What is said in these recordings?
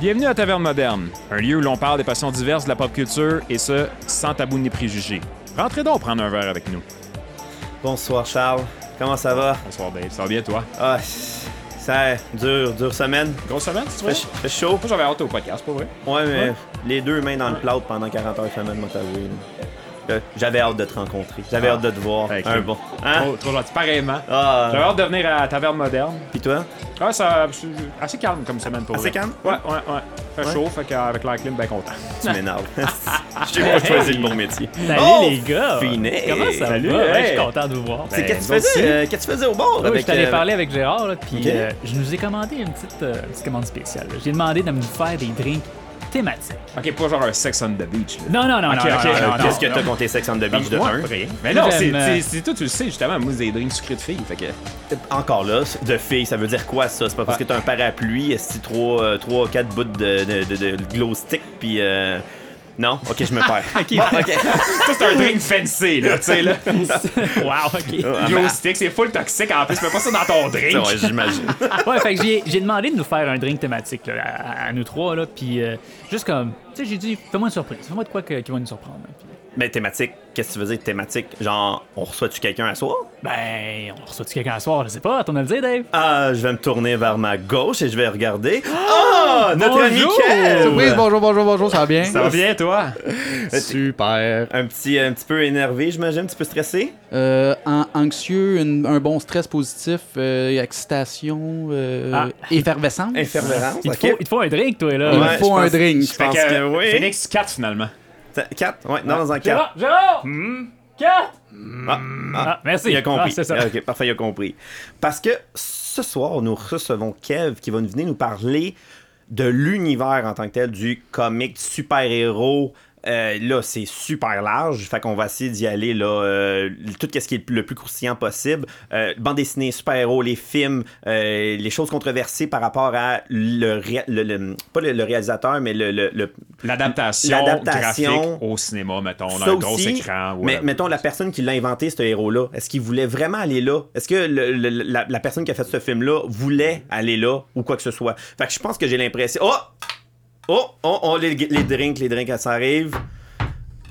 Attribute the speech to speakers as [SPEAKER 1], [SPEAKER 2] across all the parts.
[SPEAKER 1] Bienvenue à Taverne Moderne, un lieu où l'on parle des passions diverses de la pop culture et ce, sans tabou ni préjugés. Rentrez donc prendre un verre avec nous.
[SPEAKER 2] Bonsoir Charles, comment ça va?
[SPEAKER 1] Bonsoir Dave, ça va bien toi?
[SPEAKER 2] Ah, ça dure, dure semaine.
[SPEAKER 1] Grosse semaine, tu
[SPEAKER 2] Fait, fait chaud.
[SPEAKER 1] Moi j'avais hâte au podcast, pas vrai?
[SPEAKER 2] Ouais, mais les deux mains dans le plâtre pendant 40 heures semaine, moi t'avouer. là. Euh, J'avais hâte de te rencontrer. J'avais
[SPEAKER 1] Ah.
[SPEAKER 2] hâte de te voir. Un bon. Hein?
[SPEAKER 1] Trop, trop gentil, pareillement.
[SPEAKER 2] Ah.
[SPEAKER 1] J'avais hâte de venir à Taverne Moderne.
[SPEAKER 2] Pis toi?
[SPEAKER 1] Ah, ça, c'est assez calme comme semaine pour
[SPEAKER 2] Assez
[SPEAKER 1] vrai.
[SPEAKER 2] calme?
[SPEAKER 1] Ouais, ouais, ouais. Fait
[SPEAKER 2] Ouais.
[SPEAKER 1] chaud, fait qu'avec l'air clim, ben content.
[SPEAKER 2] Tu m'énerves. Je t'ai pas choisi le bon métier.
[SPEAKER 3] Salut
[SPEAKER 2] Oh,
[SPEAKER 3] les gars!
[SPEAKER 2] Finet.
[SPEAKER 3] Comment ça
[SPEAKER 1] Salut,
[SPEAKER 3] va? Ouais, je suis content de vous voir.
[SPEAKER 2] C'est
[SPEAKER 1] Ben,
[SPEAKER 2] qu'est-ce que tu faisais, euh, qu'est-ce que tu faisais au bord?
[SPEAKER 3] Oui, je t'allais
[SPEAKER 2] euh,
[SPEAKER 3] parler avec Gérard, là, puis euh, je nous ai commandé une petite, euh, petite commande spéciale. J'ai demandé de me faire des drinks thématiques.
[SPEAKER 1] Ok, pas genre un sex on the beach. Là.
[SPEAKER 3] Non, non, non,
[SPEAKER 1] Ok,
[SPEAKER 3] non.
[SPEAKER 2] Qu'est-ce que t'as compté Sex on the Beach de
[SPEAKER 1] Moi,
[SPEAKER 2] un?
[SPEAKER 1] rien. Mais non, c'est
[SPEAKER 3] euh,
[SPEAKER 1] toi, tu le sais, justement. Moi, c'est des drinks sucrés de filles. Fait que.
[SPEAKER 2] Encore là, de filles, ça veut dire quoi ça? C'est pas parce que t'as un parapluie, est-ce trois, euh, trois, quatre bouts de, de, de, de glow stick, puis euh... Non? Ok, je me perds. Bon, ok.
[SPEAKER 1] Ça, c'est un drink fancy, là, tu sais, là.
[SPEAKER 3] wow, ok.
[SPEAKER 2] Ah,
[SPEAKER 1] Glow
[SPEAKER 2] ben,
[SPEAKER 1] stick, c'est full toxique. En plus, tu mets pas ça dans ton drink.
[SPEAKER 2] ouais, j'imagine.
[SPEAKER 3] Ouais, fait que j'ai, demandé de nous faire un drink thématique là, à, à nous trois, là, puis euh, juste comme, tu sais, j'ai dit, fais-moi une surprise, fais-moi de quoi qui va nous surprendre. là. Puis,
[SPEAKER 2] Mais thématique, qu'est-ce que tu veux dire thématique? Genre, on reçoit-tu quelqu'un à soir?
[SPEAKER 3] ben, on reçoit-tu quelqu'un à soir, je sais pas, t'en as le dire, Dave?
[SPEAKER 2] Ah, je vais me tourner vers ma gauche et je vais regarder. Ah! notre ami
[SPEAKER 3] bonjour!
[SPEAKER 2] Kev!
[SPEAKER 4] Oui, bonjour, bonjour, bonjour, ça va bien?
[SPEAKER 1] Ça va bien, toi?
[SPEAKER 4] Super.
[SPEAKER 2] Un petit, un petit peu énervé, j'imagine, un petit peu stressé?
[SPEAKER 4] Euh, an- anxieux, une- un bon stress positif, euh, excitation, euh,
[SPEAKER 3] Ah.
[SPEAKER 4] effervescence.
[SPEAKER 2] Effervescence,
[SPEAKER 3] Il te, faut, il te faut un drink, toi, là.
[SPEAKER 4] Il me faut un
[SPEAKER 2] pense-
[SPEAKER 4] drink.
[SPEAKER 2] Je pense
[SPEAKER 1] Fait
[SPEAKER 2] que oui.
[SPEAKER 1] Phoenix 4, finalement.
[SPEAKER 2] T'as- Quatre? Ouais, non, dans un
[SPEAKER 3] Gérard!
[SPEAKER 2] quatre.
[SPEAKER 3] Gérard! Quatre!
[SPEAKER 2] Ah, ah,
[SPEAKER 3] Ah, merci.
[SPEAKER 2] Il a compris.
[SPEAKER 3] Ah, c'est ça.
[SPEAKER 2] Ah, ok, parfait, il a compris. Parce que ce soir, nous recevons Kev qui va nous venir nous parler de l'univers en tant que tel, du comic super-héros. Euh, là, c'est super large, fait qu'on va essayer d'y aller là, euh, tout ce qui est le plus croustillant possible. Euh, bande dessinée, super-héros, les films, euh, les choses controversées par rapport à le, ré- le- le- pas le, le réalisateur, mais le,
[SPEAKER 1] L'adaptation graphique au cinéma, mettons, dans un gros écran.
[SPEAKER 2] mais mettons la personne qui l'a inventé, ce héros-là, est-ce qu'il voulait vraiment aller là? Est-ce que la, la personne qui a fait ce film-là voulait aller là ou quoi que ce soit? Fait que je pense que j'ai l'impression. Oh! Oh! Oh! oh, les, les drinks, les drinks, ça arrive.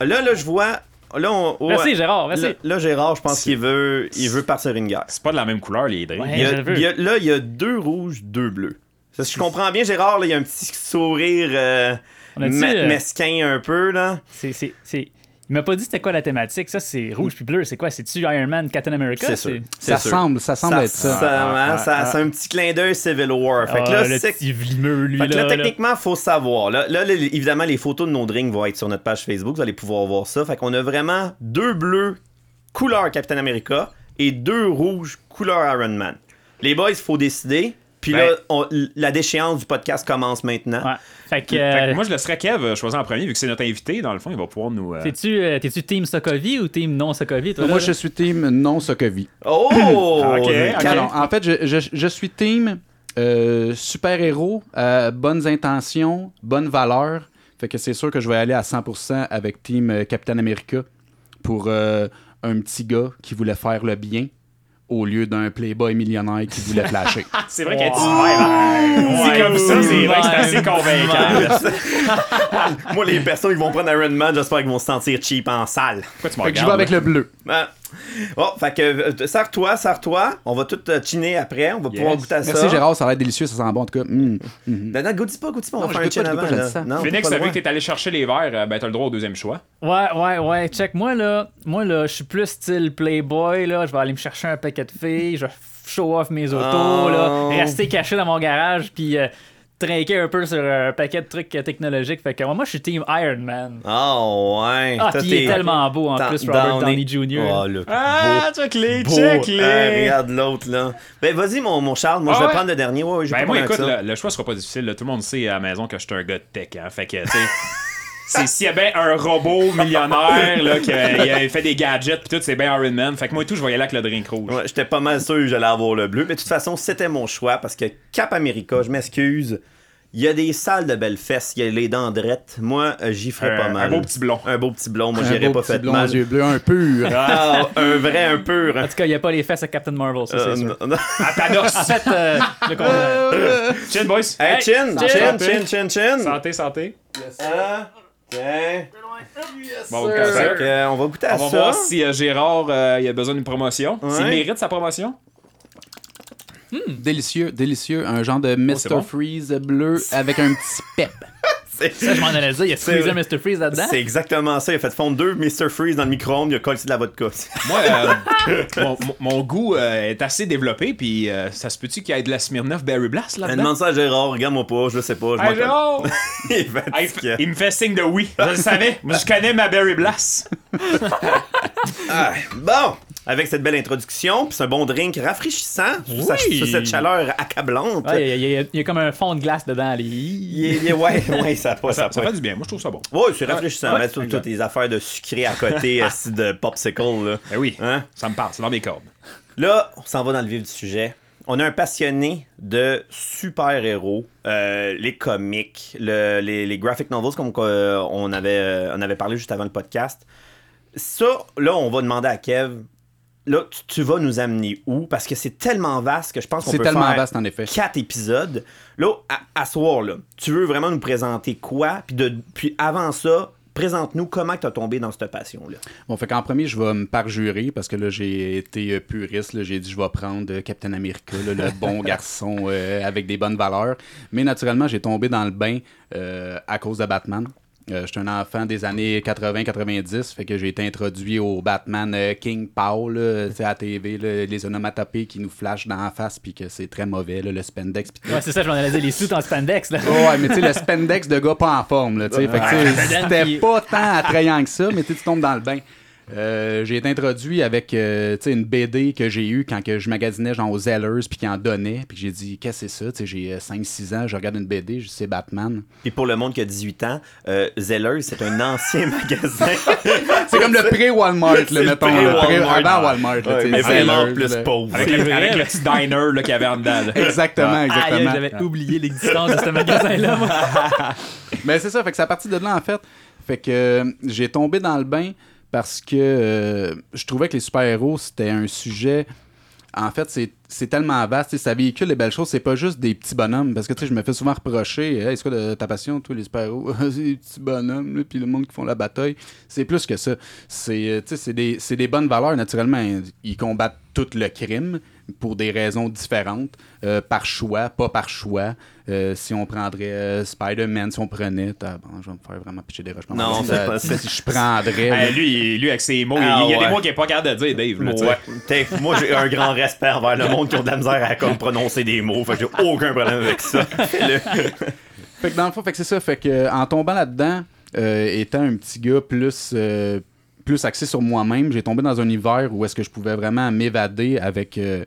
[SPEAKER 2] Là, là, je vois. Là, on, oh,
[SPEAKER 3] Merci. Gérard, merci.
[SPEAKER 2] Là, là, Gérard, je pense qu'il veut, il veut partir une guerre.
[SPEAKER 1] C'est pas de la même couleur, les drinks.
[SPEAKER 3] Ouais.
[SPEAKER 2] Il y a-
[SPEAKER 3] je veux.
[SPEAKER 2] il y a- là, il y a deux rouges, deux bleus. Ça, si je comprends bien, Gérard, là, il y a un petit sourire euh,
[SPEAKER 3] euh,
[SPEAKER 2] mesquin un peu, là.
[SPEAKER 3] C'est, c'est, c'est... Il m'a pas dit c'était quoi la thématique. Ça, c'est rouge puis bleu. C'est quoi? C'est-tu Iron Man, Captain America?
[SPEAKER 2] C'est sûr.
[SPEAKER 4] Ça
[SPEAKER 2] sûr.
[SPEAKER 4] semble, ça semble
[SPEAKER 2] Ça,
[SPEAKER 4] être ça.
[SPEAKER 2] ça,
[SPEAKER 1] Ah,
[SPEAKER 2] hein,
[SPEAKER 1] ah,
[SPEAKER 2] ça-
[SPEAKER 1] ah.
[SPEAKER 2] c'est un petit clin d'œil Civil War. Fait que là,
[SPEAKER 3] Ah, le
[SPEAKER 2] c'est-
[SPEAKER 3] petit vlimeux, lui,
[SPEAKER 2] fait que là,
[SPEAKER 3] là, là.
[SPEAKER 2] techniquement, faut savoir. Là, là, là, évidemment, les photos de nos drinks vont être sur notre page Facebook. Vous allez pouvoir voir ça. Fait qu'on a vraiment deux bleus couleur Captain America et deux rouges couleur Iron Man. Les boys, il faut décider. Puis
[SPEAKER 1] Ben-
[SPEAKER 2] là, on- la déchéance du podcast commence maintenant.
[SPEAKER 3] Ouais. Fait que,
[SPEAKER 1] Fait que
[SPEAKER 3] euh,
[SPEAKER 1] moi, je laisserais Kev euh, choisir en premier, vu que c'est notre invité. Dans le fond, il va pouvoir nous. euh,
[SPEAKER 3] t'es-tu, euh, t'es-tu team Sokovie ou team non Sokovie, toi?
[SPEAKER 4] Moi,
[SPEAKER 3] là,
[SPEAKER 4] je suis team non Sokovie.
[SPEAKER 2] Oh!
[SPEAKER 1] Ok, ok.
[SPEAKER 4] Alors, en fait, je, je- je suis team euh, super-héros, euh, bonnes intentions, bonnes valeurs. Fait que c'est sûr que je vais aller à 100% avec team Captain America pour euh, un petit gars qui voulait faire le bien au lieu d'un playboy millionnaire qui voulait flasher.
[SPEAKER 1] C'est vrai qu'elle dit ouais, Dit comme ça, c'est vrai que c'est assez convaincant.
[SPEAKER 2] Moi, les personnes qui vont prendre Iron Man, j'espère qu'ils vont se sentir cheap en salle.
[SPEAKER 1] Pourquoi tu me
[SPEAKER 4] fait que je vais
[SPEAKER 1] regardes,
[SPEAKER 4] avec le bleu.
[SPEAKER 2] Ah. Oh, fait que, euh, sers-toi, sers-toi. On va tout euh, chiner après. On va pouvoir goûter à ça.
[SPEAKER 4] Merci Gérard, ça a l'air délicieux, ça sent bon en tout cas. Mm.
[SPEAKER 2] Non, non, goûte pas, goûte pas. On
[SPEAKER 4] Non,
[SPEAKER 2] va
[SPEAKER 4] je
[SPEAKER 2] faire un chin
[SPEAKER 4] pas,
[SPEAKER 2] avant.
[SPEAKER 4] pas,
[SPEAKER 2] là. Non,
[SPEAKER 1] Phoenix, vu que t'es allé chercher les verres, euh, ben t'as le droit au deuxième choix.
[SPEAKER 3] Ouais, ouais, ouais. Check, moi, là, moi, là, je suis plus style Playboy, là. Je vais aller me chercher un paquet de filles, je vais show off mes autos,
[SPEAKER 2] Oh.
[SPEAKER 3] là. Rester caché dans mon garage, puis euh, trinquer un peu sur un paquet de trucs technologiques. Fait que moi, je suis team Iron Man.
[SPEAKER 2] Oh, ouais.
[SPEAKER 3] Ah, il est
[SPEAKER 2] t'es-
[SPEAKER 3] tellement beau, en plus, Robert
[SPEAKER 2] Downey-
[SPEAKER 3] Downey Jr.
[SPEAKER 2] Oh, le
[SPEAKER 1] Ah, check-les,
[SPEAKER 2] beau.
[SPEAKER 1] check-les.
[SPEAKER 2] Ah, regarde l'autre, là. Ben, vas-y, mon, mon Charles. Moi,
[SPEAKER 1] Ah
[SPEAKER 2] je vais
[SPEAKER 1] ouais?
[SPEAKER 2] prendre le dernier. Ouais, ouais,
[SPEAKER 1] Ben
[SPEAKER 2] pas
[SPEAKER 1] moi, écoute, le, le choix sera pas difficile. là. Tout le monde sait à la maison que je suis un gars de tech. Hein. Fait que, tu sais, c'est s'il y a bien un robot millionnaire là, qui a, il a fait des gadgets pis tout, c'est bien Iron Man. Fait que moi et tout, je y aller avec le drink rouge.
[SPEAKER 2] Ouais, J'étais pas mal sûr que j'allais avoir le bleu. Mais de toute façon, c'était mon choix parce que Cap America, je m'excuse. Il y a des salles de belles fesses, il y a les dents drettes. Moi, euh, j'y ferais pas
[SPEAKER 1] Un-
[SPEAKER 2] mal.
[SPEAKER 1] un beau petit blond.
[SPEAKER 2] Un beau petit blond, moi,
[SPEAKER 4] Un
[SPEAKER 2] j'irais pas fait
[SPEAKER 4] blond
[SPEAKER 2] mal.
[SPEAKER 4] aux yeux bleus, un pur.
[SPEAKER 2] Ah, un vrai, un pur.
[SPEAKER 3] En tout cas, il n'y a pas les fesses à Captain Marvel, ça,
[SPEAKER 2] Euh,
[SPEAKER 3] c'est sûr.
[SPEAKER 2] non, non.
[SPEAKER 1] À
[SPEAKER 3] euh, le contraire.
[SPEAKER 1] Chin, boys.
[SPEAKER 2] Hey, chin, chin, chin, chin, chin.
[SPEAKER 1] Santé, santé.
[SPEAKER 2] Ah, tiens.
[SPEAKER 1] Bon, on va goûter à ça.
[SPEAKER 2] Fait euh, on va goûter à
[SPEAKER 1] On va
[SPEAKER 2] ça.
[SPEAKER 1] voir si euh, Gérard euh, il a besoin d'une promotion. S'il
[SPEAKER 2] Ouais.
[SPEAKER 1] mérite sa promotion.
[SPEAKER 4] Délicieux, délicieux. Un genre de Mr.
[SPEAKER 1] Oh, bon.
[SPEAKER 4] Freeze bleu avec un petit pep.
[SPEAKER 2] C'est-
[SPEAKER 3] Ça, je m'en allais dire. Il y a squeezé
[SPEAKER 2] vrai.
[SPEAKER 3] Mr. Freeze là-dedans.
[SPEAKER 2] C'est exactement ça. Il a fait fondre deux Mr. Freeze dans le micro-ondes, il a collé de la vodka.
[SPEAKER 1] Moi, euh, mon, goût euh, est assez développé, puis euh, ça se peut-tu qu'il y ait de la Smirnoff Berry Blast
[SPEAKER 2] Elle
[SPEAKER 1] là-dedans?
[SPEAKER 2] demande ça à Gérard, regarde-moi pas, je sais pas. Je
[SPEAKER 1] Hey, Gérard!
[SPEAKER 2] Il
[SPEAKER 1] Ah, me fait signe de oui. Je le savais. Je connais ma Berry Blast.
[SPEAKER 2] Ah, bon, avec cette belle introduction, puis c'est un bon drink rafraîchissant sous, sa-
[SPEAKER 1] Oui.
[SPEAKER 2] sous cette chaleur accablante.
[SPEAKER 3] Ouais, Il y, a- y y comme un fond de glace dedans. les-
[SPEAKER 2] est- ouais, ouais, ça pas, ça
[SPEAKER 1] Ça, fait du bien. Moi, je trouve ça bon.
[SPEAKER 2] Ouais, c'est rafraîchissant.
[SPEAKER 1] Ouais,
[SPEAKER 2] Mettre tout-
[SPEAKER 1] exact.
[SPEAKER 2] toutes les affaires de sucré à côté, de popsicle, là.
[SPEAKER 1] Ben oui,
[SPEAKER 2] Hein?
[SPEAKER 1] ça me parle. C'est dans mes cordes.
[SPEAKER 2] Là, on s'en va dans le vif du sujet. On a un passionné de super-héros, euh, les comics, le- les, les graphic novels, comme euh, on, avait, euh, on avait parlé juste avant le podcast. Ça, là, on va demander à Kev, là, tu, tu vas nous amener où? Parce que c'est tellement vaste que je pense qu'on
[SPEAKER 4] C'est
[SPEAKER 2] peut
[SPEAKER 4] tellement
[SPEAKER 2] faire
[SPEAKER 4] vaste, en effet.
[SPEAKER 2] quatre épisodes. Là, à, à soir, là, tu veux vraiment nous présenter quoi? Puis, de, puis avant ça, présente-nous comment tu as tombé dans cette passion-là.
[SPEAKER 4] Bon, fait qu'en premier, je vais me parjurer parce que là, j'ai été euh, puriste. J'ai dit, je vais prendre euh, Captain America, là, le bon garçon euh, avec des bonnes valeurs. Mais naturellement, j'ai tombé dans le bain euh, à cause de Batman. Euh, J'étais un enfant des années 80-90, fait que j'ai été introduit au Batman euh, King Paul, à la TV, là, les onomatopées qui nous flashent dans la face, puis que c'est très mauvais, là, le spandex. pis.
[SPEAKER 3] Ouais, c'est ça, je m'en allais dire. Les sous en spandex. Là.
[SPEAKER 4] Ouais, mais tu sais, le spandex de gars pas en forme, là, tu sais.
[SPEAKER 3] Ouais.
[SPEAKER 4] c'était pas tant attrayant que ça, mais tu sais, tu tombes dans le bain. Euh, j'ai été introduit avec euh, sais, une BD que j'ai eue quand que je magasinais genre aux Zellers puis qui en donnait puis j'ai dit qu'est-ce que c'est ça? Sais, j'ai euh, 5-6 ans je regarde une BD je c'est Batman
[SPEAKER 2] Puis pour le monde qui a 18 ans, euh, Zellers, c'est un ancien magasin.
[SPEAKER 4] c'est comme le pré-Walmart là, mettons le pré-
[SPEAKER 2] pré-Walmart.
[SPEAKER 4] avant Walmart là, tu
[SPEAKER 2] Ouais,
[SPEAKER 4] sais,
[SPEAKER 2] mais vraiment
[SPEAKER 4] Zellers,
[SPEAKER 2] plus
[SPEAKER 4] là.
[SPEAKER 2] pauvre.
[SPEAKER 1] Avec, le, avec le petit diner là, qu'il y avait en dedans. là.
[SPEAKER 4] exactement
[SPEAKER 3] aïe,
[SPEAKER 4] exactement
[SPEAKER 3] j'avais oublié l'existence de ce magasin-là. moi.
[SPEAKER 4] Mais c'est ça, fait que c'est à partir de là, en fait. Fait que euh, j'ai tombé dans le bain parce que euh, je trouvais que les super-héros, c'était un sujet. En fait, c'est- tellement vaste, ça véhicule les belles choses, c'est pas juste des petits bonhommes. Parce que tu sais, je me fais souvent reprocher, c'est quoi de ta passion, toi, les super-héros? C'est des petits bonhommes, là, puis le monde qui font la bataille. C'est plus que ça. C'est euh, des, c'est des bonnes valeurs, naturellement. Ils combattent tout le crime pour des raisons différentes, euh, par choix, pas par choix. Euh, si on prendrait euh, Spider-Man, si on prenait. ah, bon, je vais me faire vraiment pitcher des roches.
[SPEAKER 2] Non, c'est
[SPEAKER 4] ça-
[SPEAKER 2] pas-
[SPEAKER 4] Si je prendrais.
[SPEAKER 1] Euh, lui, lui, avec ses mots, il-
[SPEAKER 2] Ah,
[SPEAKER 1] il y a
[SPEAKER 2] ouais.
[SPEAKER 1] des mots qu'il n'est pas capable de dire, Dave. là.
[SPEAKER 2] Ouais. Moi, j'ai un grand respect envers le monde qui ont de la misère à comme, prononcer des mots. Fait que j'ai aucun problème avec ça.
[SPEAKER 4] Fait que dans le fond, fait que c'est ça. Fait que en tombant là-dedans, euh, étant un petit gars plus, euh, plus axé sur moi-même, j'ai tombé dans un univers où est-ce que je pouvais vraiment m'évader avec, euh,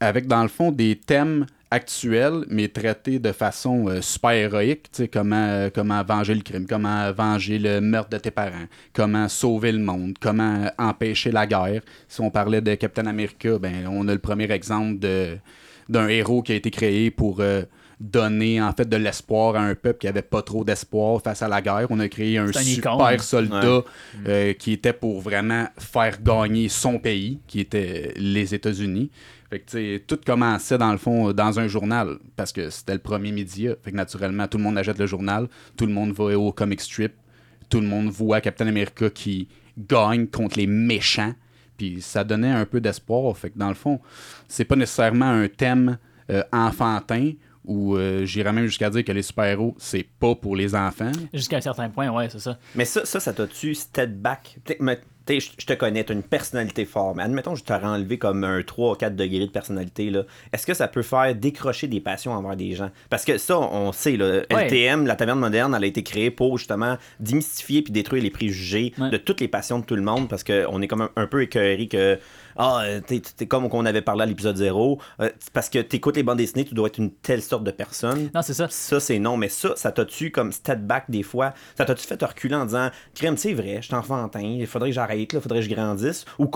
[SPEAKER 4] avec, dans le fond, des thèmes actuels, mais traités de façon euh, super héroïque. Tu sais, comment, euh, comment venger le crime, comment venger le meurtre de tes parents, comment sauver le monde, comment empêcher la guerre. Si on parlait de Captain America, ben, on a le premier exemple d'un héros qui a été créé pour euh, donner en fait de l'espoir à un peuple qui avait pas trop d'espoir face à la guerre. On a créé un super
[SPEAKER 3] icône.
[SPEAKER 4] soldat euh, qui était pour vraiment faire gagner son pays, qui était les États-Unis. Fait que, tu sais, tout commençait dans le fond dans un journal parce que c'était le premier média. Fait que naturellement, tout le monde achète le journal, tout le monde va au comic strip, tout le monde voit Captain America qui gagne contre les méchants. Puis ça donnait un peu d'espoir. Fait que dans le fond, c'est pas nécessairement un thème euh, enfantin ou euh, j'irais même jusqu'à dire que les super-héros, c'est pas pour les enfants.
[SPEAKER 3] Jusqu'à un certain point, ouais, c'est ça.
[SPEAKER 2] Mais ça, ça, ça t'a-tu step back? Je je te connais, t'as une personnalité forte. Mais admettons, je t'aurais enlevé comme un 3 ou 4 degrés de personnalité. là. Est-ce que ça peut faire décrocher des passions envers des gens? Parce que ça, on sait, là,
[SPEAKER 3] Ouais.
[SPEAKER 2] LTM, la taverne moderne, elle a été créée pour justement démystifier puis détruire les préjugés
[SPEAKER 3] Ouais.
[SPEAKER 2] de toutes les passions de tout le monde parce qu'on est comme un, un peu écœuré que ah, euh, t'es, comme qu'on avait parlé à l'épisode 0, euh, parce que t'écoutes les bandes dessinées, tu dois être une telle sorte de personne.
[SPEAKER 3] Non, c'est ça.
[SPEAKER 2] Ça, c'est non, mais ça, ça t'a-tu comme step back des fois? Ça t'a-tu fait te reculer en disant, crème, c'est vrai, je suis enfantin, il faudrait que j'arrête, il faudrait que je grandisse? Ou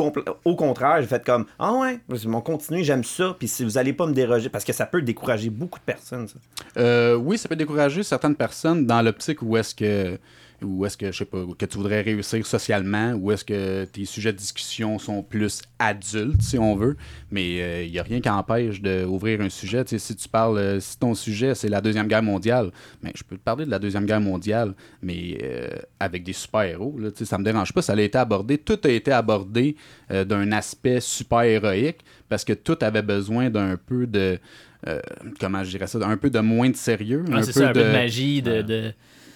[SPEAKER 2] au contraire, j'ai fait comme, ah ouais, on continue, j'aime ça, puis si vous allez pas me déroger, parce que ça peut décourager beaucoup de personnes, ça.
[SPEAKER 4] Euh, oui, ça peut décourager certaines personnes dans l'optique où est-ce que ou est-ce que je sais pas que tu voudrais réussir socialement ou est-ce que tes sujets de discussion sont plus adultes si on veut. Mais il n'y a rien qui empêche d'ouvrir un sujet. Si tu parles euh, si ton sujet c'est la deuxième guerre mondiale mais je peux te parler de la deuxième guerre mondiale mais euh, avec des super héros là, tu sais, ça me dérange pas. Ça a été abordé tout a été abordé euh, d'un aspect super héroïque parce que tout avait besoin d'un peu de euh, comment je dirais ça un peu de moins de sérieux
[SPEAKER 3] Ouais, c'est ça, un peu de magie, de.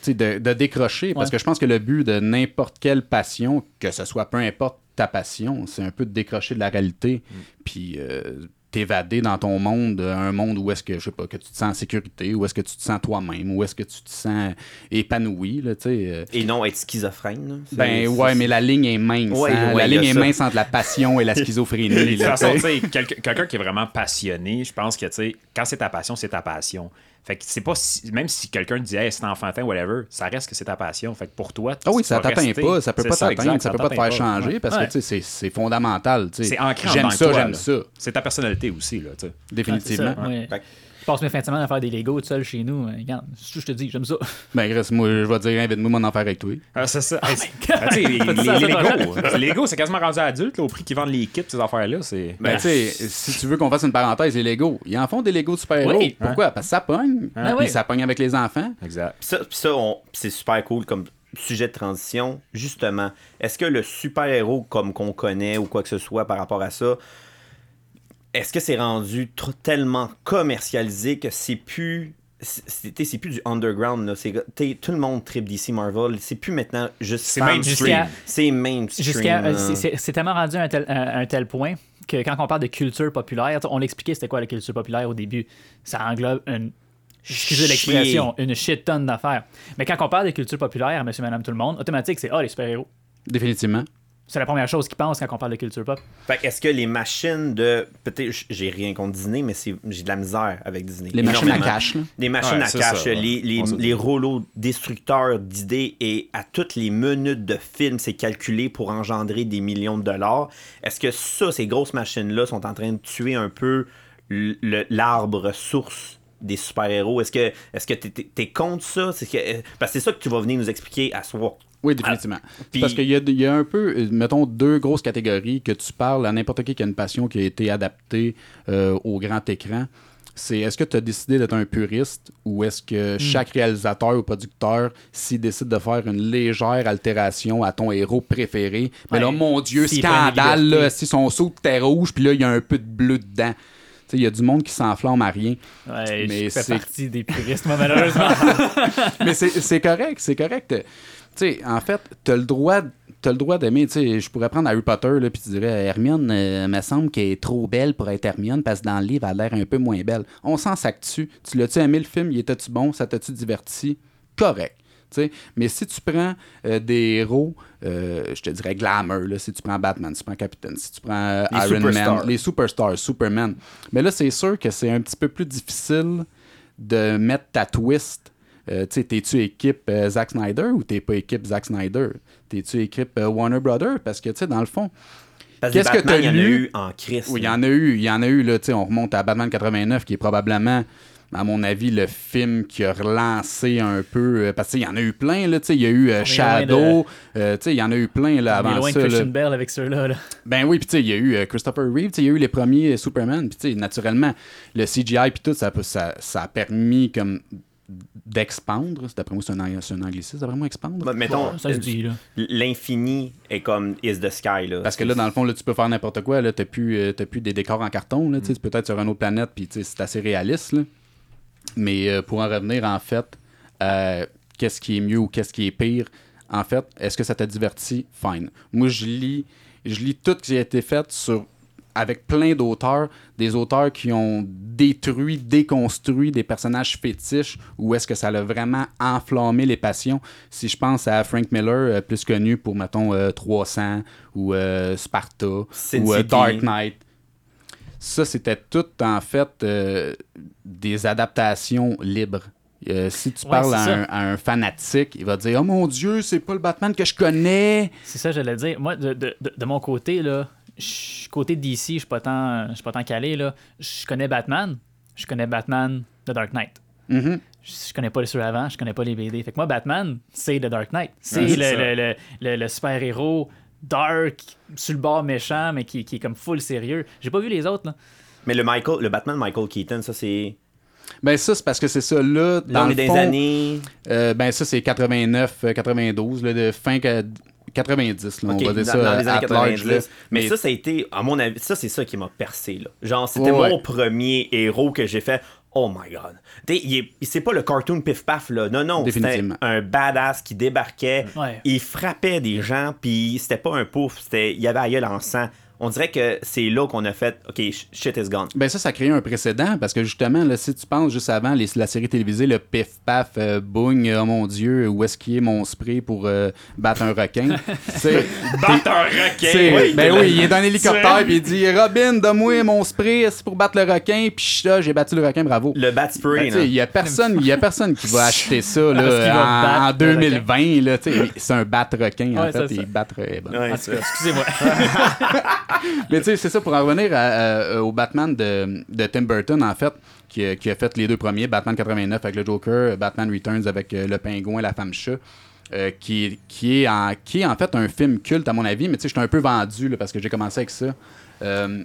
[SPEAKER 3] De,
[SPEAKER 4] de décrocher. Parce que je pense que le but de n'importe quelle passion, que ce soit peu importe ta passion, c'est un peu de décrocher de la réalité, puis euh, t'évader dans ton monde, euh, un monde où est-ce que, je sais pas, que tu te sens en sécurité, où est-ce que tu te sens toi-même, où est-ce que tu te sens épanoui, là, tu sais. euh.
[SPEAKER 2] Et non être schizophrène.
[SPEAKER 4] Ben ouais, mais la ligne est mince.
[SPEAKER 2] Ouais,
[SPEAKER 4] hein.
[SPEAKER 2] ouais,
[SPEAKER 4] la ligne est
[SPEAKER 2] ça.
[SPEAKER 4] mince entre la passion et la schizophrénie.
[SPEAKER 1] De toute façon,
[SPEAKER 4] tu sais.
[SPEAKER 1] quelqu'un qui est vraiment passionné, je pense que, tu sais, quand c'est ta passion, c'est ta passion. Fait que c'est pas si- même si quelqu'un te dit, hey, c'est enfantin, whatever, ça reste que c'est ta passion. Fait que pour toi,
[SPEAKER 4] Ah oui,
[SPEAKER 1] tu
[SPEAKER 4] ça t'atteint pas, ça peut pas t'atteindre, ça peut pas te faire changer
[SPEAKER 1] ouais.
[SPEAKER 4] parce
[SPEAKER 3] Ouais.
[SPEAKER 4] que tu sais, c'est c'est fondamental. tu sais.
[SPEAKER 1] C'est ancré en
[SPEAKER 4] J'aime ça,
[SPEAKER 1] toi,
[SPEAKER 4] j'aime ça,
[SPEAKER 1] C'est ta personnalité aussi, là, tu sais.
[SPEAKER 3] Ouais, c'est
[SPEAKER 4] définitivement.
[SPEAKER 3] ouais. Je passe mes fins de semaine à faire des Legos tout seul chez nous. hein. Regarde, c'est tout ce que je te dis, j'aime ça.
[SPEAKER 4] Ben, Grèce, moi, je vais te dire, invite-moi m'en faire avec toi.
[SPEAKER 1] Ah, c'est ça. Hey, ah, les, les- les
[SPEAKER 3] ça,
[SPEAKER 1] Lego, c'est quasiment rendu adulte, là, au prix qu'ils vendent les kits, ces affaires-là. C'est...
[SPEAKER 4] Ben, tu sais, si tu veux qu'on fasse une parenthèse, les Lego, ils en font des Lego de super-héros.
[SPEAKER 3] Oui.
[SPEAKER 4] Pourquoi? Parce que ça pogne.
[SPEAKER 3] Ah
[SPEAKER 4] Puis
[SPEAKER 3] oui.
[SPEAKER 4] ça pogne avec les enfants.
[SPEAKER 1] Exact.
[SPEAKER 2] Puis ça, puis ça, on- c'est super cool comme sujet de transition. Justement, est-ce que le super-héros comme qu'on connaît ou quoi que ce soit par rapport à ça, est-ce que c'est rendu trop- tellement commercialisé que c'est plus. C'est plus du underground. Là? Tout le monde trip DC Marvel. C'est plus maintenant juste.
[SPEAKER 1] C'est mainstream.
[SPEAKER 3] Jusqu'à-
[SPEAKER 2] C'est mainstream.
[SPEAKER 3] Jusqu'à, euh, c'est- tellement rendu à un tel, un tel point que quand on parle de culture populaire, on l'expliquait c'était quoi la culture populaire au début. Ça englobe une. Excusez
[SPEAKER 2] Chier.
[SPEAKER 3] l'expression, une shit tonne d'affaires. Mais quand on parle de culture populaire, monsieur, madame, tout le monde, automatique, c'est Ah, les super-héros.
[SPEAKER 4] Définitivement.
[SPEAKER 3] C'est la première chose qu'ils pensent quand on parle de culture pop.
[SPEAKER 2] Fait que est-ce que les machines de. Peut-être, j'ai rien contre Disney, mais c'est- j'ai de la misère avec Disney.
[SPEAKER 4] Les machines à cash, là.
[SPEAKER 2] Les machines
[SPEAKER 1] Ouais,
[SPEAKER 2] à cash,
[SPEAKER 1] ça,
[SPEAKER 2] les, les, les rouleaux destructeurs d'idées et à toutes les minutes de film, c'est calculé pour engendrer des millions de dollars. Est-ce que ça, ces grosses machines-là, sont en train de tuer un peu l'arbre source des super-héros? Est-ce que est-ce que t'es, t'es- t'es contre ça? C'est que, parce que c'est ça que tu vas venir nous expliquer à soir.
[SPEAKER 4] Oui, définitivement.
[SPEAKER 2] puis-
[SPEAKER 4] Parce qu'il y y a un peu, euh, mettons, deux grosses catégories que tu parles à n'importe qui qui a une passion qui a été adaptée euh, au grand écran. C'est est-ce que tu as décidé d'être un puriste ou est-ce que chaque réalisateur ou producteur, s'il décide de faire une légère altération à ton héros préféré, mais là,
[SPEAKER 3] Ouais.
[SPEAKER 4] mon Dieu, scandale, là, si son saut terre rouge, puis là, il y a un peu de bleu dedans. Il y a du monde qui s'enflamme à rien.
[SPEAKER 3] Ouais,
[SPEAKER 4] Mais
[SPEAKER 3] je fais
[SPEAKER 4] c'est-
[SPEAKER 3] partie des puristes, moi, malheureusement.
[SPEAKER 4] mais c'est correct, c'est correct. Tu sais, en fait, t'as le droit t'as le droit d'aimer, tu sais, je pourrais prendre Harry Potter, là, puis tu dirais, Hermione, euh, me semble qu'elle est trop belle pour être Hermione, parce que dans le livre, elle a l'air un peu moins belle. On s'en sac dessus. Tu l'as-tu aimé le film, il était-tu bon, ça t'a-tu diverti? Correct. tu sais. Mais si tu prends euh, des héros, euh, je te dirais glamour, là, si tu prends Batman, si tu prends Captain, si tu prends euh,
[SPEAKER 2] Les
[SPEAKER 4] Iron Man, les superstars, Superman. Mais là, c'est sûr que c'est un petit peu plus difficile de mettre ta twist. Euh, tu sais, t'es-tu équipe euh, Zack Snyder ou t'es pas équipe Zack Snyder? T'es-tu équipe euh, Warner Brothers? Parce que, tu sais, dans le fond, Qu'est-ce que t'as
[SPEAKER 2] il y en a
[SPEAKER 4] lu?
[SPEAKER 2] eu en crise.
[SPEAKER 4] oui, il y en a eu, il y en a eu, là, tu sais, on remonte à Batman 89, qui est probablement, à mon avis, le film qui a relancé un peu, euh, parce qu'il y en a eu plein, là, tu sais, il y a eu euh, Shadow, euh, tu sais, il y en a eu plein, là,
[SPEAKER 3] On est
[SPEAKER 4] avant
[SPEAKER 3] loin
[SPEAKER 4] ça,
[SPEAKER 3] de
[SPEAKER 4] là.
[SPEAKER 3] Christian Bale avec ceux-là. là.
[SPEAKER 4] Ben oui, puis tu sais, il y a eu euh, Christopher Reeve, tu sais, il y a eu les premiers euh, Superman, puis tu sais, naturellement, le CGI puis tout, ça, ça a permis comme d'expandre. C'est D'après moi, c'est un, un anglicisme, d'après moi, expandre.
[SPEAKER 2] Bah, Mettons,
[SPEAKER 3] Ça se dit, là.
[SPEAKER 2] l'infini est comme is the sky. Là.
[SPEAKER 4] Parce que là, dans le fond, là, tu peux faire n'importe quoi. Là, t'as plus, euh, t'as plus des décors en carton. Là, tu c'est peut-être sur une autre planète, puis tu c'est assez réaliste. là. Mais euh, pour en revenir, en fait, euh, qu'est-ce qui est mieux ou qu'est-ce qui est pire? En fait, est-ce que ça t'a diverti? Fine. Moi, je lis, je lis tout ce qui a été fait sur avec plein d'auteurs, des auteurs qui ont détruit, déconstruit des personnages fétiches ou est-ce que ça a vraiment enflammé les passions? Si je pense à Frank Miller, euh, plus connu pour, mettons, euh, 300 ou euh, Sparta
[SPEAKER 2] Sin
[SPEAKER 4] ou euh. Dark Knight. Ça, c'était tout, en fait, euh, des adaptations libres. Euh, si tu
[SPEAKER 3] Ouais,
[SPEAKER 4] parles à un, à un fanatique, il va dire Oh mon Dieu, c'est pas le Batman que je connais.
[SPEAKER 3] C'est ça, j'allais dire. Moi, de, de- de- de mon côté, là, je- côté DC, je suis pas tant, je suis pas tant calé. Là. Je connais Batman. Je connais Batman The Dark Knight.
[SPEAKER 4] Mhm.
[SPEAKER 3] Je, je connais pas les ceux avant, je connais pas les BD. Fait que moi, Batman, c'est The Dark Knight. C'est
[SPEAKER 1] Ouais,
[SPEAKER 3] le, le, le, le- le super-héros dark, sur le bord méchant, mais qui, qui est comme full sérieux. J'ai pas vu les autres, là.
[SPEAKER 2] Mais le Michael, le Batman Michael Keaton, ça c'est.
[SPEAKER 4] Ben, ça, c'est parce que c'est ça. Là, dans
[SPEAKER 2] on
[SPEAKER 4] le
[SPEAKER 2] est des
[SPEAKER 4] fond,
[SPEAKER 2] années.
[SPEAKER 4] euh, ben, ça, c'est 89, euh, 92, là, de fin que- 90, là,
[SPEAKER 2] Ok,
[SPEAKER 4] on va dire
[SPEAKER 2] dans,
[SPEAKER 4] ça.
[SPEAKER 2] dans les années
[SPEAKER 4] large,
[SPEAKER 2] 90.
[SPEAKER 4] là.
[SPEAKER 2] mais, ça, ça a été, à mon avis, ça, c'est ça qui m'a percé. Là. Genre, c'était
[SPEAKER 4] Ouais,
[SPEAKER 2] mon
[SPEAKER 4] ouais.
[SPEAKER 2] premier héros que j'ai fait. Oh my god. T'sais, il est- c'est pas le cartoon pif paf, là. Non, non. C'était un badass qui débarquait.
[SPEAKER 3] Ouais.
[SPEAKER 2] Il frappait des gens, puis c'était pas un pouf. C'était, il y avait la gueule en sang. On dirait que c'est là qu'on a fait. Ok, sh- shit is gone.
[SPEAKER 4] Ben ça, ça crée un précédent parce que justement, là, si tu penses juste avant les- la série télévisée, le pif paf, euh, boing, oh mon dieu, où est-ce qu'il est mon spray pour euh, battre un requin? C'est
[SPEAKER 1] Battre un requin? Oui,
[SPEAKER 4] ben oui, il est dans un hélicoptère
[SPEAKER 1] Tu-
[SPEAKER 4] puis il dit Robin, donne-moi mon spray c'est pour battre le requin. Puis là, j'ai battu le requin, bravo.
[SPEAKER 2] Le bat
[SPEAKER 4] Ben,
[SPEAKER 2] spray,
[SPEAKER 4] tu sais,
[SPEAKER 2] là.
[SPEAKER 4] Il y a personne, il y a personne qui va acheter ça là, en, en
[SPEAKER 3] le
[SPEAKER 4] 2020. Là, tu sais, c'est un bat requin en
[SPEAKER 3] Ouais,
[SPEAKER 4] fait. Il battre. eh ben.
[SPEAKER 2] Ouais,
[SPEAKER 3] En
[SPEAKER 2] ça.
[SPEAKER 3] tout cas, excusez-moi.
[SPEAKER 4] Mais tu sais, c'est ça pour en revenir à- à- au Batman de, de Tim Burton en fait, qui, a- qui a fait les deux premiers, Batman 89 avec le Joker, Batman Returns avec euh, le pingouin, la femme chat. euh, qui, est- qui, est en, qui est en fait un film culte à mon avis, mais tu sais, je suis un peu vendu là, parce que j'ai commencé avec ça. Euh,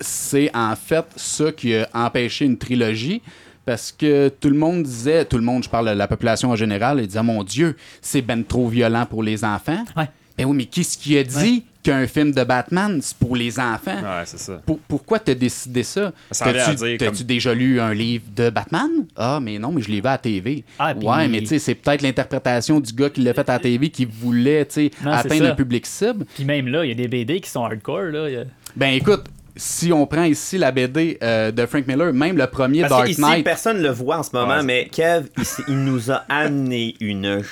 [SPEAKER 4] c'est en fait ça qui a empêché une trilogie. Parce que tout le monde disait, tout le monde, je parle de la population en général, ils disaient Mon Dieu, c'est ben trop violent pour les enfants.
[SPEAKER 3] Ouais.
[SPEAKER 4] Ben oui, mais qu'est-ce qui a dit? Qu'un film de Batman, c'est pour les enfants?
[SPEAKER 1] Ouais, c'est ça.
[SPEAKER 4] Pour- pourquoi t'as décidé ça?
[SPEAKER 1] Ça
[SPEAKER 4] T'as-tu
[SPEAKER 1] comme-
[SPEAKER 4] déjà lu un livre de Batman? Ah, mais non, mais je l'ai vu à la TV.
[SPEAKER 3] Ah, puis-
[SPEAKER 4] Ouais, mais tu sais, c'est peut-être l'interprétation du gars qui l'a fait à la TV qui voulait,
[SPEAKER 3] Non,
[SPEAKER 4] atteindre un public cible.
[SPEAKER 3] Puis même là, il y a des BD qui sont hardcore. Là. A-
[SPEAKER 4] Ben écoute, si on prend ici la BD euh, de Frank Miller, même le premier
[SPEAKER 2] Parce
[SPEAKER 4] Dark Knight,
[SPEAKER 2] personne le voit en ce moment,
[SPEAKER 1] Ouais.
[SPEAKER 2] mais Kev, ici, il nous a amené une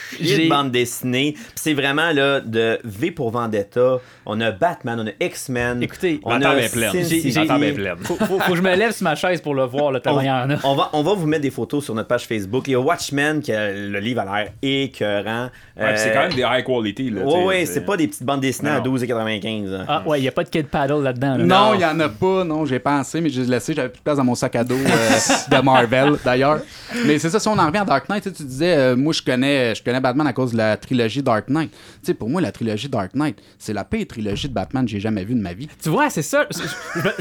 [SPEAKER 2] bande dessinée. C'est vraiment là de V pour Vendetta. On a Batman, on a X-Men.
[SPEAKER 3] Écoutez,
[SPEAKER 2] on a
[SPEAKER 1] est pleine.
[SPEAKER 3] Faut, faut- faut que je me lève sur ma chaise pour le voir, le tellement il y en a.
[SPEAKER 2] On va, on va vous mettre des photos sur notre page Facebook. Il y a Watchmen, qui a, le livre a l'air écœurant.
[SPEAKER 1] Ouais, puis c'est
[SPEAKER 2] Euh,
[SPEAKER 1] quand même des high quality. Là,
[SPEAKER 2] Ouais, ouais, c'est pas des petites bandes dessinées à
[SPEAKER 1] Non.
[SPEAKER 2] 12,95. hein.
[SPEAKER 3] Ah ouais, il n'y a pas de kid paddle là-dedans. là.
[SPEAKER 4] Non, il y en a pas, non, j'ai pensé, mais je l'ai laissé, j'avais plus de place dans mon sac à dos euh, de Marvel, d'ailleurs. Mais c'est ça, si on en revient à Dark Knight, tu sais, tu disais, euh, moi je connais, je connais Batman à cause de la trilogie Dark Knight. Tu sais, pour moi, la trilogie Dark Knight, c'est la pire trilogie de Batman que j'ai jamais vue de ma vie.
[SPEAKER 3] Tu vois, c'est ça. Je,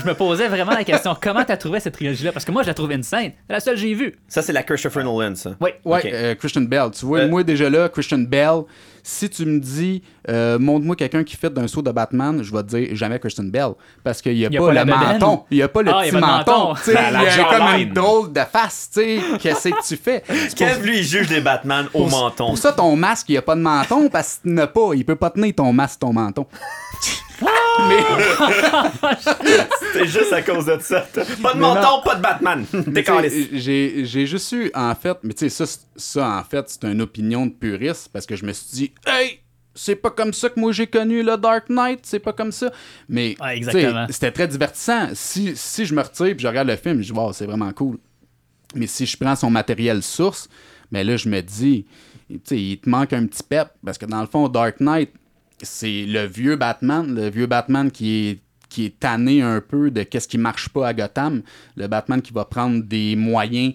[SPEAKER 3] je me- posais vraiment la question comment t'as trouvé cette trilogie-là? Parce que moi, je la trouve insane. C'est la seule que j'ai vue.
[SPEAKER 2] Ça, c'est la Christopher Nolan, ça.
[SPEAKER 3] Oui.
[SPEAKER 4] Ouais, euh, Christian Bell. Tu vois,
[SPEAKER 2] Euh,
[SPEAKER 4] moi déjà là, Christian Bell, si tu me dis, euh, montre-moi quelqu'un qui fait d'un saut de Batman, je vais te dire jamais Christian Bell. Parce qu'il n'y a,
[SPEAKER 3] Il y a
[SPEAKER 4] pas, le menton. Il n'y a pas le
[SPEAKER 3] Ah, il y
[SPEAKER 4] petit
[SPEAKER 3] a pas de
[SPEAKER 4] menton. il y a comme une drôle de face. Qu'est-ce que tu fais?
[SPEAKER 2] Kev, lui, il juge des Batman au menton.
[SPEAKER 4] Pour ça, ton masque, il n'y a pas de menton parce qu'il n'a pas. Il peut pas tenir ton masque, ton menton. mais,
[SPEAKER 2] C'est juste à cause de ça. Pas de menton, pas de Batman.
[SPEAKER 4] j'ai j'ai juste eu, en fait, mais tu sais, ça, ça, en fait, c'est une opinion de puriste parce que je me suis dit, hey! C'est pas comme ça que moi j'ai connu le Dark Knight, c'est pas comme ça. Mais
[SPEAKER 3] Ouais, exactement.
[SPEAKER 4] c'était très divertissant. Si, si je me retire et je regarde le film, je dis, wow, c'est vraiment cool. Mais si je prends son matériel source, mais là, je me dis, tu sais, il te manque un petit pep. Parce que dans le fond, Dark Knight, c'est le vieux Batman, le vieux Batman qui est qui tanné un peu de qu'est-ce qui marche pas à Gotham, le Batman qui va prendre des moyens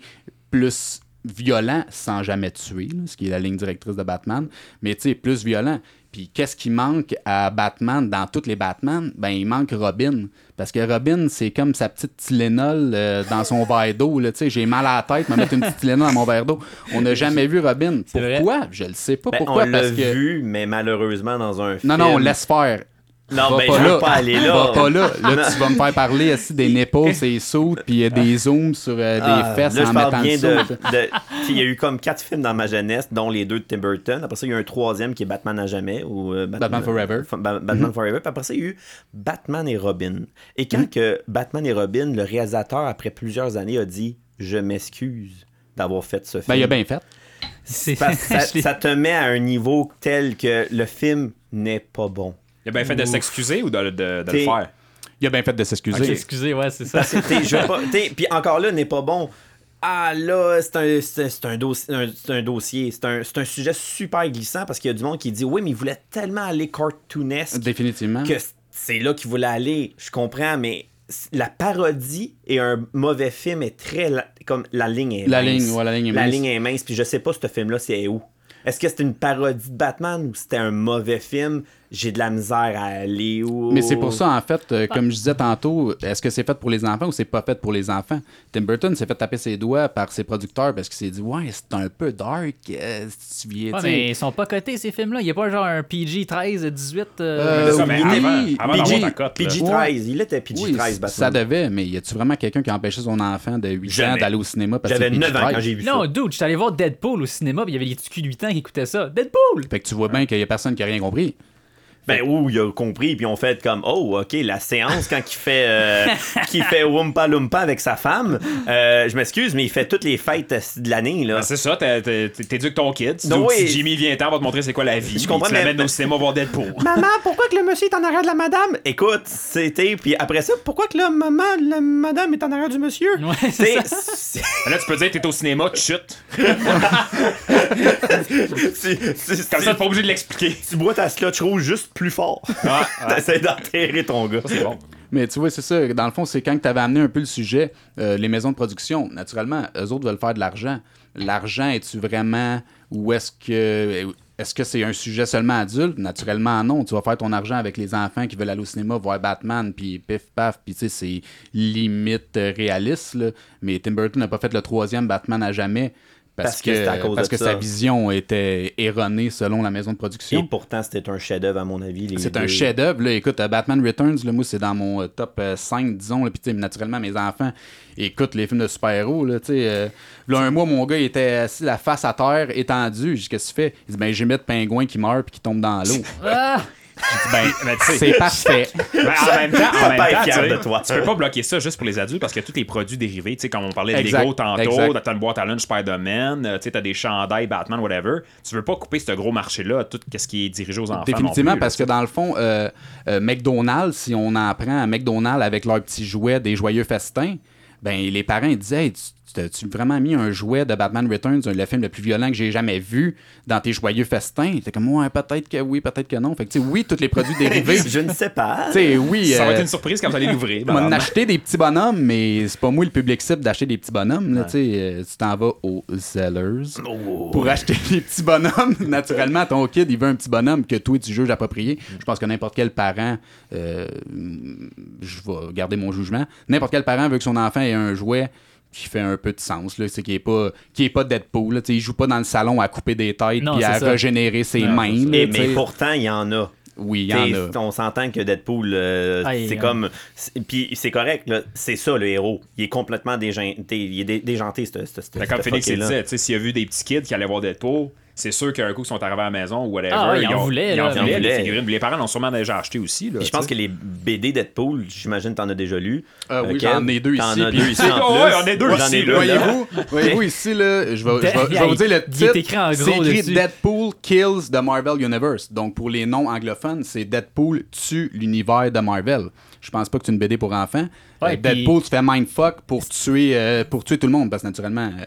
[SPEAKER 4] plus violents sans jamais tuer, ce qui est la ligne directrice de Batman, mais tu sais, plus violent. Puis qu'est-ce qui manque à Batman dans tous les Batman? Ben, il manque Robin. Parce que Robin, c'est comme sa petite Tylenol euh, dans son verre d'eau. là, tu sais, J'ai mal à la tête, me mettre une petite Tylenol dans mon verre d'eau. On n'a jamais vu Robin. Pourquoi? Je le sais pas
[SPEAKER 2] Ben,
[SPEAKER 4] pourquoi.
[SPEAKER 2] on l'a
[SPEAKER 4] que...
[SPEAKER 2] vu, mais malheureusement dans un film.
[SPEAKER 4] Non, non, on laisse faire.
[SPEAKER 2] Non,
[SPEAKER 4] Va
[SPEAKER 2] ben,
[SPEAKER 4] pas
[SPEAKER 2] je veux
[SPEAKER 4] là.
[SPEAKER 2] pas aller là.
[SPEAKER 4] Va pas là. Là, tu vas me faire parler aussi des nipples, des sauts, puis euh, des zooms sur euh, des
[SPEAKER 2] Ah,
[SPEAKER 4] fesses
[SPEAKER 2] là, je
[SPEAKER 4] en mettant
[SPEAKER 2] bien de, Il y a eu comme quatre films dans ma jeunesse, dont les deux de Tim Burton. Après ça, il y a eu un troisième qui est Batman à jamais. Ou, euh,
[SPEAKER 4] Batman Forever.
[SPEAKER 2] Ba- Batman Forever. Puis après ça, il y a eu Batman et Robin. Et quand que Batman et Robin, le réalisateur, après plusieurs années, a dit Je m'excuse d'avoir fait ce film.
[SPEAKER 4] Ben, il a bien fait.
[SPEAKER 2] Parce ça te met à un niveau tel que le film n'est pas bon.
[SPEAKER 1] Il a bien fait de s'excuser ou de, de- de le faire?
[SPEAKER 4] Il a bien fait de s'excuser.
[SPEAKER 3] Excusez, ouais, c'est ça.
[SPEAKER 2] Puis encore là, n'est pas bon. Ah là, c'est un, c'est, c'est un, dossier, un- c'est un dossier, c'est un, c'est un sujet super glissant parce qu'il y a du monde qui dit oui, mais il voulait tellement aller cartoonesque
[SPEAKER 4] Définitivement.
[SPEAKER 2] que c'est là qu'il voulait aller. Je comprends, mais la parodie et un mauvais film est très la- comme la ligne est
[SPEAKER 4] La
[SPEAKER 2] mince.
[SPEAKER 4] ligne, ouais, la ligne est
[SPEAKER 2] La
[SPEAKER 4] mince.
[SPEAKER 2] ligne est mince, puis je sais pas ce film-là, c'est où. Est-ce que c'était une parodie de Batman ou c'était un mauvais film? J'ai de la misère à aller où.
[SPEAKER 4] Mais c'est pour ça, en fait, euh, comme je disais tantôt, est-ce que c'est fait pour les enfants ou c'est pas fait pour les enfants? Tim Burton s'est fait taper ses doigts par ses producteurs parce qu'il s'est dit Ouais, c'est un peu dark. euh, si tu viens,
[SPEAKER 3] Ouais, mais ils sont pas cotés, ces films-là. Il n'y a pas genre un PG 13, 18. euh,
[SPEAKER 4] Euh,
[SPEAKER 1] ça, mais
[SPEAKER 4] oui,
[SPEAKER 1] avant,
[SPEAKER 4] PG,
[SPEAKER 1] cote, là.
[SPEAKER 2] PG-13, il était PG-13,
[SPEAKER 4] Oui,
[SPEAKER 2] Batman.
[SPEAKER 4] ça devait, mais y a-tu vraiment quelqu'un qui a empêché son enfant de 8 ans d'aller au cinéma parce que
[SPEAKER 2] J'avais
[SPEAKER 4] c'est
[SPEAKER 2] 9 ans
[SPEAKER 4] PG-13?
[SPEAKER 2] quand j'ai vu
[SPEAKER 3] Non,
[SPEAKER 2] ça.
[SPEAKER 3] dude, j'étais allé voir Deadpool au cinéma, puis il y avait les petits culs de 8 ans qui écoutaient ça. Deadpool!
[SPEAKER 4] Fait que tu vois bien qu'il y a personne qui a rien compris.
[SPEAKER 2] Ben, où il a compris, puis on fait comme, oh, ok, la séance quand il fait, euh, qu'il fait Wumpa Lumpa avec sa femme, euh, je m'excuse, mais il fait toutes les fêtes euh, de l'année, là.
[SPEAKER 1] Ben, c'est ça, t'éduques ton kid. Tu dis,
[SPEAKER 2] oui.
[SPEAKER 1] si Jimmy vient temps, va te montrer c'est quoi la vie.
[SPEAKER 2] Je comprends,
[SPEAKER 1] Tu
[SPEAKER 2] mais-
[SPEAKER 1] au cinéma voir Deadpool.
[SPEAKER 2] Maman, pourquoi que le monsieur est en arrière de la madame? Écoute, c'était. Puis après ça, pourquoi que la maman, la madame est en arrière du monsieur?
[SPEAKER 3] Ouais, c'est
[SPEAKER 1] Ben Là, tu peux dire, t'es au cinéma,
[SPEAKER 2] c'est-
[SPEAKER 1] Comme ça, t'es pas obligé de l'expliquer.
[SPEAKER 2] Tu bois ta slotch rouge juste plus fort.
[SPEAKER 1] Ah, ah,
[SPEAKER 2] T'essaies d'enterrer ton gars.
[SPEAKER 1] c'est bon.
[SPEAKER 4] Mais tu vois, c'est ça. Dans le fond, c'est quand tu avais amené un peu le sujet, euh, les maisons de production, naturellement, eux autres veulent faire de l'argent. L'argent, est-tu vraiment. Ou est-ce que. Est-ce que c'est un sujet seulement adulte? Naturellement, non. Tu vas faire ton argent avec les enfants qui veulent aller au cinéma voir Batman, puis pif paf, puis tu sais, c'est limite euh, réaliste. là. Mais Tim Burton n'a pas fait le troisième Batman à jamais parce,
[SPEAKER 2] Parce que c'était à cause
[SPEAKER 4] parce
[SPEAKER 2] de
[SPEAKER 4] que
[SPEAKER 2] ça.
[SPEAKER 4] sa vision était erronée selon la maison de
[SPEAKER 2] Et
[SPEAKER 4] production.
[SPEAKER 2] pourtant, c'était un chef-d'œuvre, à mon avis. les
[SPEAKER 4] C'est un chef-d'œuvre. là. Écoute, euh, Batman Returns, là, moi, c'est dans mon euh, top euh, 5, disons. là. Puis, tu sais, naturellement, mes enfants écoutent les films de super-héros. Là, tu sais, euh, là, un mois, mon gars, il était assis la face à terre, étendu. J'ai dit, qu'est-ce que tu fais? Il dit, ben, j'ai mis de pingouin qui meurt puis qui tombe dans l'eau.
[SPEAKER 3] Ah!
[SPEAKER 1] Ben, ben, tu sais,
[SPEAKER 4] c'est parfait.
[SPEAKER 1] ben, en même temps, en
[SPEAKER 2] Papa
[SPEAKER 1] même
[SPEAKER 2] est
[SPEAKER 1] temps,
[SPEAKER 2] fier
[SPEAKER 1] tu sais,
[SPEAKER 2] de toi.
[SPEAKER 1] tu peux pas bloquer ça juste pour les adultes parce que tous les produits dérivés, tu sais, comme on parlait de
[SPEAKER 4] Exact,
[SPEAKER 1] Lego tantôt,
[SPEAKER 4] exact.
[SPEAKER 1] t'as une boîte à lunch Spider-Man, euh, tu sais, t'as des chandails Batman, whatever. Tu veux pas couper ce gros marché-là, tout ce qui est dirigé aux enfants.
[SPEAKER 4] Définitivement,
[SPEAKER 1] non plus,
[SPEAKER 4] parce que dans le fond, euh, euh, McDonald's, si on en prend à McDonald's avec leurs petits jouets des joyeux festins, ben les parents ils disaient Hey, tu tu as-tu vraiment mis un jouet de Batman Returns, le film le plus violent que j'ai jamais vu, dans tes joyeux festins? T'es comme, ouais, peut-être que oui, peut-être que non. Fait que, tu sais, oui, tous les produits dérivés. tu
[SPEAKER 2] Je ne sais pas.
[SPEAKER 4] sais, oui.
[SPEAKER 1] Ça va
[SPEAKER 4] euh,
[SPEAKER 1] être une surprise quand vous allez l'ouvrir.
[SPEAKER 4] on acheter des petits bonhommes, mais c'est pas moi le public cible d'acheter des petits bonhommes. Là, tu euh, tu t'en vas aux sellers
[SPEAKER 2] Oh.
[SPEAKER 4] pour acheter des petits bonhommes. Naturellement, ton kid, il veut un petit bonhomme que toi, tu juges approprié. Je pense que n'importe quel parent, euh, je vais garder mon jugement, n'importe quel parent veut que son enfant ait un jouet qui fait un peu de sens, là, c'est qui est pas qui est pas Deadpool, là, il joue pas dans le salon à couper des têtes puis à
[SPEAKER 3] ça.
[SPEAKER 4] régénérer ses
[SPEAKER 1] Non,
[SPEAKER 4] mains. là,
[SPEAKER 2] mais pourtant, il y en a.
[SPEAKER 4] oui, il y en a.
[SPEAKER 2] On s'entend que Deadpool, euh, c'est comme. Puis c'est correct, là. c'est ça le héros. Il est complètement déjanté. Il est dé- déjanté, ce ce- ce-
[SPEAKER 1] comme
[SPEAKER 2] fucké-là.
[SPEAKER 1] disait, tu sais, s'il a vu des petits kids qui allaient voir Deadpool, c'est sûr qu'un coup, ils sont arrivés à la maison ou whatever.
[SPEAKER 3] Ah ouais, ils en
[SPEAKER 1] ont-
[SPEAKER 3] voulaient,
[SPEAKER 1] Ils en voulaient,
[SPEAKER 2] Ils en
[SPEAKER 1] les
[SPEAKER 2] voulaient.
[SPEAKER 1] figurines. Les parents l'ont sûrement déjà acheté aussi. Là,
[SPEAKER 2] Puis je pense que les BD Deadpool, j'imagine que t'en as déjà lu.
[SPEAKER 4] Ah oui,
[SPEAKER 2] Euh,
[SPEAKER 4] j'en ai deux
[SPEAKER 2] t'en
[SPEAKER 4] ici,
[SPEAKER 2] as
[SPEAKER 4] puis-
[SPEAKER 2] deux ici
[SPEAKER 1] Oh,
[SPEAKER 2] en
[SPEAKER 1] ouais,
[SPEAKER 2] plus.
[SPEAKER 1] on est deux
[SPEAKER 2] J'en
[SPEAKER 1] ici,
[SPEAKER 4] Voyez-vous, voyez-vous ici, là, je vais, je vais- je vais vous dire le titre.
[SPEAKER 3] est écrit en
[SPEAKER 4] C'est écrit
[SPEAKER 3] dessus.
[SPEAKER 4] Deadpool Kills the Marvel Universe. Donc, pour les non anglophones, c'est Deadpool tue l'univers de Marvel. Je pense pas que c'est une BD pour enfants.
[SPEAKER 3] Ouais,
[SPEAKER 4] Euh, Deadpool, tu fais mindfuck pour tuer, euh, pour tuer tout le monde, parce que naturellement, euh,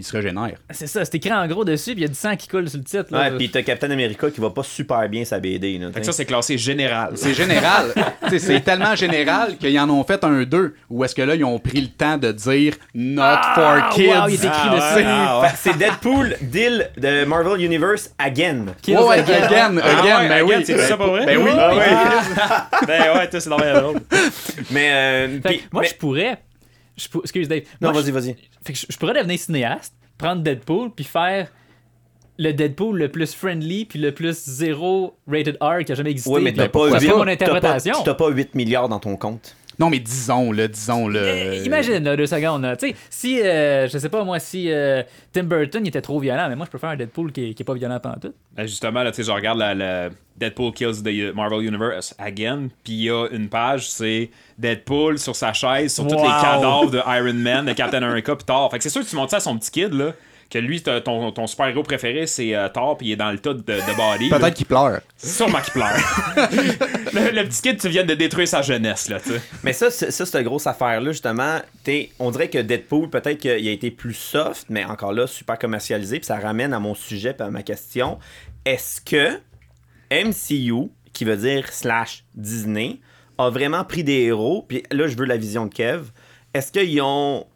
[SPEAKER 4] il se régénère.
[SPEAKER 3] C'est ça, c'est écrit en gros dessus, puis il y a du sang qui coule sur le titre. Là.
[SPEAKER 2] Ouais, puis t'as Captain America qui va pas super bien sa BD. Là,
[SPEAKER 1] Fait que ça, c'est classé général.
[SPEAKER 4] C'est général. C'est tellement général qu'ils en ont fait un 2, où est-ce que là, ils ont pris le temps de dire Not
[SPEAKER 3] Ah,
[SPEAKER 4] for kids.
[SPEAKER 3] wow, il est écrit
[SPEAKER 1] Ah,
[SPEAKER 3] dessus.
[SPEAKER 1] ouais, ah, ouais.
[SPEAKER 2] C'est Deadpool, deal de Marvel Universe again.
[SPEAKER 3] Kills
[SPEAKER 4] Ouais, ouais,
[SPEAKER 3] again.
[SPEAKER 4] again,
[SPEAKER 1] Ah
[SPEAKER 4] again, ben
[SPEAKER 1] again,
[SPEAKER 4] oui.
[SPEAKER 1] c'est ça pour vrai?
[SPEAKER 4] Ben oui.
[SPEAKER 2] Ah ouais.
[SPEAKER 1] ben ouais, c'est normal.
[SPEAKER 2] Mais, euh,
[SPEAKER 3] moi,
[SPEAKER 2] mais-
[SPEAKER 3] je pourrais. Je Excuse Dave.
[SPEAKER 2] Non, vas-y, vas-y.
[SPEAKER 3] je- Fait que je, pourrais devenir cinéaste, prendre Deadpool, puis faire le Deadpool le plus friendly puis le plus zéro rated R qui a jamais existé.
[SPEAKER 2] Oui, mais t'as pas,
[SPEAKER 3] mon
[SPEAKER 2] t'as pas- pas 8 milliards dans ton compte.
[SPEAKER 4] Non, mais disons, le, disons, le.
[SPEAKER 3] Euh, Imagine, là, deux secondes. là. Tu sais, si, euh, je sais pas moi, si euh, Tim Burton il était trop violent, mais moi je préfère un Deadpool qui, est- qui est pas violent pendant tout.
[SPEAKER 1] Ben, justement, là, tu sais, je regarde la, la Deadpool Kills the Marvel Universe again, puis il y a une page, c'est Deadpool sur sa chaise, sur tous
[SPEAKER 3] Wow.
[SPEAKER 1] les cadavres de Iron Man, de Captain America, puis Thor. Fait que c'est sûr que tu montres ça à son petit kid, là, que lui, t'as- ton, ton super-héros préféré, c'est euh, Thor, puis il est dans le tas de, de body.
[SPEAKER 4] Peut-être qu'il pleure.
[SPEAKER 1] Sûrement qu'il pleure. le, le petit kid, tu viens de détruire sa jeunesse, là, tu sais.
[SPEAKER 2] Mais ça, c'est- ça cette grosse affaire-là, justement, t'es- on dirait que Deadpool, peut-être qu'il a été plus soft, mais encore là, super commercialisé. Puis ça ramène à mon sujet, puis à ma question. Est-ce que MCU, qui veut dire slash Disney, a vraiment pris des héros, puis là, je veux la vision de Kev, est-ce qu'ils ont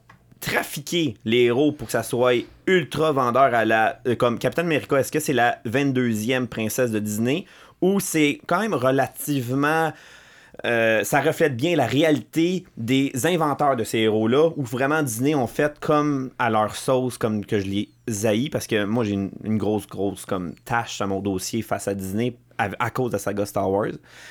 [SPEAKER 2] trafiqué les héros pour que ça soit ultra vendeur à la. euh, comme Captain America, est-ce que c'est la 22e princesse de Disney ou c'est quand même relativement. euh, ça reflète bien la réalité des inventeurs de ces héros-là, où vraiment Disney ont fait comme à leur sauce, comme que je les haïs, parce que moi j'ai une, grosse, grosse comme tâche à mon dossier face à Disney à, à cause de la saga Star Wars.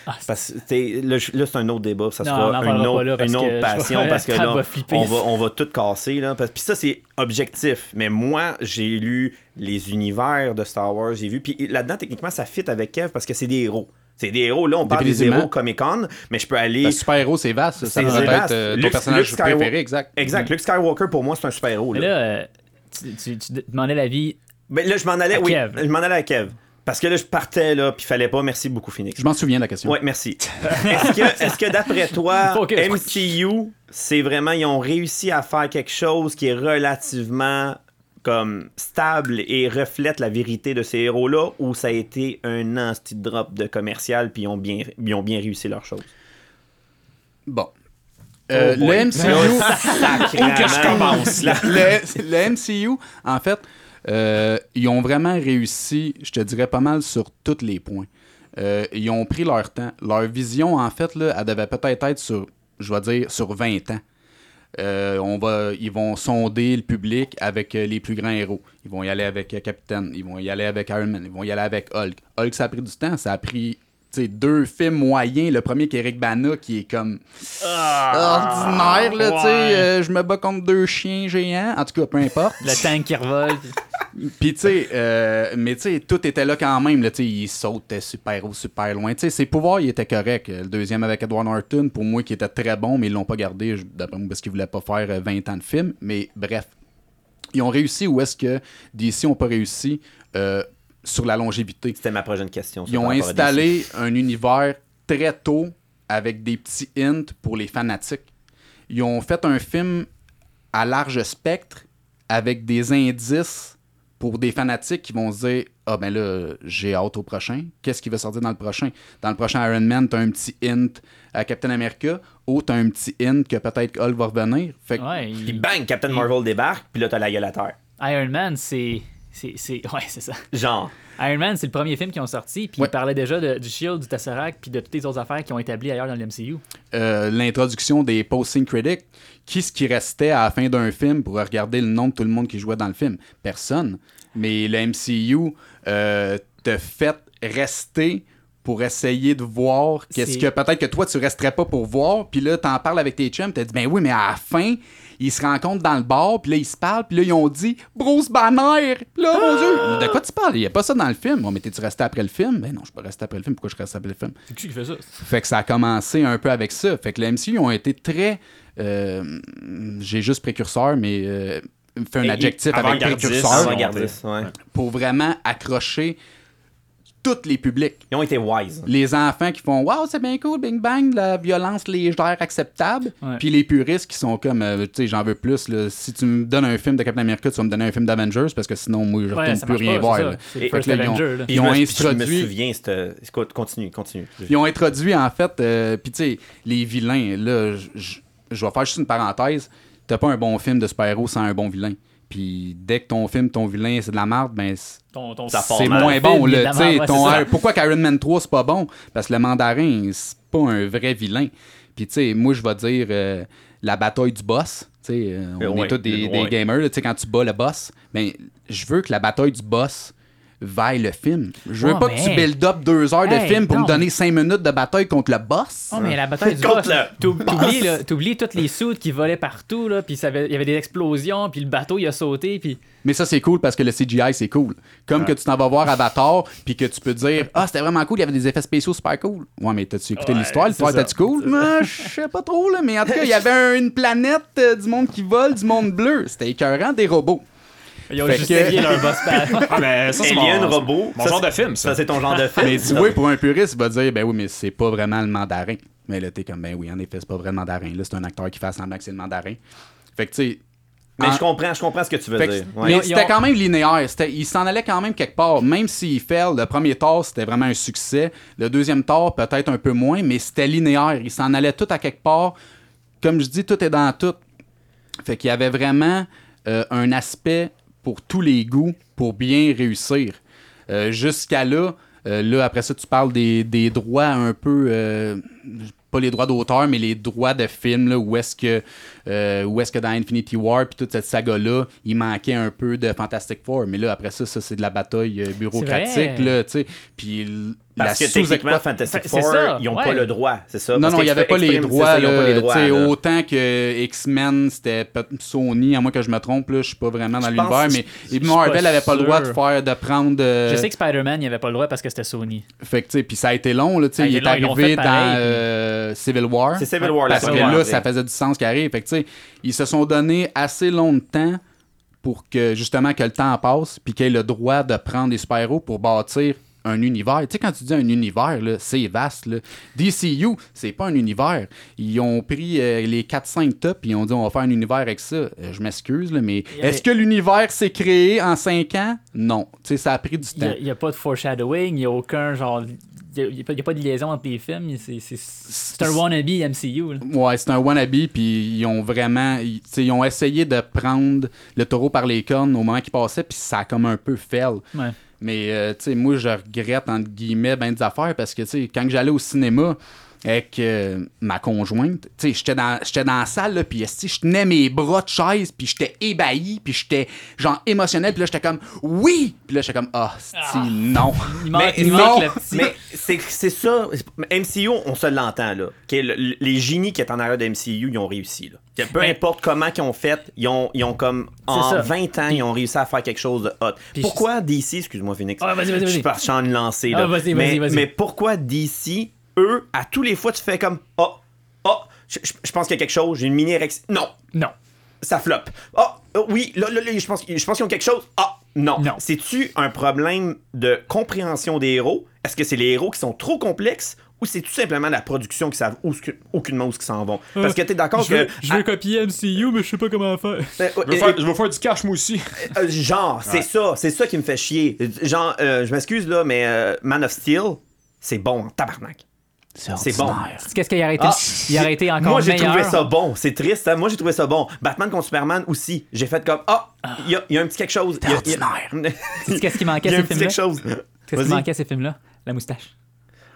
[SPEAKER 3] Ah,
[SPEAKER 2] Parce que là, c'est un autre débat, ça
[SPEAKER 3] Non,
[SPEAKER 2] sera une autre,
[SPEAKER 3] là,
[SPEAKER 2] une autre passion, parce que là,
[SPEAKER 3] va
[SPEAKER 2] on va, on va tout casser. Là, parce, puis ça, c'est objectif. Mais moi, j'ai lu les univers de Star Wars, j'ai vu. Puis là-dedans, techniquement, ça fit avec Kev parce que c'est des héros. C'est des héros. Là, on parle des héros Comic-Con, mais je peux aller.
[SPEAKER 4] Le super-héros, c'est vaste. Ça
[SPEAKER 2] C'est
[SPEAKER 4] peut être
[SPEAKER 2] vaste.
[SPEAKER 4] euh, ton
[SPEAKER 2] Luke-
[SPEAKER 4] personnage
[SPEAKER 2] Luke Skywalker-
[SPEAKER 4] préféré, exact.
[SPEAKER 2] Exact. Luke Skywalker, pour moi, c'est un super-héros.
[SPEAKER 3] Mais
[SPEAKER 2] Là.
[SPEAKER 3] là, euh, tu, tu- tu demandais l'avis.
[SPEAKER 2] Ben, là, je m'en allais.
[SPEAKER 3] À
[SPEAKER 2] Oui,
[SPEAKER 3] Kev.
[SPEAKER 2] je m'en allais à Kev. Parce que là, je partais, là, puis fallait pas. Merci beaucoup, Phoenix.
[SPEAKER 4] Je m'en souviens de la question.
[SPEAKER 2] Ouais, merci. Est-ce que, d'après toi. MCU, c'est vraiment, ils ont réussi à faire quelque chose qui est relativement comme stable et reflète la vérité de ces héros-là, ou ça a été un anti drop de commercial, puis ils ont bien, ils ont bien réussi leur chose?
[SPEAKER 4] Bon. Euh,
[SPEAKER 2] Oh boy.
[SPEAKER 4] le MCU.
[SPEAKER 1] Que je commence, là?
[SPEAKER 4] le, le MCU, en fait, euh, ils ont vraiment réussi, je te dirais pas mal sur tous les points. Euh, ils ont pris leur temps. Leur vision, en fait, là, elle devait peut-être être sur, je vais dire, sur 20 ans. Euh, on va, ils vont sonder le public avec les plus grands héros. Ils vont y aller avec Captain, ils vont y aller avec Iron Man, ils vont y aller avec Hulk. Hulk, ça a pris du temps, ça a pris tu sais, deux films moyens. Le premier qui est Eric Bana, qui est comme ordinaire, là, tu sais.
[SPEAKER 3] ouais.
[SPEAKER 4] euh, je me bats contre deux chiens géants. En tout cas, peu importe.
[SPEAKER 3] Le tank qui revole.
[SPEAKER 4] Puis, tu sais, euh, mais tu sais, tout était là quand même. Là, tu sais, il sautait super haut, super loin. Tu sais, ses pouvoirs, il était correct. Le deuxième avec Edward Norton, pour moi, qui était très bon, mais ils l'ont pas gardé, d'après moi, parce qu'ils voulaient pas faire euh, 20 ans de film. Mais bref, ils ont réussi où est-ce que DC ont pas réussi euh, sur la longévité.
[SPEAKER 2] C'était ma prochaine question.
[SPEAKER 4] Ils ont installé un univers très tôt avec des petits hints pour les fanatiques. Ils ont fait un film à large spectre avec des indices pour des fanatiques qui vont se dire Ah ben là, j'ai hâte au prochain. Qu'est-ce qui va sortir dans le prochain Dans le prochain Iron Man, t'as un petit hint à Captain America ou t'as un petit hint que peut-être Hulk va revenir. Fait que
[SPEAKER 3] Ouais,
[SPEAKER 2] Puis bang, Captain Marvel débarque, puis là, t'as la gueule à terre.
[SPEAKER 3] Iron Man, c'est. C'est- c'est- Ouais, c'est ça.
[SPEAKER 2] Genre.
[SPEAKER 3] Iron Man, c'est le premier film qu'ils ont sorti, puis
[SPEAKER 4] Ouais.
[SPEAKER 3] ils parlaient déjà de- du Shield, du Tesseract, puis de toutes les autres affaires qu'ils ont établies ailleurs dans le MCU.
[SPEAKER 4] euh, l'introduction des posting critics, qui ce qui restait à la fin d'un film pour regarder le nom de tout le monde qui jouait dans le film? Personne. Mais le MCU euh, te fait rester pour essayer de voir qu'est-ce
[SPEAKER 3] C'est-
[SPEAKER 4] que peut-être que toi tu resterais pas pour voir puis là t'en parles avec tes chums t'as dit ben oui mais à la fin ils se rencontrent dans le bar puis là ils se parlent puis là ils ont dit Bruce Banner Puis là mon dieu de quoi tu parles? Il y a pas ça dans le film. Bon, mais t'es-tu resté après le film? Ben non je suis pas resté après le film. Pourquoi je reste après le film?
[SPEAKER 3] C'est qui qui fait ça?
[SPEAKER 4] fait que ça a commencé un peu avec ça. Fait que les MCU ont été très. euh, J'ai juste précurseur, mais euh, fait un
[SPEAKER 2] Et-
[SPEAKER 4] adjectif avec précurseur. pour vraiment accrocher tous les publics.
[SPEAKER 2] Ils ont été wise.
[SPEAKER 4] Les enfants qui font Waouh, c'est bien cool, Bing Bang, de la violence légère acceptable.
[SPEAKER 3] Ouais.
[SPEAKER 4] Puis les puristes qui sont comme, euh, tu sais, j'en veux plus. là. Si tu me donnes un film de Captain America, tu vas me donner un film d'Avengers parce que sinon, moi, je
[SPEAKER 3] Ouais,
[SPEAKER 4] retourne
[SPEAKER 3] ça
[SPEAKER 4] plus rien
[SPEAKER 3] pas,
[SPEAKER 4] voir. là.
[SPEAKER 2] Et-
[SPEAKER 4] fait ils ont- ils ont
[SPEAKER 2] je me- Je me
[SPEAKER 4] introduit-
[SPEAKER 2] souviens, continue, continue.
[SPEAKER 4] Ils ont introduit, en fait, euh, puis tu sais, les vilains, là, je- je je vais faire juste une parenthèse. T'as pas un bon film de super-héros sans un bon vilain. Puis dès que ton film, ton vilain, c'est de la merde, ben
[SPEAKER 3] Ton, ton
[SPEAKER 4] c'est moins bon. Là,
[SPEAKER 3] ouais,
[SPEAKER 4] ton. Iron- pourquoi qu'Iron Man 3, c'est pas bon? Parce que le mandarin, c'est pas un vrai vilain. Puis tu sais, moi, je vais dire euh, la bataille du boss. Sais, euh, on
[SPEAKER 2] Ouais,
[SPEAKER 4] est tous des,
[SPEAKER 2] ouais.
[SPEAKER 4] des gamers. là, quand tu bats le boss, ben, je veux que la bataille du boss vaille le film. Je veux pas que tu build up deux heures de film pour
[SPEAKER 3] non.
[SPEAKER 4] me donner cinq minutes de bataille contre le boss.
[SPEAKER 3] Oh, mais la bataille du
[SPEAKER 2] Contre
[SPEAKER 3] boss, t'oublies, là, t'oublies toutes les soutes qui volaient partout, là, puis ça avait- il y avait des explosions, puis le bateau, il a sauté, puis...
[SPEAKER 4] Mais ça, c'est cool parce que le CGI, c'est cool. Comme que tu t'en vas voir Avatar, puis que tu peux dire Ah, c'était vraiment cool, il y avait des effets spéciaux super cool. Ouais, mais t'as-tu écouté
[SPEAKER 3] Ouais,
[SPEAKER 4] l'histoire? L'histoire était-tu cool? Mais Je sais pas trop, là. Mais en tout cas, il y avait un- une planète, euh, du monde qui vole, du monde bleu. C'était écœurant, des robots.
[SPEAKER 3] Ils ont justifié
[SPEAKER 4] que-
[SPEAKER 3] leur boss battle.
[SPEAKER 1] Ah, ben, ça, c'est
[SPEAKER 2] Alien,
[SPEAKER 1] mon,
[SPEAKER 2] robot.
[SPEAKER 1] Mon
[SPEAKER 2] ça,
[SPEAKER 1] genre
[SPEAKER 2] c'est-
[SPEAKER 1] de film, ça.
[SPEAKER 2] Ça, c'est ton genre de film.
[SPEAKER 4] Mais tu vois, pour un puriste, il va dire Ben oui, mais c'est pas vraiment le mandarin. Mais là, t'es comme Ben oui, en effet, c'est pas vraiment le mandarin. Là, c'est un acteur qui fait semblant que c'est le mandarin. Fait que, tu sais.
[SPEAKER 2] Mais
[SPEAKER 4] en-
[SPEAKER 2] je comprends, je comprends ce que tu veux
[SPEAKER 4] Fait que-
[SPEAKER 2] dire.
[SPEAKER 4] mais
[SPEAKER 3] ont-
[SPEAKER 4] c'était quand même linéaire. C'était- il s'en allait quand même quelque part. Même s'il fait le premier tort, c'était vraiment un succès. Le deuxième tort, peut-être un peu moins, mais c'était linéaire. Il s'en allait tout à quelque part. Comme je dis, tout est dans tout. Fait qu'il y avait vraiment euh, un aspect pour tous les goûts pour bien réussir. Euh, Jusqu'à là, euh, là, après ça, tu parles des, des droits un peu. euh, pas les droits d'auteur, mais les droits de film, là, où est-ce que, euh, où est-ce que dans Infinity War, puis toute cette saga-là, il manquait un peu de Fantastic Four. Mais là, après ça, ça, c'est de la bataille bureaucratique, là. Puis
[SPEAKER 2] Parce
[SPEAKER 4] la
[SPEAKER 2] que techniquement, Fantastic
[SPEAKER 3] C'est
[SPEAKER 2] Four,
[SPEAKER 3] ça,
[SPEAKER 2] ils n'ont
[SPEAKER 3] ouais.
[SPEAKER 2] pas le droit, c'est ça?
[SPEAKER 4] non,
[SPEAKER 2] Parce
[SPEAKER 4] non, il n'y avait pas les droits.
[SPEAKER 2] ça, pas les là.
[SPEAKER 4] autant que X-Men, c'était Sony, à moins que je me trompe, là, je suis pas vraiment dans l'univers, mais
[SPEAKER 3] je- je suis
[SPEAKER 4] Marvel n'avait pas le droit de faire, de prendre. euh,
[SPEAKER 3] Je sais que Spider-Man, il n'y avait pas le droit parce que c'était Sony.
[SPEAKER 4] Fait que, tu sais, puis ça a été long, là, tu sais, il est arrivé dans euh, Civil War.
[SPEAKER 2] C'est Civil War, la
[SPEAKER 4] Parce que là, ça faisait du sens qui arrive. Fait que, tu sais, ils se sont donné assez longtemps pour que, justement, que le temps passe, puis qu'ils aient le droit de prendre des super-héros pour bâtir un univers. Tu sais, quand tu dis un univers, c'est vaste. Là. DCU, c'est pas un univers. Ils ont pris euh, les 4-5 tops, puis ils ont dit on va faire un univers avec ça. Euh, je m'excuse, mais
[SPEAKER 3] Il avait-
[SPEAKER 4] est-ce que l'univers s'est créé en 5 ans? Non. Tu sais, ça a pris du
[SPEAKER 3] Il
[SPEAKER 4] temps.
[SPEAKER 3] n'y a, pas de foreshadowing, il n'y a aucun genre. Il n'y a, il pas de liaison entre les films. C'est- un wannabe MCU. là.
[SPEAKER 4] Ouais, c'est un wannabe, puis ils ont vraiment. Ils, tu sais, ils ont essayé de prendre le taureau par les cornes au moment qu'il passait, puis ça a comme un peu fail.
[SPEAKER 3] Ouais.
[SPEAKER 4] Mais, euh, tu sais, moi, je regrette, entre guillemets, ben des affaires, parce que, tu sais, quand j'allais au cinéma avec euh, ma conjointe, tu sais, j'étais dans, j'étais dans la salle, là, puis je tenais mes bras de chaise, puis j'étais ébahi, puis j'étais, genre, émotionnel, puis là, j'étais comme, oui! Puis là, j'étais comme, ah, esti, non.
[SPEAKER 2] Mais
[SPEAKER 3] il
[SPEAKER 2] non,
[SPEAKER 3] manque le petit.
[SPEAKER 2] Mais c'est c'est ça. MCU, on se l'entend, là. Le- les génies qui étaient en arrière de MCU, ils ont réussi, là. Que Peu
[SPEAKER 3] Ben-
[SPEAKER 2] importe comment qu'ils ont fait, ils ont, ils ont comme, en
[SPEAKER 3] ça.
[SPEAKER 2] 20 ans, ils ont réussi à faire quelque chose de hot.
[SPEAKER 3] Puis
[SPEAKER 2] pourquoi DC, excuse-moi Phoenix,
[SPEAKER 3] Ah, vas-y, vas-y,
[SPEAKER 2] je suis parti en lancer, là.
[SPEAKER 3] Ah, vas-y,
[SPEAKER 2] mais, pourquoi DC, eux, à tous les fois, tu fais comme, oh, oh, je, je- je pense qu'il y a quelque chose, j'ai une mini érection. Non,
[SPEAKER 3] Non.
[SPEAKER 2] ça floppe. Ah, oh, oui, là, là, là, je pense, je pense qu'ils ont quelque chose. Ah, non.
[SPEAKER 3] Non.
[SPEAKER 2] C'est-tu un problème de compréhension des héros? Est-ce que c'est les héros qui sont trop complexes ou c'est tout simplement la production qui savent où, aucunement où ils s'en vont? Parce que t'es d'accord que. ah,
[SPEAKER 3] copier MCU, mais je sais pas comment faire.
[SPEAKER 2] euh,
[SPEAKER 1] Je veux,
[SPEAKER 2] euh,
[SPEAKER 1] faire, je veux faire du cash, moi aussi.
[SPEAKER 2] euh, genre, c'est ça, c'est ça qui me fait chier. Genre, euh, je m'excuse là, mais euh, Man of Steel, c'est bon en tabarnak. C'est bon.
[SPEAKER 3] Qu'est-ce qu'il a été,
[SPEAKER 2] Ah,
[SPEAKER 3] il a été encore
[SPEAKER 2] Moi, j'ai trouvé ça bon. C'est triste, hein? Moi, j'ai trouvé ça bon. Batman contre Superman aussi. J'ai fait comme, ah, il y, a- il y a un petit quelque chose.
[SPEAKER 3] Qu'est-ce qui manquait à ces films-là? Qu'est-ce qui manquait à ces films-là? La moustache.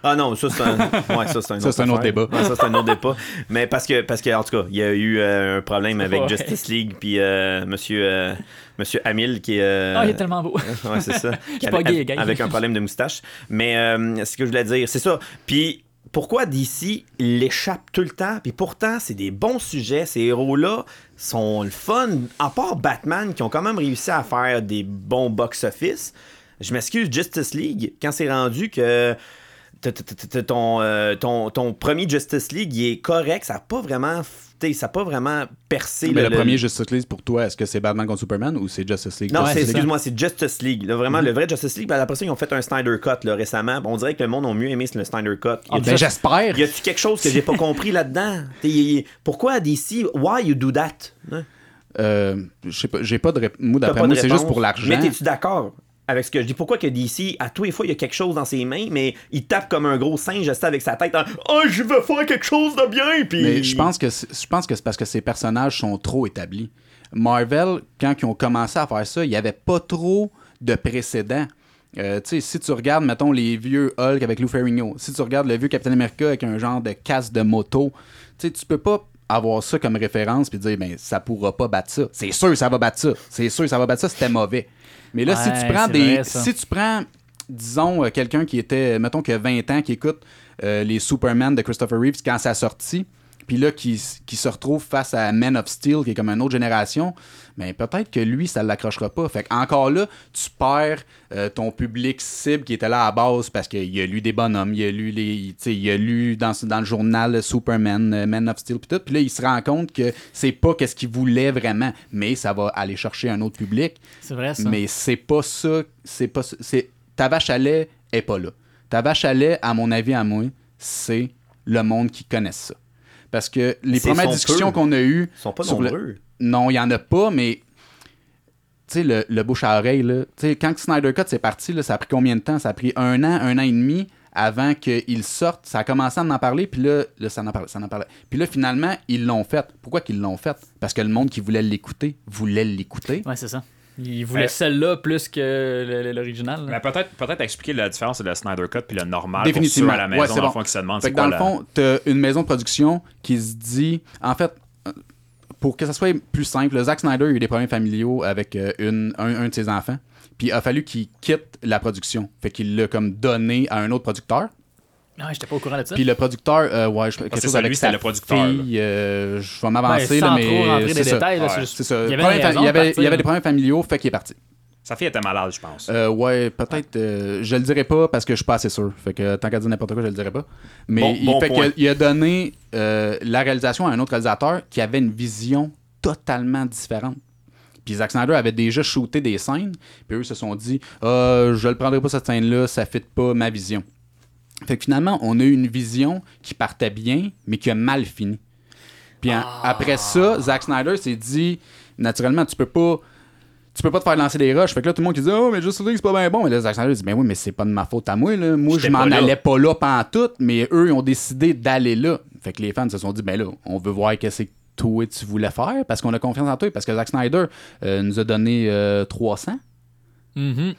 [SPEAKER 2] Ah non, ça c'est un, ouais, ça, c'est un,
[SPEAKER 4] Ça,
[SPEAKER 2] autre
[SPEAKER 4] c'est un autre
[SPEAKER 2] affaire.
[SPEAKER 4] débat.
[SPEAKER 2] Ouais, ça c'est un autre débat. Mais parce que, parce que en tout cas, il y a eu euh, un problème avec
[SPEAKER 3] Ouais.
[SPEAKER 2] Justice League puis euh, Monsieur, euh, Monsieur Hamill qui est. euh,
[SPEAKER 3] Ah, il est tellement beau.
[SPEAKER 2] Ouais, c'est ça.
[SPEAKER 3] suis pas
[SPEAKER 2] avec,
[SPEAKER 3] gay, gars.
[SPEAKER 2] avec un problème de moustache. Mais euh, ce que je voulais dire, c'est ça. Puis pourquoi DC l'échappe tout le temps? Puis pourtant, c'est des bons sujets. Ces héros-là sont le fun. À part Batman, qui ont quand même réussi à faire des bons box-office. Je m'excuse, Justice League, quand c'est rendu que ton, euh, ton, ton premier Justice League, il est correct, ça n'a pas vraiment... Ça a pas vraiment percé
[SPEAKER 4] Mais le,
[SPEAKER 2] le-
[SPEAKER 4] premier Justice League pour toi, est-ce que c'est Batman contre Superman ou c'est Justice League?
[SPEAKER 2] non,
[SPEAKER 3] Ouais,
[SPEAKER 2] c'est,
[SPEAKER 3] c'est
[SPEAKER 2] excuse-moi, c'est Justice League. Là, vraiment, le vrai Justice League. Ben, après ça, ils ont fait un Snyder Cut là, récemment. On dirait que le monde a mieux aimé le Snyder Cut.
[SPEAKER 4] Ah, ben, j'espère.
[SPEAKER 2] y a-tu quelque chose que j'ai pas compris là-dedans? Pourquoi DC? Why you do that? Hein?
[SPEAKER 4] Euh, je sais pas, j'ai pas de rép- Moi, d'après
[SPEAKER 2] pas
[SPEAKER 4] moi,
[SPEAKER 2] de
[SPEAKER 4] c'est
[SPEAKER 2] réponse.
[SPEAKER 4] juste pour l'argent.
[SPEAKER 2] Mais t'es-tu d'accord? Avec ce que je dis? Pourquoi que DC, à tous les fois, il y a quelque chose dans ses mains, mais il tape comme un gros singe, sais, avec sa tête en Oh, je veux faire quelque chose de bien! Puis...
[SPEAKER 4] Mais je pense que c'est- parce que ces personnages sont trop établis. Marvel, quand ils ont commencé à faire ça, il n'y avait pas trop de précédents. Euh, si tu regardes, mettons, les vieux Hulk avec Lou Ferrigno, si tu regardes le vieux Captain America avec un genre de casse de moto, tu peux pas avoir ça comme référence puis dire ben ça pourra pas battre ça. C'est sûr ça va battre ça. C'est sûr ça va battre ça, c'était mauvais. Mais là si tu prends des
[SPEAKER 3] vrai,
[SPEAKER 4] si tu prends disons euh, quelqu'un qui était mettons qui a 20 ans qui écoute euh, les Superman de Christopher Reeves quand ça sortit puis là qui, qui se retrouve face à Man of Steel qui est comme une autre génération, ben peut-être que lui ça l'accrochera pas. Fait encore là, tu perds euh, ton public cible qui était là à la base parce qu'il a lu des bonhommes, il a lu les il a lu dans, dans le journal Superman, euh, Man of Steel puis tout, puis là il se rend compte que c'est pas qu'est-ce qu'il voulait vraiment, mais ça va aller chercher un autre public.
[SPEAKER 3] C'est vrai, ça.
[SPEAKER 4] Mais c'est pas ça. C'est pas ça. C'est, ta vache à lait est pas là. Ta vache à lait, à mon avis, à moi, c'est le monde qui connaît ça. Parce que les premières discussions qu'on a eues.
[SPEAKER 2] Ils sont pas
[SPEAKER 4] sur le-
[SPEAKER 2] nombreux.
[SPEAKER 4] Non, il y en a pas, mais. Tu sais, le, le bouche à oreille, là. Tu sais, quand Snyder Cut c'est parti, là, ça a pris combien de temps? Ça a pris un an, un an et demi avant qu'il sorte. Ça a commencé à en parler, puis là, là, ça en parlait, ça en parlait. Puis là, finalement, ils l'ont fait. Pourquoi qu'ils l'ont fait? Parce que le monde qui voulait l'écouter voulait l'écouter.
[SPEAKER 3] Ouais, c'est ça. Il voulait
[SPEAKER 1] Euh,
[SPEAKER 3] celle-là plus que l'original.
[SPEAKER 1] Mais peut-être peut expliquer la différence de le Snyder Cut puis le normal
[SPEAKER 4] Définitivement.
[SPEAKER 1] pour ceux à la maison
[SPEAKER 4] Ouais, c'est
[SPEAKER 1] dans le
[SPEAKER 4] bon.
[SPEAKER 1] fond qui se demandent
[SPEAKER 4] Fait
[SPEAKER 1] c'est
[SPEAKER 4] que
[SPEAKER 1] quoi
[SPEAKER 4] dans
[SPEAKER 1] la...
[SPEAKER 4] le fond, t'as une maison de production qui se dit. En fait, euh, pour que ça soit plus simple, le Zack Snyder a eu des problèmes familiaux avec euh, une, un, un de ses enfants. Puis il a fallu qu'il quitte la production. Fait qu'il l'a comme donné à un autre producteur.
[SPEAKER 3] Ah, j'étais pas au courant de ça.
[SPEAKER 4] Puis le producteur, euh, ouais, je, quelque
[SPEAKER 1] c'est
[SPEAKER 4] chose
[SPEAKER 1] ça,
[SPEAKER 4] avec
[SPEAKER 1] lui,
[SPEAKER 4] sa
[SPEAKER 1] le producteur,
[SPEAKER 4] fille, euh, je vais m'avancer,
[SPEAKER 3] sans
[SPEAKER 4] là, mais
[SPEAKER 3] trop rentrer
[SPEAKER 4] c'est
[SPEAKER 3] des
[SPEAKER 4] ça.
[SPEAKER 3] détails, là,
[SPEAKER 1] Ouais,
[SPEAKER 3] c'est
[SPEAKER 4] C'est ça.
[SPEAKER 3] Il y avait,
[SPEAKER 4] Problème
[SPEAKER 3] une
[SPEAKER 4] fa-
[SPEAKER 3] raison
[SPEAKER 4] il y
[SPEAKER 3] de
[SPEAKER 4] avait, il y
[SPEAKER 3] partir,
[SPEAKER 4] avait des problèmes familiaux, fait qu'il est parti.
[SPEAKER 1] Sa fille était malade, je pense.
[SPEAKER 4] Euh, ouais, peut-être. euh, je le dirai pas parce que je suis pas assez sûr. Fait que tant qu'à dire n'importe quoi, je le dirai pas. Mais
[SPEAKER 2] Bon-
[SPEAKER 4] il,
[SPEAKER 2] bon
[SPEAKER 4] fait
[SPEAKER 2] point.
[SPEAKER 4] qu'il a- il a donné euh, la réalisation à un autre réalisateur qui avait une vision totalement différente. Puis Zack Snyder avait déjà shooté des scènes, puis eux se sont dit Ah, je le prendrai pas cette scène-là, ça fit pas ma vision. Fait que finalement, on a eu une vision qui partait bien, mais qui a mal fini. Puis en- après ça, Zack Snyder s'est dit naturellement, tu peux pas tu peux pas te faire lancer des rushs. Fait que là, tout le monde qui dit Oh, mais Justice League, c'est pas bien bon. Mais là, Zack Snyder dit Ben oui, mais c'est pas de ma faute à moi. Là. Moi, je m'en allais pas là pendant tout, mais eux, ils ont décidé d'aller là. Fait que les fans se sont dit Ben là, on veut voir qu'est-ce que toi tu voulais faire parce qu'on a confiance en toi. Parce que Zack Snyder euh, nous a donné euh, 300.
[SPEAKER 3] Mhm.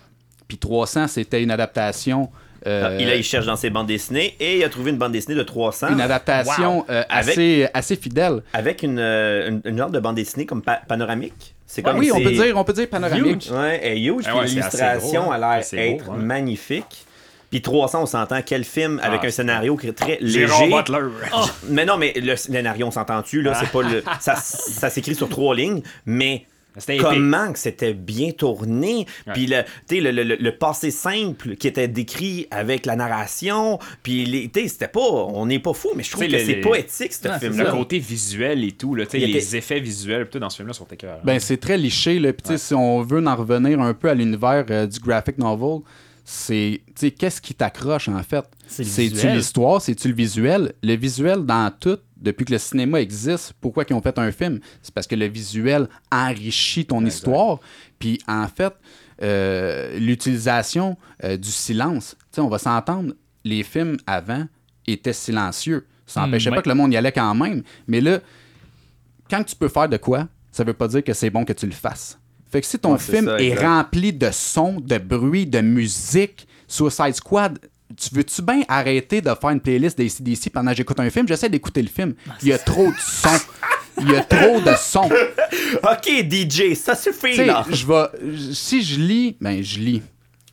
[SPEAKER 4] Puis 300, c'était une adaptation. Euh,
[SPEAKER 2] Ah, Il, a, il cherche dans ses bandes dessinées et il a trouvé une bande dessinée de 300
[SPEAKER 4] une adaptation euh,
[SPEAKER 2] Avec-
[SPEAKER 4] assez, assez fidèle.
[SPEAKER 2] avec une, euh, une, une genre de bande dessinée comme pa- panoramique. C'est comme
[SPEAKER 4] oui, on peut dire, on peut dire panoramique.
[SPEAKER 2] Huge. Ouais, est huge.
[SPEAKER 1] Ah
[SPEAKER 2] puis
[SPEAKER 1] ouais,
[SPEAKER 2] l'illustration
[SPEAKER 1] hein.
[SPEAKER 2] a l'air
[SPEAKER 1] beau,
[SPEAKER 2] être
[SPEAKER 1] ouais.
[SPEAKER 2] magnifique. Puis 300, on s'entend quel film avec
[SPEAKER 1] Ah,
[SPEAKER 2] un scénario qui est très
[SPEAKER 1] Jérôme
[SPEAKER 2] léger.
[SPEAKER 1] Butler.
[SPEAKER 2] Mais non, mais le scénario, on s'entend-tu, là, c'est pas le. Ça, ça s'écrit sur trois lignes, mais. Comment que c'était bien tourné, puis le, le, le- le- le passé simple qui était décrit avec la narration, puis c'était pas, on n'est pas fou, mais je trouve que c'est poétique ce film-là.
[SPEAKER 1] Le côté visuel et tout, là, les
[SPEAKER 2] était-
[SPEAKER 1] effets visuels plutôt dans ce film-là sont écœurants.
[SPEAKER 4] Ben, c'est très liché. Là. Puis, si on veut en revenir un peu à l'univers euh, du graphic novel, c'est. Qu'est-ce qui t'accroche, en fait?
[SPEAKER 3] C'est le
[SPEAKER 4] C'est-tu l'histoire? C'est-tu le visuel? Le visuel, dans tout, depuis que le cinéma existe, pourquoi ils ont fait un film? C'est parce que le visuel enrichit ton histoire. Puis, en fait, euh, l'utilisation euh, du silence. Tu sais, on va s'entendre, les films avant étaient silencieux. Ça
[SPEAKER 3] Hmm,
[SPEAKER 4] n'empêchait
[SPEAKER 3] ouais.
[SPEAKER 4] pas que le monde y allait quand même. Mais là, quand tu peux faire de quoi, ça veut pas dire que c'est bon que tu le fasses. Fait que si ton
[SPEAKER 2] Ouais,
[SPEAKER 4] film
[SPEAKER 2] ça,
[SPEAKER 4] est
[SPEAKER 2] exact.
[SPEAKER 4] rempli de sons, de bruit, de musique, Suicide Squad, tu veux-tu bien arrêter de faire une playlist des CDC pendant que j'écoute un film? J'essaie d'écouter le film. Il y a trop de sons. Il y a trop de sons.
[SPEAKER 2] Ok, DJ, ça suffit, là.
[SPEAKER 4] je vais. Si je lis, ben je lis.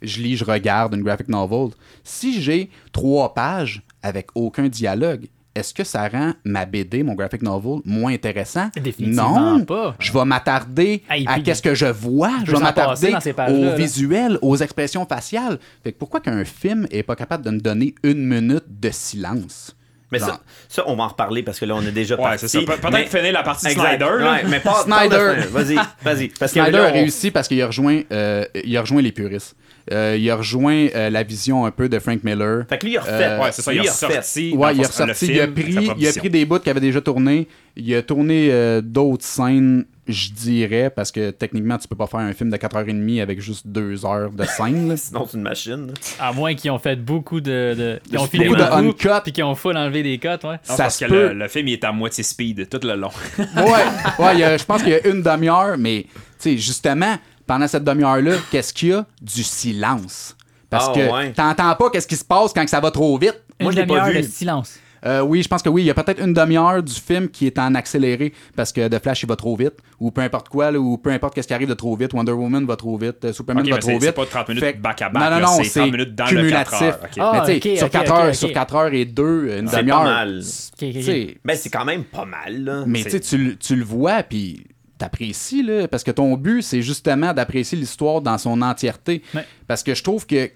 [SPEAKER 4] Je lis, je regarde une graphic novel. Si j'ai trois pages avec aucun dialogue, est-ce que ça rend ma BD, mon graphic novel, moins intéressant?
[SPEAKER 3] Définitivement
[SPEAKER 4] non.
[SPEAKER 3] pas.
[SPEAKER 4] Je vais m'attarder
[SPEAKER 3] Ah,
[SPEAKER 4] à qu'est-ce que je vois. Je vais m'attarder
[SPEAKER 3] dans ces pages-là,
[SPEAKER 4] au
[SPEAKER 3] là.
[SPEAKER 4] visuel, aux expressions faciales. Fait que pourquoi qu'un film est pas capable de me donner une minute de silence?
[SPEAKER 2] Mais ça, ça, on va en reparler parce que là, on est déjà
[SPEAKER 1] Ouais,
[SPEAKER 2] parti.
[SPEAKER 1] c'est ça. Pe- Peut-être
[SPEAKER 2] Mais-
[SPEAKER 1] finir la partie
[SPEAKER 2] Exact.
[SPEAKER 1] Snyder. là.
[SPEAKER 2] Ouais, mais pas
[SPEAKER 4] Snyder.
[SPEAKER 2] Vas-y, vas-y. Parce que
[SPEAKER 4] Snyder
[SPEAKER 2] là,
[SPEAKER 4] a réussi parce qu'il a rejoint, euh, il a rejoint les puristes. Euh, il a rejoint euh, la vision un peu de Frank Miller.
[SPEAKER 2] Fait que lui, il a refait.
[SPEAKER 4] Euh,
[SPEAKER 1] Ouais, c'est ça.
[SPEAKER 2] Lui,
[SPEAKER 1] Il a
[SPEAKER 2] refait.
[SPEAKER 1] sorti.
[SPEAKER 4] Ouais, il a ressorti,
[SPEAKER 1] film
[SPEAKER 4] il a pris, il a pris des bouts qui avaient déjà tourné. Il a tourné euh, d'autres scènes, je dirais, parce que techniquement, tu peux pas faire un film de 4h30 avec juste 2 heures de scène.
[SPEAKER 2] Sinon, c'est une machine.
[SPEAKER 3] À moins qu'ils ont fait beaucoup de. de qui ont
[SPEAKER 2] Beaucoup
[SPEAKER 3] filmé
[SPEAKER 2] de
[SPEAKER 3] beaucoup,
[SPEAKER 4] uncut.
[SPEAKER 3] puis qu'ils ont full enlevé des cuts, ouais.
[SPEAKER 1] Non,
[SPEAKER 4] Ça
[SPEAKER 1] parce
[SPEAKER 4] se
[SPEAKER 1] que
[SPEAKER 4] peut.
[SPEAKER 1] le, le film il est à moitié speed tout le long.
[SPEAKER 4] ouais, ouais je pense qu'il y a une demi-heure, mais tu sais, justement, pendant cette demi-heure-là, qu'est-ce qu'il y a? Du silence. Parce
[SPEAKER 2] Ah,
[SPEAKER 4] que
[SPEAKER 2] ouais.
[SPEAKER 4] t'entends pas qu'est-ce qui se passe quand que ça va trop vite.
[SPEAKER 2] Moi,
[SPEAKER 3] Une
[SPEAKER 2] je l'ai pas
[SPEAKER 3] demi-heure
[SPEAKER 2] vu.
[SPEAKER 3] de silence.
[SPEAKER 4] Euh, oui, je pense que oui. Il y a peut-être une demi-heure du film qui est en accéléré parce que The Flash, il va trop vite. Ou peu importe quoi, là, ou peu importe qu'est-ce qui arrive de trop vite. Wonder Woman va trop vite. euh, Superman va
[SPEAKER 1] mais
[SPEAKER 4] trop
[SPEAKER 1] c'est-
[SPEAKER 4] vite.
[SPEAKER 1] c'est pas 30 minutes
[SPEAKER 4] Fait que-
[SPEAKER 1] back-à-back,
[SPEAKER 4] Non, non, non,
[SPEAKER 1] c'est 30 minutes dans le
[SPEAKER 4] cumulatif.
[SPEAKER 1] 4 heures, ok.
[SPEAKER 3] Ah,
[SPEAKER 4] mais tu sais,
[SPEAKER 3] ok,
[SPEAKER 4] sur
[SPEAKER 3] ok,
[SPEAKER 4] 4
[SPEAKER 3] ok,
[SPEAKER 4] heures,
[SPEAKER 3] ok.
[SPEAKER 4] sur 4 heures et 2, une
[SPEAKER 2] C'est
[SPEAKER 4] demi-heure.
[SPEAKER 2] pas mal.
[SPEAKER 4] Sais,
[SPEAKER 2] Ben, c'est quand même pas mal, là.
[SPEAKER 4] mais tu sais, tu, le- tu le vois, puis t'apprécies, là, parce que ton but, c'est justement d'apprécier l'histoire dans son entièreté.
[SPEAKER 3] Ouais.
[SPEAKER 4] Parce que je trouve que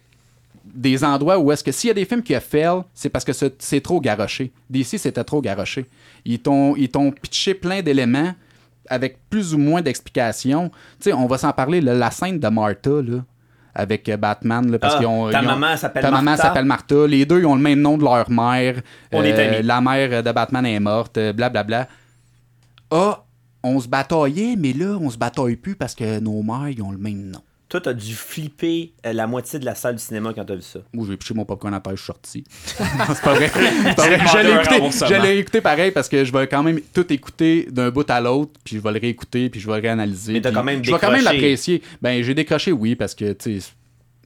[SPEAKER 4] des endroits où est-ce que s'il y a des films qui a fail, c'est parce que c'est trop garoché. DC, c'était trop garoché. Ils t'ont ils t'ont pitché plein d'éléments avec plus ou moins d'explications. Tu sais, on va s'en parler, là, la scène de Martha, là, avec euh, Batman, là, parce
[SPEAKER 2] Ah,
[SPEAKER 4] qu'ils ont...
[SPEAKER 2] ta
[SPEAKER 4] ils ont-
[SPEAKER 2] maman s'appelle
[SPEAKER 4] Ta maman
[SPEAKER 2] Martha.
[SPEAKER 4] s'appelle Martha. Les deux, ils ont le même nom de leur mère.
[SPEAKER 2] On est amis.
[SPEAKER 4] La mère de Batman est morte, euh, blablabla. Ah, on se bataillait, mais là, on se bataille plus parce que nos mères, ils ont le même nom.
[SPEAKER 2] Toi, t'as dû flipper euh, la moitié de la salle du cinéma quand t'as vu ça.
[SPEAKER 4] Moi, j'ai piché mon popcorn à terre, je suis sorti. C'est pas vrai. C'est pas vrai.
[SPEAKER 1] demandé
[SPEAKER 4] Je l'ai
[SPEAKER 1] un
[SPEAKER 4] écouté,
[SPEAKER 1] remboursement.
[SPEAKER 4] je l'ai écouté pareil parce que je vais quand même tout écouter d'un bout à l'autre, puis je vais le réécouter, puis je vais le réanalyser.
[SPEAKER 2] Mais t'as quand même
[SPEAKER 4] Je vais quand même
[SPEAKER 2] décroché.
[SPEAKER 4] l'apprécier. Ben, j'ai décroché, oui, parce que, tu sais,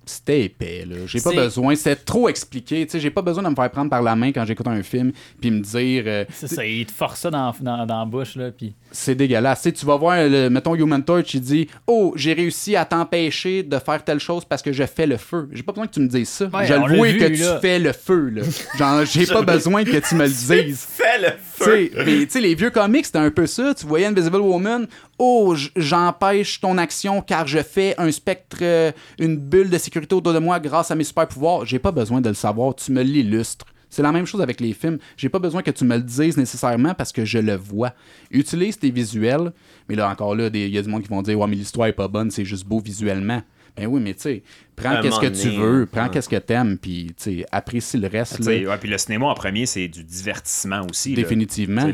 [SPEAKER 4] c'était épais, là. J'ai pas besoin, c'était trop expliqué. Tu sais, j'ai pas besoin de me faire prendre par la main quand j'écoute un film, puis me dire. euh,
[SPEAKER 3] C'est ça, il te force ça dans, dans, dans la bouche, là, puis...
[SPEAKER 4] c'est dégueulasse. Tu vas voir, le, mettons, Human Torch, il dit Oh, j'ai réussi à t'empêcher de faire telle chose parce que je fais le feu. J'ai pas besoin que tu me dises ça.
[SPEAKER 3] Ouais,
[SPEAKER 4] je le vois
[SPEAKER 3] vu,
[SPEAKER 4] que
[SPEAKER 3] là.
[SPEAKER 4] tu fais le feu, là. Genre, j'ai pas besoin que tu me le dises.
[SPEAKER 2] Fais le feu!
[SPEAKER 4] mais tu sais, les vieux comics, c'était un peu ça. Tu voyais Invisible Woman, oh, j'empêche ton action car je fais un spectre, euh, une bulle de sécurité autour de moi grâce à mes super pouvoirs. J'ai pas besoin de le savoir, tu me l'illustres. C'est la même chose avec les films. J'ai pas besoin que tu me le dises nécessairement parce que je le vois. Utilise tes visuels, mais là encore là, il y a du monde qui vont dire ouais mais l'histoire est pas bonne, c'est juste beau visuellement. Ben oui, mais tu sais, prends qu'est-ce que tu veux, prends
[SPEAKER 2] ouais.
[SPEAKER 4] qu'est-ce que t'aimes, puis tu sais, apprécie le reste.
[SPEAKER 1] Puis le cinéma en premier, c'est du divertissement aussi.
[SPEAKER 4] Définitivement.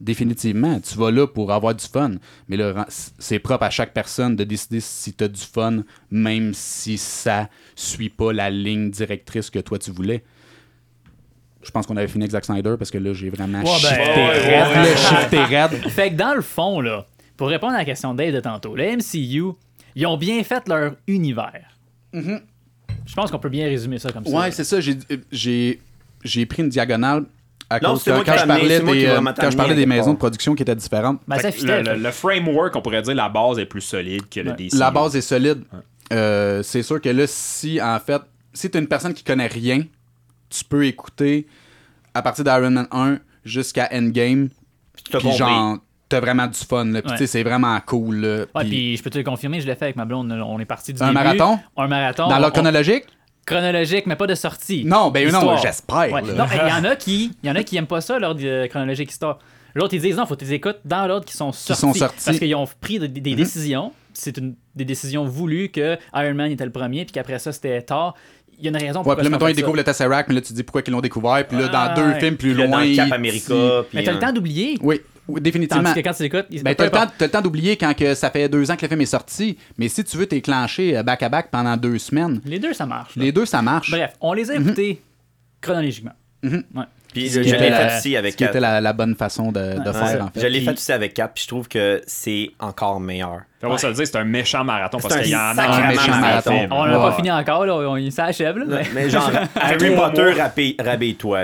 [SPEAKER 4] Définitivement. Tu vas là pour avoir du fun. Mais là, c'est propre à chaque personne de décider si tu as du fun, même si ça suit pas la ligne directrice que toi tu voulais. Je pense qu'on avait fini avec Zack Snyder parce que là, j'ai vraiment
[SPEAKER 3] Ouais, ben,
[SPEAKER 4] shifté
[SPEAKER 3] ouais,
[SPEAKER 4] raide.
[SPEAKER 3] ouais, ouais.
[SPEAKER 4] raide.
[SPEAKER 3] Fait que dans le fond, là, pour répondre à la question de Dave de tantôt, le MCU, ils ont bien fait leur univers. Je pense qu'on peut bien résumer ça comme ça.
[SPEAKER 4] Mm-hmm. Ouais, c'est ça. J'ai- J'ai j'ai pris une diagonale à
[SPEAKER 2] Non,
[SPEAKER 4] cause
[SPEAKER 2] c'est
[SPEAKER 4] que
[SPEAKER 2] moi qui
[SPEAKER 4] quand je
[SPEAKER 2] amené,
[SPEAKER 4] parlais
[SPEAKER 2] c'est moi qui
[SPEAKER 4] des, euh, quand je parlais des maisons de production qui étaient différentes.
[SPEAKER 3] Ben, ça
[SPEAKER 1] le, le- le framework, on pourrait dire la base est plus solide que le
[SPEAKER 3] Ouais.
[SPEAKER 1] DC.
[SPEAKER 4] La base est solide. Euh, c'est sûr que là, si en fait, si t'es une personne qui connaît rien, tu peux écouter à partir d'Iron Man 1 jusqu'à Endgame. Puis genre, t'as vraiment du fun. Là. Puis
[SPEAKER 3] Ouais.
[SPEAKER 4] tu sais, c'est vraiment cool. Là.
[SPEAKER 3] Ouais,
[SPEAKER 4] Puis
[SPEAKER 3] puis je peux te le confirmer, je l'ai fait avec ma blonde. On est parti du
[SPEAKER 4] Un
[SPEAKER 3] début.
[SPEAKER 4] marathon?
[SPEAKER 3] Un marathon.
[SPEAKER 4] dans
[SPEAKER 3] On-
[SPEAKER 4] l'ordre chronologique,
[SPEAKER 3] chronologique, mais pas de sortie.
[SPEAKER 4] Non, ben non, j'espère,
[SPEAKER 3] Ouais. Non, il y en a qui, il y en a qui aiment pas ça l'ordre euh, chronologique histoire. L'autre ils disent non, faut que tu les écoutes dans l'ordre qui sont sortis.
[SPEAKER 4] sont sortis.
[SPEAKER 3] Parce qu'ils ont pris des, des décisions. C'est une des décisions voulues que Iron Man était le premier, puis qu'après ça c'était Thor. Il y a une raison
[SPEAKER 4] Ouais,
[SPEAKER 3] pourquoi
[SPEAKER 4] puis là, mettons, ils découvrent
[SPEAKER 3] ça.
[SPEAKER 4] le Tesseract, mais là, tu dis pourquoi ils l'ont découvert. Puis là, dans
[SPEAKER 3] Ah,
[SPEAKER 4] deux
[SPEAKER 3] ouais.
[SPEAKER 4] films plus
[SPEAKER 2] Puis là,
[SPEAKER 4] loin.
[SPEAKER 2] dans le Cap America. puis,
[SPEAKER 3] Mais t'as le
[SPEAKER 2] euh,
[SPEAKER 3] temps d'oublier.
[SPEAKER 4] Oui, oui, définitivement.
[SPEAKER 3] Tandis que quand tu l'écoutes,
[SPEAKER 4] Ben, t'as le, temps, le d'oublier quand que ça fait deux ans que le film est sorti, mais si tu veux t'éclencher euh, back-à-back pendant deux semaines,
[SPEAKER 3] Les deux, ça marche. là.
[SPEAKER 4] les deux, ça marche.
[SPEAKER 3] Bref, on les a
[SPEAKER 4] Mhm.
[SPEAKER 3] écoutés chronologiquement. Ouais.
[SPEAKER 2] Puis je l'ai fait
[SPEAKER 3] la-
[SPEAKER 2] aussi
[SPEAKER 4] Ce
[SPEAKER 2] avec
[SPEAKER 4] qui était
[SPEAKER 2] Cap.
[SPEAKER 4] la, la bonne façon de, de
[SPEAKER 3] Ouais.
[SPEAKER 4] faire, en fait.
[SPEAKER 2] Je l'ai fait aussi avec Cap, puis je trouve que c'est encore meilleur.
[SPEAKER 1] On va se le dire, c'est un méchant marathon parce
[SPEAKER 2] C'est un
[SPEAKER 1] qu'il y en a un
[SPEAKER 4] méchant
[SPEAKER 1] marathon.
[SPEAKER 4] marathon.
[SPEAKER 3] On n'a pas fini encore, là, on, ça achève. Là, mais-
[SPEAKER 2] Mais genre, Harry Potter, rabais-toi.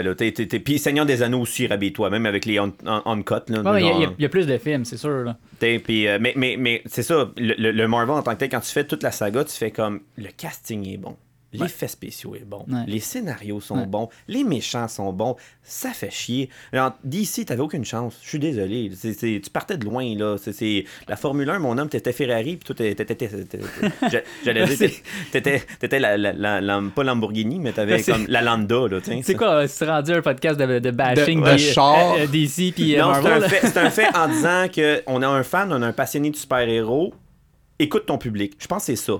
[SPEAKER 2] Puis Seigneur des Anneaux aussi, rabais-toi, même avec les on- on- on-cut.
[SPEAKER 3] il y a- plus de films, c'est sûr.
[SPEAKER 2] Euh, mais mais, mais c'est ça, le, le- le Marvel en tant que tel, quand tu fais toute la saga, tu fais comme le casting est bon. L'effet spéciaux est bon.
[SPEAKER 3] Ouais.
[SPEAKER 2] Les scénarios sont
[SPEAKER 3] Ouais.
[SPEAKER 2] bons. Les méchants sont bons. Ça fait chier. Alors, DC, t'avais aucune chance. Je suis désolé. Tu partais de loin, là. C'est- La Formule 1, mon homme, t'étais Ferrari, puis toi, t'étais... t'étais- t'étais- t'étais- J'allais dire, t'étais- t'étais la, la, la- la- pas Lamborghini, mais t'avais comme la Landa, là.
[SPEAKER 3] C'est quoi, c'est rendu un podcast de, de bashing
[SPEAKER 4] De- de char.
[SPEAKER 3] euh, DC puis euh,
[SPEAKER 2] Non, c'est
[SPEAKER 3] Marvel?
[SPEAKER 2] un, fait, c'est un fait en disant qu'on a un fan, on a un passionné de super-héros. Écoute ton public. Je pense que c'est ça.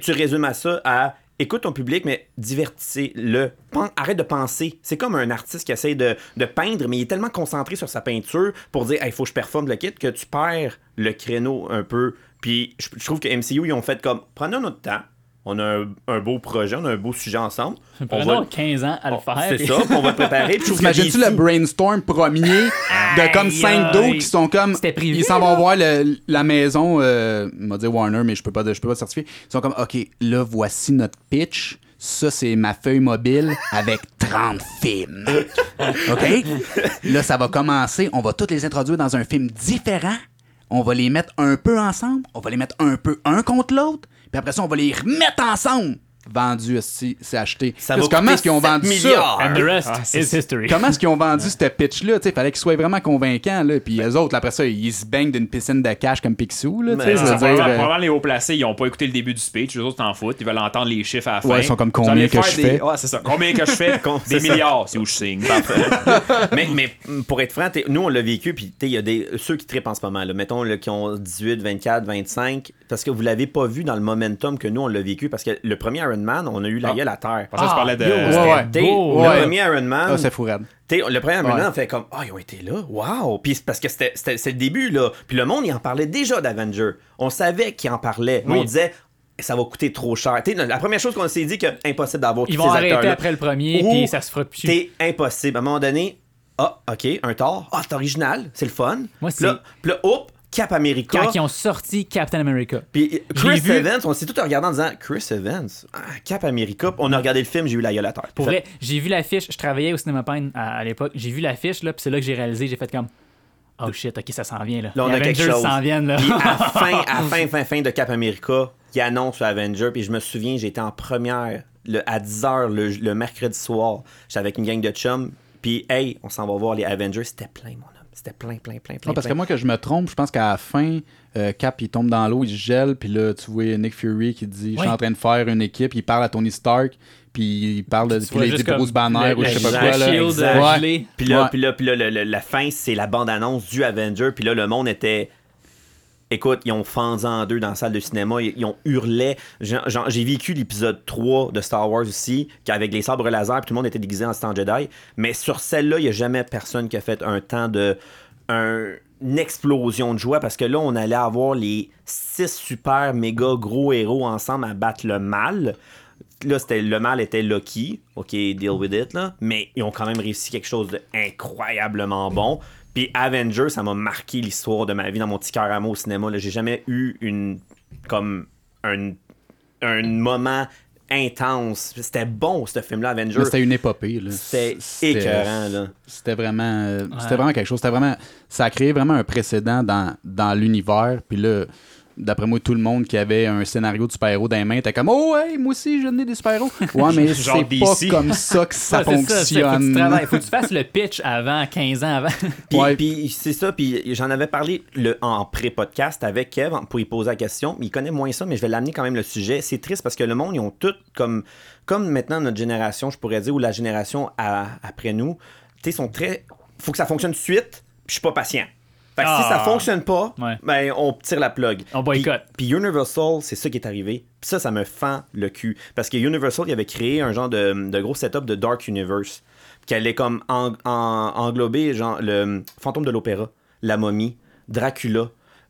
[SPEAKER 2] Tu résumes à ça à écoute ton public, mais divertissez-le. Arrête de penser. C'est comme un artiste qui essaie de, de peindre, mais il est tellement concentré sur sa peinture pour dire il faut que je performe le kit que tu perds le créneau un peu. Puis je, je trouve que MCU, ils ont fait comme prenons notre temps. On a un, un beau projet, on a un beau sujet ensemble. On va-
[SPEAKER 3] 15 ans à le
[SPEAKER 2] on-
[SPEAKER 3] faire.
[SPEAKER 2] C'est ça, on va te préparer.
[SPEAKER 4] T'imagines-tu le brainstorm premier de comme
[SPEAKER 3] Aïe,
[SPEAKER 4] 5 dos
[SPEAKER 3] aïe.
[SPEAKER 4] qui sont comme.
[SPEAKER 3] C'était prévu,
[SPEAKER 4] Ils s'en vont voir le- la maison, euh, il m'a dit Warner, mais je peux pas, je peux pas certifier. Ils sont comme, OK, là, voici notre pitch. Ça, c'est ma feuille mobile avec 30 films. OK? Là, ça va commencer. On va tous les introduire dans un film différent. On va les mettre un peu ensemble. On va les mettre un peu un contre l'autre. Puis après ça, on va les remettre ensemble. Vendu, aussi, c'est acheté.
[SPEAKER 2] Ça va
[SPEAKER 4] que comment est-ce qu'ils ont
[SPEAKER 2] 7
[SPEAKER 4] vendu
[SPEAKER 2] milliards.
[SPEAKER 4] ça?
[SPEAKER 3] And the rest
[SPEAKER 1] Ah,
[SPEAKER 3] is history.
[SPEAKER 4] Comment est-ce qu'ils ont vendu ce pitch-là? Il fallait qu'ils soient vraiment convaincants. Là. Puis eux autres, là, après ça, ils se baignent d'une piscine de cash comme Picsou. Là,
[SPEAKER 2] Mais
[SPEAKER 4] je veux dire, euh,
[SPEAKER 1] probablement les hauts placés, ils ont pas écouté le début du speech, les autres s'en foutent, ils veulent entendre les chiffres à la fin.
[SPEAKER 4] Ouais, ils sont comme combien que je
[SPEAKER 1] des-
[SPEAKER 4] fais?
[SPEAKER 1] Ouais, c'est ça. Combien que je fais? Des milliards, c'est où je signe.
[SPEAKER 2] mais, mais pour être franc, nous, on l'a vécu, puis il y a des, ceux qui trippent en ce moment, là, mettons, là, qui ont 18, 24, 25, parce que vous l'avez pas vu dans le momentum que nous, on l'a vécu, parce que le premier Iron Man, on a eu la
[SPEAKER 1] Ah.
[SPEAKER 2] gueule à terre.
[SPEAKER 1] Pour ça, tu parlais de.
[SPEAKER 3] yo,
[SPEAKER 4] Ouais,
[SPEAKER 3] c'était
[SPEAKER 4] ouais.
[SPEAKER 2] T'sais,
[SPEAKER 3] beau.
[SPEAKER 2] Le
[SPEAKER 4] Ouais.
[SPEAKER 2] premier Iron Man,
[SPEAKER 4] Ah, c'est fou,
[SPEAKER 2] le premier Iron
[SPEAKER 4] Ouais.
[SPEAKER 2] Man, on fait comme, ah, ils ont été là, waouh! Puis c'est parce que c'était c'était- c'est le début, là. Puis le monde, il en parlait déjà d'Avenger. On savait qu'il en parlait. Mais
[SPEAKER 3] Oui.
[SPEAKER 2] on disait, ça va coûter trop cher. T'sais, la première chose qu'on s'est dit, que impossible d'avoir
[SPEAKER 3] Ils
[SPEAKER 2] tous
[SPEAKER 3] vont
[SPEAKER 2] ces
[SPEAKER 3] arrêter après le premier, puis ça se fera plus.
[SPEAKER 2] C'est impossible. À un moment donné, ah, ok, un tort. Ah, c'est original, c'est le fun.
[SPEAKER 3] Moi,
[SPEAKER 2] Puis là, puis là, hop, Cap America.
[SPEAKER 3] Quand ils ont sorti Captain America.
[SPEAKER 2] Puis Chris
[SPEAKER 3] vu.
[SPEAKER 2] Evans, on s'est tout regardé en disant Chris Evans, ah, Cap America. On a regardé le film, j'ai eu la gueule à terre.
[SPEAKER 3] Pour vrai, j'ai vu l'affiche, je travaillais au Cinéma Pine à, à l'époque, j'ai vu l'affiche, là, puis c'est là que j'ai réalisé, j'ai fait comme Oh shit, ok, ça s'en vient, là.
[SPEAKER 2] Là, on
[SPEAKER 3] Les
[SPEAKER 2] a quelque
[SPEAKER 3] Avengers
[SPEAKER 2] chose.
[SPEAKER 3] s'en viennent, là.
[SPEAKER 2] Puis à fin, à fin, fin, fin de Cap America, il annonce le Avenger. Puis je me souviens, j'étais en première le, à 10h le, le mercredi soir. J'étais avec une gang de chums. Puis hey, on s'en va voir les Avengers. C'était plein, homme. C'était plein, plein, plein, plein.
[SPEAKER 4] Non, parce que moi, que je me trompe, je pense qu'à la fin, euh, Cap, il tombe dans l'eau, il se gèle, puis là, tu vois Nick Fury qui dit Je suis
[SPEAKER 3] Ouais.
[SPEAKER 4] en train de faire une équipe, il parle à Tony Stark, puis il parle de. Puis là, il dit
[SPEAKER 3] juste comme
[SPEAKER 4] Bruce Banner
[SPEAKER 3] le-
[SPEAKER 4] ou je sais pas quoi. Là.
[SPEAKER 3] shield,
[SPEAKER 4] Ouais.
[SPEAKER 2] Puis là,
[SPEAKER 4] Ouais.
[SPEAKER 2] puis là, puis là, le- le- la fin, c'est la bande-annonce du Avenger. Puis là, le monde était. Écoute, ils ont fendu en deux dans la salle de cinéma. Ils, ont hurlé. J'ai vécu l'épisode 3 de Star Wars aussi, qu'avec les sabres laser, tout le monde était déguisé en Star Jedi. Mais sur celle-là, il n'y a jamais personne qui a fait un temps de. Explosion de joie parce que là, on allait avoir les six super méga gros héros ensemble à battre le mal là, c'était, le mal était Loki. OK, deal with it, là. Mais ils ont quand même réussi quelque chose d'incroyablement bon. Puis Avengers, ça m'a marqué l'histoire de ma vie dans mon petit cœur à moi au cinéma. Là. J'ai jamais eu une. comme un, un moment intense. C'était bon, ce film-là, Avengers.
[SPEAKER 4] Mais C'était une épopée. là.
[SPEAKER 2] C'était
[SPEAKER 4] C'était-
[SPEAKER 2] écœurant, là.
[SPEAKER 4] C'était vraiment, euh, c'était
[SPEAKER 3] Ouais.
[SPEAKER 4] vraiment quelque chose. C'était vraiment, ça a créé vraiment un précédent dans, dans l'univers. Puis là, d'après moi, tout le monde qui avait un scénario de super-héros dans les mains était comme Oh, hey, moi aussi, je n'ai des super-héros. Ouais, mais c'est pas
[SPEAKER 1] DC.
[SPEAKER 4] comme ça que ça
[SPEAKER 3] Ouais, c'est ça, Faut que tu
[SPEAKER 4] fonctionne.
[SPEAKER 3] travailles, faut que tu fasses le pitch avant, 15 ans avant.
[SPEAKER 2] Puis,
[SPEAKER 4] Ouais.
[SPEAKER 2] puis c'est ça, puis j'en avais parlé le, en pré-podcast avec Kev pour y poser la question. Il connaît moins ça, mais je vais l'amener quand même le sujet. C'est triste parce que le monde, ils ont tout comme, comme maintenant notre génération, je pourrais dire, ou la génération à- après nous, tu sais, sont très. Faut que ça fonctionne tout de suite, puis je suis pas patient. Fait que si
[SPEAKER 3] Ah.
[SPEAKER 2] ça fonctionne pas,
[SPEAKER 3] Ouais.
[SPEAKER 2] ben on tire la plug.
[SPEAKER 3] On boycotte.
[SPEAKER 2] Puis, puis Universal, c'est ça qui est arrivé. Puis ça, ça me fend le cul. Parce que Universal, il avait créé un genre de, de gros setup de Dark Universe. Qui allait comme en- en- englober genre le fantôme de l'opéra, la momie, Dracula.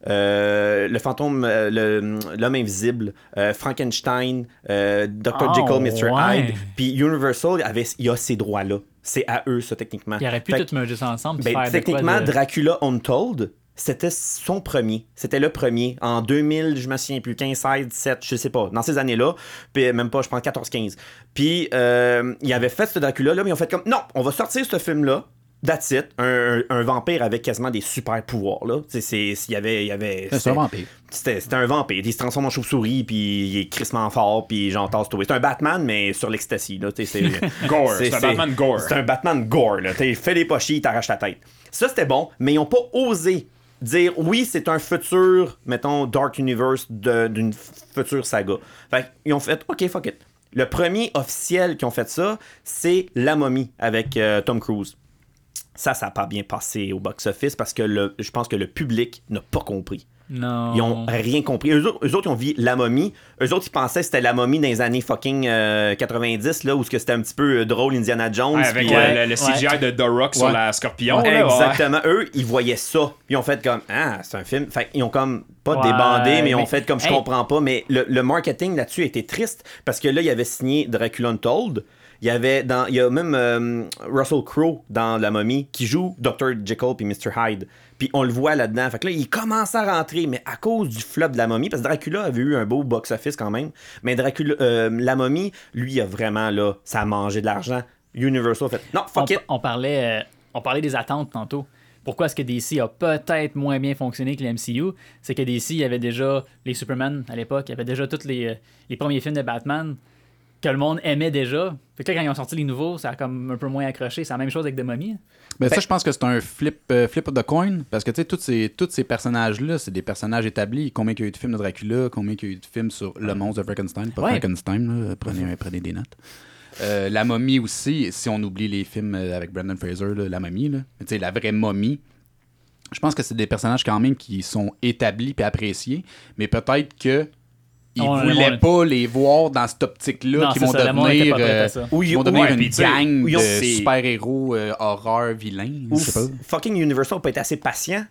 [SPEAKER 2] Euh, le fantôme, euh, l'homme invisible, euh, Frankenstein, Dr.
[SPEAKER 3] Oh,
[SPEAKER 2] Jekyll, Mr.
[SPEAKER 3] ouais.
[SPEAKER 2] Hyde. Puis Universal, avait, il a ces droits-là. C'est à eux, ça, techniquement.
[SPEAKER 3] Il aurait pu tout merger ça ensemble.
[SPEAKER 2] ben,
[SPEAKER 3] faire
[SPEAKER 2] techniquement,
[SPEAKER 3] de-
[SPEAKER 2] Dracula Untold, c'était son premier. C'était le premier. En 2000, je me souviens plus, 15, 16, 17, je sais pas. Dans ces années-là, puis même pas, je pense 14, 15. Puis, il avait fait ce Dracula-là, mais ils ont fait comme, non, on va sortir ce film-là. That's it. Un, un vampire avec quasiment des super pouvoirs, là. C'est- s'il y avait. Il y avait
[SPEAKER 4] C'est un vampire.
[SPEAKER 2] c'était c'était un vampire. Il se transforme en chauve-souris, puis il est crissement fort, puis j'en tasse tout. C'est un Batman, mais sur l'ecstasy, là. c'est-
[SPEAKER 1] Gore. C'est un Batman gore.
[SPEAKER 2] C'est un Batman gore, là. Fais des pochis, il t'arrache la tête. Ça, c'était bon, mais ils ont pas osé dire oui, c'est un futur, mettons, Dark Universe de- d'une future saga. Fait ils ont fait OK, fuck it. Le premier officiel qui ont fait ça, c'est La Momie avec euh, Tom Cruise. Ça, ça n'a pas bien passé au box-office parce que le, je pense que le public n'a pas compris.
[SPEAKER 3] Non.
[SPEAKER 2] Ils ont rien compris. Eux, autres- eux autres, ils ont vu la momie. Eux autres, ils pensaient que c'était la momie dans les années fucking euh, 90, là, où ce que c'était un petit peu euh, drôle, Indiana Jones.
[SPEAKER 1] Ouais, avec
[SPEAKER 2] puis,
[SPEAKER 1] euh,
[SPEAKER 2] euh,
[SPEAKER 1] le, le CGI de The Rock sur la Scorpion. là, ouais.
[SPEAKER 2] Exactement. Eux, ils voyaient ça. Ils ont fait comme, ah, c'est un film. Fait ils ont comme, pas
[SPEAKER 3] Ouais,
[SPEAKER 2] débandé, mais ils ont
[SPEAKER 3] mais-
[SPEAKER 2] fait comme, je
[SPEAKER 3] Hey.
[SPEAKER 2] comprends pas. Mais le, le marketing là-dessus était triste parce que là, il avait signé Dracula Untold. Il y avait dans, il y a même euh, Russell Crowe dans La Momie qui joue Dr. Jekyll puis Mr. Hyde. Puis on le voit là-dedans. Fait que là, il commence à rentrer, mais à cause du flop de La Momie, parce que Dracula avait eu un beau box-office quand même. Mais Dracula, euh, La Momie, lui, a vraiment, là, ça a mangé de l'argent. Universal fait, non,
[SPEAKER 3] on,
[SPEAKER 2] fuck it.
[SPEAKER 3] on parlait, euh, on parlait des attentes tantôt. Pourquoi est-ce que DC a peut-être moins bien fonctionné que le MCU? C'est que DC, il y avait déjà les Superman à l'époque, il y avait déjà tous les, les premiers films de Batman que le monde aimait déjà. Fait que là, quand ils ont sorti les nouveaux, ça a comme un peu moins accroché. C'est la même chose avec The Mummy.
[SPEAKER 4] Mais
[SPEAKER 2] Fait-
[SPEAKER 4] ça, je pense que c'est un flip, euh, flip of the coin. Parce que, tu sais, tous ces, tous ces personnages-là, c'est des personnages établis. Combien il y a eu de films de Dracula, combien il y a eu de films sur le monstre de Frankenstein, pas
[SPEAKER 3] Ouais.
[SPEAKER 4] Frankenstein, là, prenez, prenez des notes. Euh, la momie aussi, si on oublie les films euh, avec Brendan Fraser, là, la momie, là. Sais, la vraie momie, je pense que c'est des personnages quand même qui sont établis et appréciés, mais peut-être que ils voulaient pas les voir dans cette optique-là qui vont devenir, euh, ils vont
[SPEAKER 2] oui,
[SPEAKER 4] devenir
[SPEAKER 1] ouais,
[SPEAKER 4] une gang de super-héros euh, horreur vilains.
[SPEAKER 2] Fucking Universal peut être assez patient.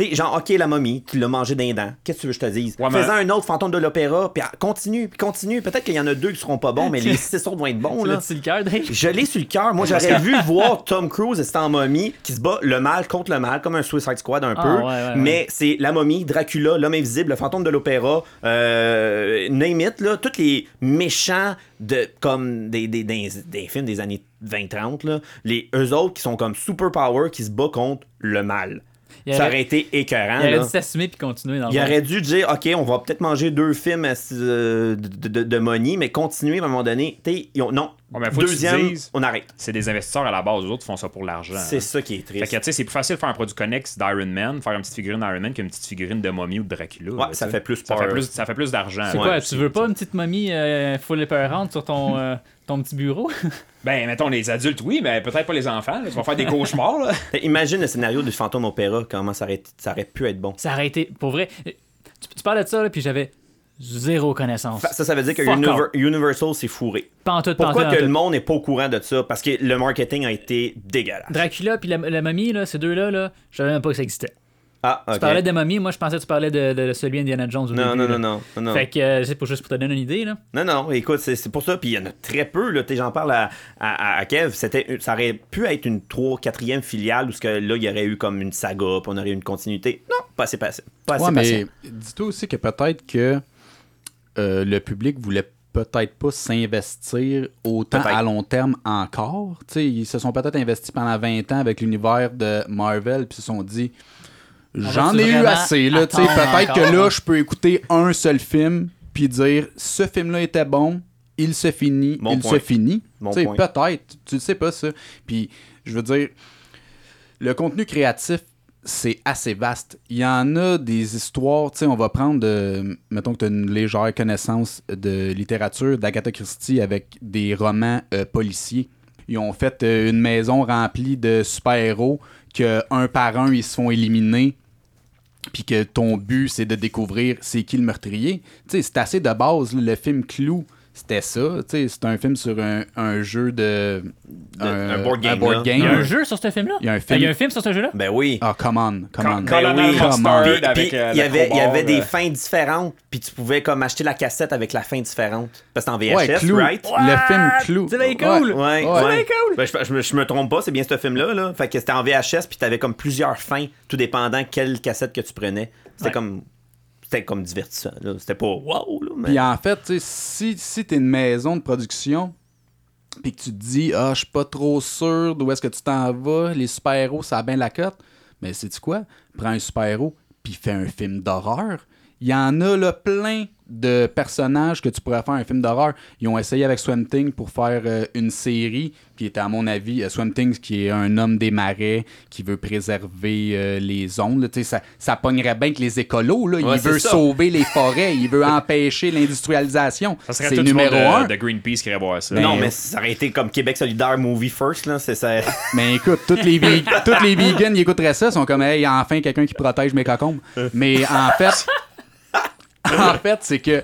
[SPEAKER 2] T'sais, genre, ok, la momie, tu l'as mangé d'un dent. Qu'est-ce que tu veux que je te dise?
[SPEAKER 1] Ouais, mais-
[SPEAKER 2] un autre fantôme de l'opéra, puis ah, continue, puis continue. Peut-être qu'il y en a deux qui seront pas bons, mais les six autres vont être bons,
[SPEAKER 3] Tu
[SPEAKER 2] là.
[SPEAKER 3] l'as sur le cœur?
[SPEAKER 2] Je l'ai sur le cœur. Moi, j'aurais vu voir Tom Cruise, c'était en momie, qui se bat le mal contre le mal, comme un Suicide Squad un
[SPEAKER 3] Ah,
[SPEAKER 2] peu.
[SPEAKER 3] ouais, ouais, ouais.
[SPEAKER 2] mais c'est la momie, Dracula, l'homme invisible, le fantôme de l'opéra, euh, name it, là, tous les méchants de comme des, des, des, des films des années 20-30, là, les, eux autres qui sont comme super power, qui se battent contre le mal.
[SPEAKER 3] Il
[SPEAKER 2] Ça
[SPEAKER 3] aurait-
[SPEAKER 2] aurait été écœurant.
[SPEAKER 3] Il aurait
[SPEAKER 2] là.
[SPEAKER 3] dû s'assumer puis continuer dans le
[SPEAKER 2] Il aurait dû dire, OK, on va peut-être manger deux films euh, de, de, de money, mais continuer à un moment donné. T'sais, ils ont- non,
[SPEAKER 1] que
[SPEAKER 2] deuxième,
[SPEAKER 1] dises-
[SPEAKER 2] on arrête.
[SPEAKER 1] C'est des investisseurs à la base, les autres font ça pour l'argent.
[SPEAKER 2] C'est
[SPEAKER 1] hein.
[SPEAKER 2] ça qui est
[SPEAKER 1] Fait
[SPEAKER 2] triste.
[SPEAKER 1] que, tu sais, c'est plus facile de faire un produit connexe d'Iron Man, faire une petite figurine d'Iron Man qu'une petite figurine de momie ou de Dracula.
[SPEAKER 2] Ouais,
[SPEAKER 1] là,
[SPEAKER 2] ça fait plus
[SPEAKER 1] ça fait plus, ça fait plus d'argent.
[SPEAKER 3] C'est
[SPEAKER 1] ouais,
[SPEAKER 3] quoi, tu veux pas une petite momie euh, full épeurante sur ton, euh, ton petit bureau?
[SPEAKER 1] Ben, mettons, les adultes, oui, mais peut-être pas les enfants. là. Tu vas faire des cauchemars, là.
[SPEAKER 2] Fait, Imagine le scénario du fantôme opéra, comment ça aurait, ça aurait pu être bon.
[SPEAKER 3] Ça aurait été, pour vrai, tu, tu parles de ça, là, puis j'avais zéro connaissance.
[SPEAKER 2] Ça, ça veut dire que Univer-. Universal s'est fourré.
[SPEAKER 3] Pantoute,
[SPEAKER 2] Pourquoi
[SPEAKER 3] pantoute,
[SPEAKER 2] que le monde n'est pas au courant de ça? Parce que le marketing a été dégueulasse.
[SPEAKER 3] Dracula puis la, la momie, là, ces deux-là, là, je savais même pas que ça existait.
[SPEAKER 2] Ah,
[SPEAKER 3] Tu parlais de momie, moi je pensais que tu parlais de, de celui Indiana Jones au
[SPEAKER 2] Non,
[SPEAKER 3] début,
[SPEAKER 2] non,
[SPEAKER 3] là.
[SPEAKER 2] non, non, non, non.
[SPEAKER 3] Fait que, euh, c'est pour juste pour te donner une idée, là.
[SPEAKER 2] Non, non, écoute, c'est c'est pour ça. Puis il y en a très peu. Là, T'sais, J'en parle à, à, à Kev. C'était, ça aurait pu être une 3 4e filiale où ce que, là, il y aurait eu comme une saga, puis on aurait eu une continuité. Non, pas assez, pas assez, pas assez
[SPEAKER 4] Ouais, mais dis-toi aussi que peut-être que euh, le public voulait peut-être pas s'investir autant
[SPEAKER 2] Peut-être.
[SPEAKER 4] à long terme encore. Tu sais, ils se sont peut-être investis pendant 20 ans avec l'univers de Marvel, puis se sont dit j'en ai eu assez. Là, Tu sais, peut-être que là, je peux écouter un seul film, puis dire ce film-là était bon, il se finit,
[SPEAKER 2] Bon
[SPEAKER 4] il
[SPEAKER 2] point.
[SPEAKER 4] se finit. Tu sais, peut-être, tu ne sais pas ça. Puis, je veux dire, le contenu créatif, c'est assez vaste. Il y en a des histoires, tu sais, on va prendre, euh, mettons que tu as une légère connaissance de littérature d'Agatha Christie avec des romans euh, policiers. Ils ont fait euh, une maison remplie de super-héros que un par un, ils se font éliminer. Puis que ton but, c'est de découvrir c'est qui le meurtrier. Tu sais, c'est assez de base. Le film Clou, c'était ça. Tu sais, c'est un film sur un, un jeu de.
[SPEAKER 2] un board game,
[SPEAKER 4] board game.
[SPEAKER 3] Il y a un jeu sur ce film-là?
[SPEAKER 4] Il y a un
[SPEAKER 3] Ah,
[SPEAKER 4] film.
[SPEAKER 3] Il y a un film sur ce jeu-là?
[SPEAKER 2] Ben oui.
[SPEAKER 4] Ah, come on, come on.
[SPEAKER 2] Oui.
[SPEAKER 1] Mustard
[SPEAKER 2] Puis-
[SPEAKER 1] avec
[SPEAKER 2] puis,
[SPEAKER 1] euh,
[SPEAKER 2] il y avait, il y avait des
[SPEAKER 1] euh,
[SPEAKER 2] fins différentes, puis tu pouvais comme acheter la cassette avec la fin différente. Parce que c'était en VHS,
[SPEAKER 4] Ouais, Clou.
[SPEAKER 2] right?
[SPEAKER 4] Le film Clou.
[SPEAKER 3] C'est bien cool.
[SPEAKER 2] Ouais,
[SPEAKER 4] Ouais.
[SPEAKER 2] ouais.
[SPEAKER 3] C'est cool.
[SPEAKER 2] Ben, je, je me- je me trompe pas, c'est bien ce film-là. Là. Fait que c'était en VHS, puis t'avais comme plusieurs fins, tout dépendant quelle cassette que tu prenais. C'était
[SPEAKER 3] Ouais.
[SPEAKER 2] comme. C'était comme divertissant. C'était pas wow, là, mais.
[SPEAKER 4] Puis en fait, tu si, si t'es une maison de production, puis que tu te dis, ah, je suis pas trop sûr d'où est-ce que tu t'en vas, les super-héros, ça a bien la cote, mais c'est quoi? Prends un super-héros, puis fais un film d'horreur. Il y en a là, plein de personnages que tu pourrais faire un film d'horreur. Ils ont essayé avec Swamp Thing pour faire euh, une série qui était, à mon avis, euh, Swamp Thing, qui est un homme des marais qui veut préserver euh, les zones. là. Tu sais, Ça, ça pognerait bien que les écolos. Là.
[SPEAKER 2] Ouais,
[SPEAKER 4] il veut
[SPEAKER 2] ça.
[SPEAKER 4] sauver les forêts. il veut empêcher l'industrialisation.
[SPEAKER 1] Ça serait tout le monde
[SPEAKER 4] numéro un.
[SPEAKER 1] de, de Greenpeace qui irait voir ça.
[SPEAKER 2] non,
[SPEAKER 4] Ben,
[SPEAKER 2] mais ça aurait été comme Québec solidaire movie first, là. C'est ça.
[SPEAKER 4] Mais écoute, toutes les, toutes les vegans, ils écouteraient ça, ils sont comme, hey, enfin quelqu'un qui protège mes cocombes. Mais en fait, en fait, c'est que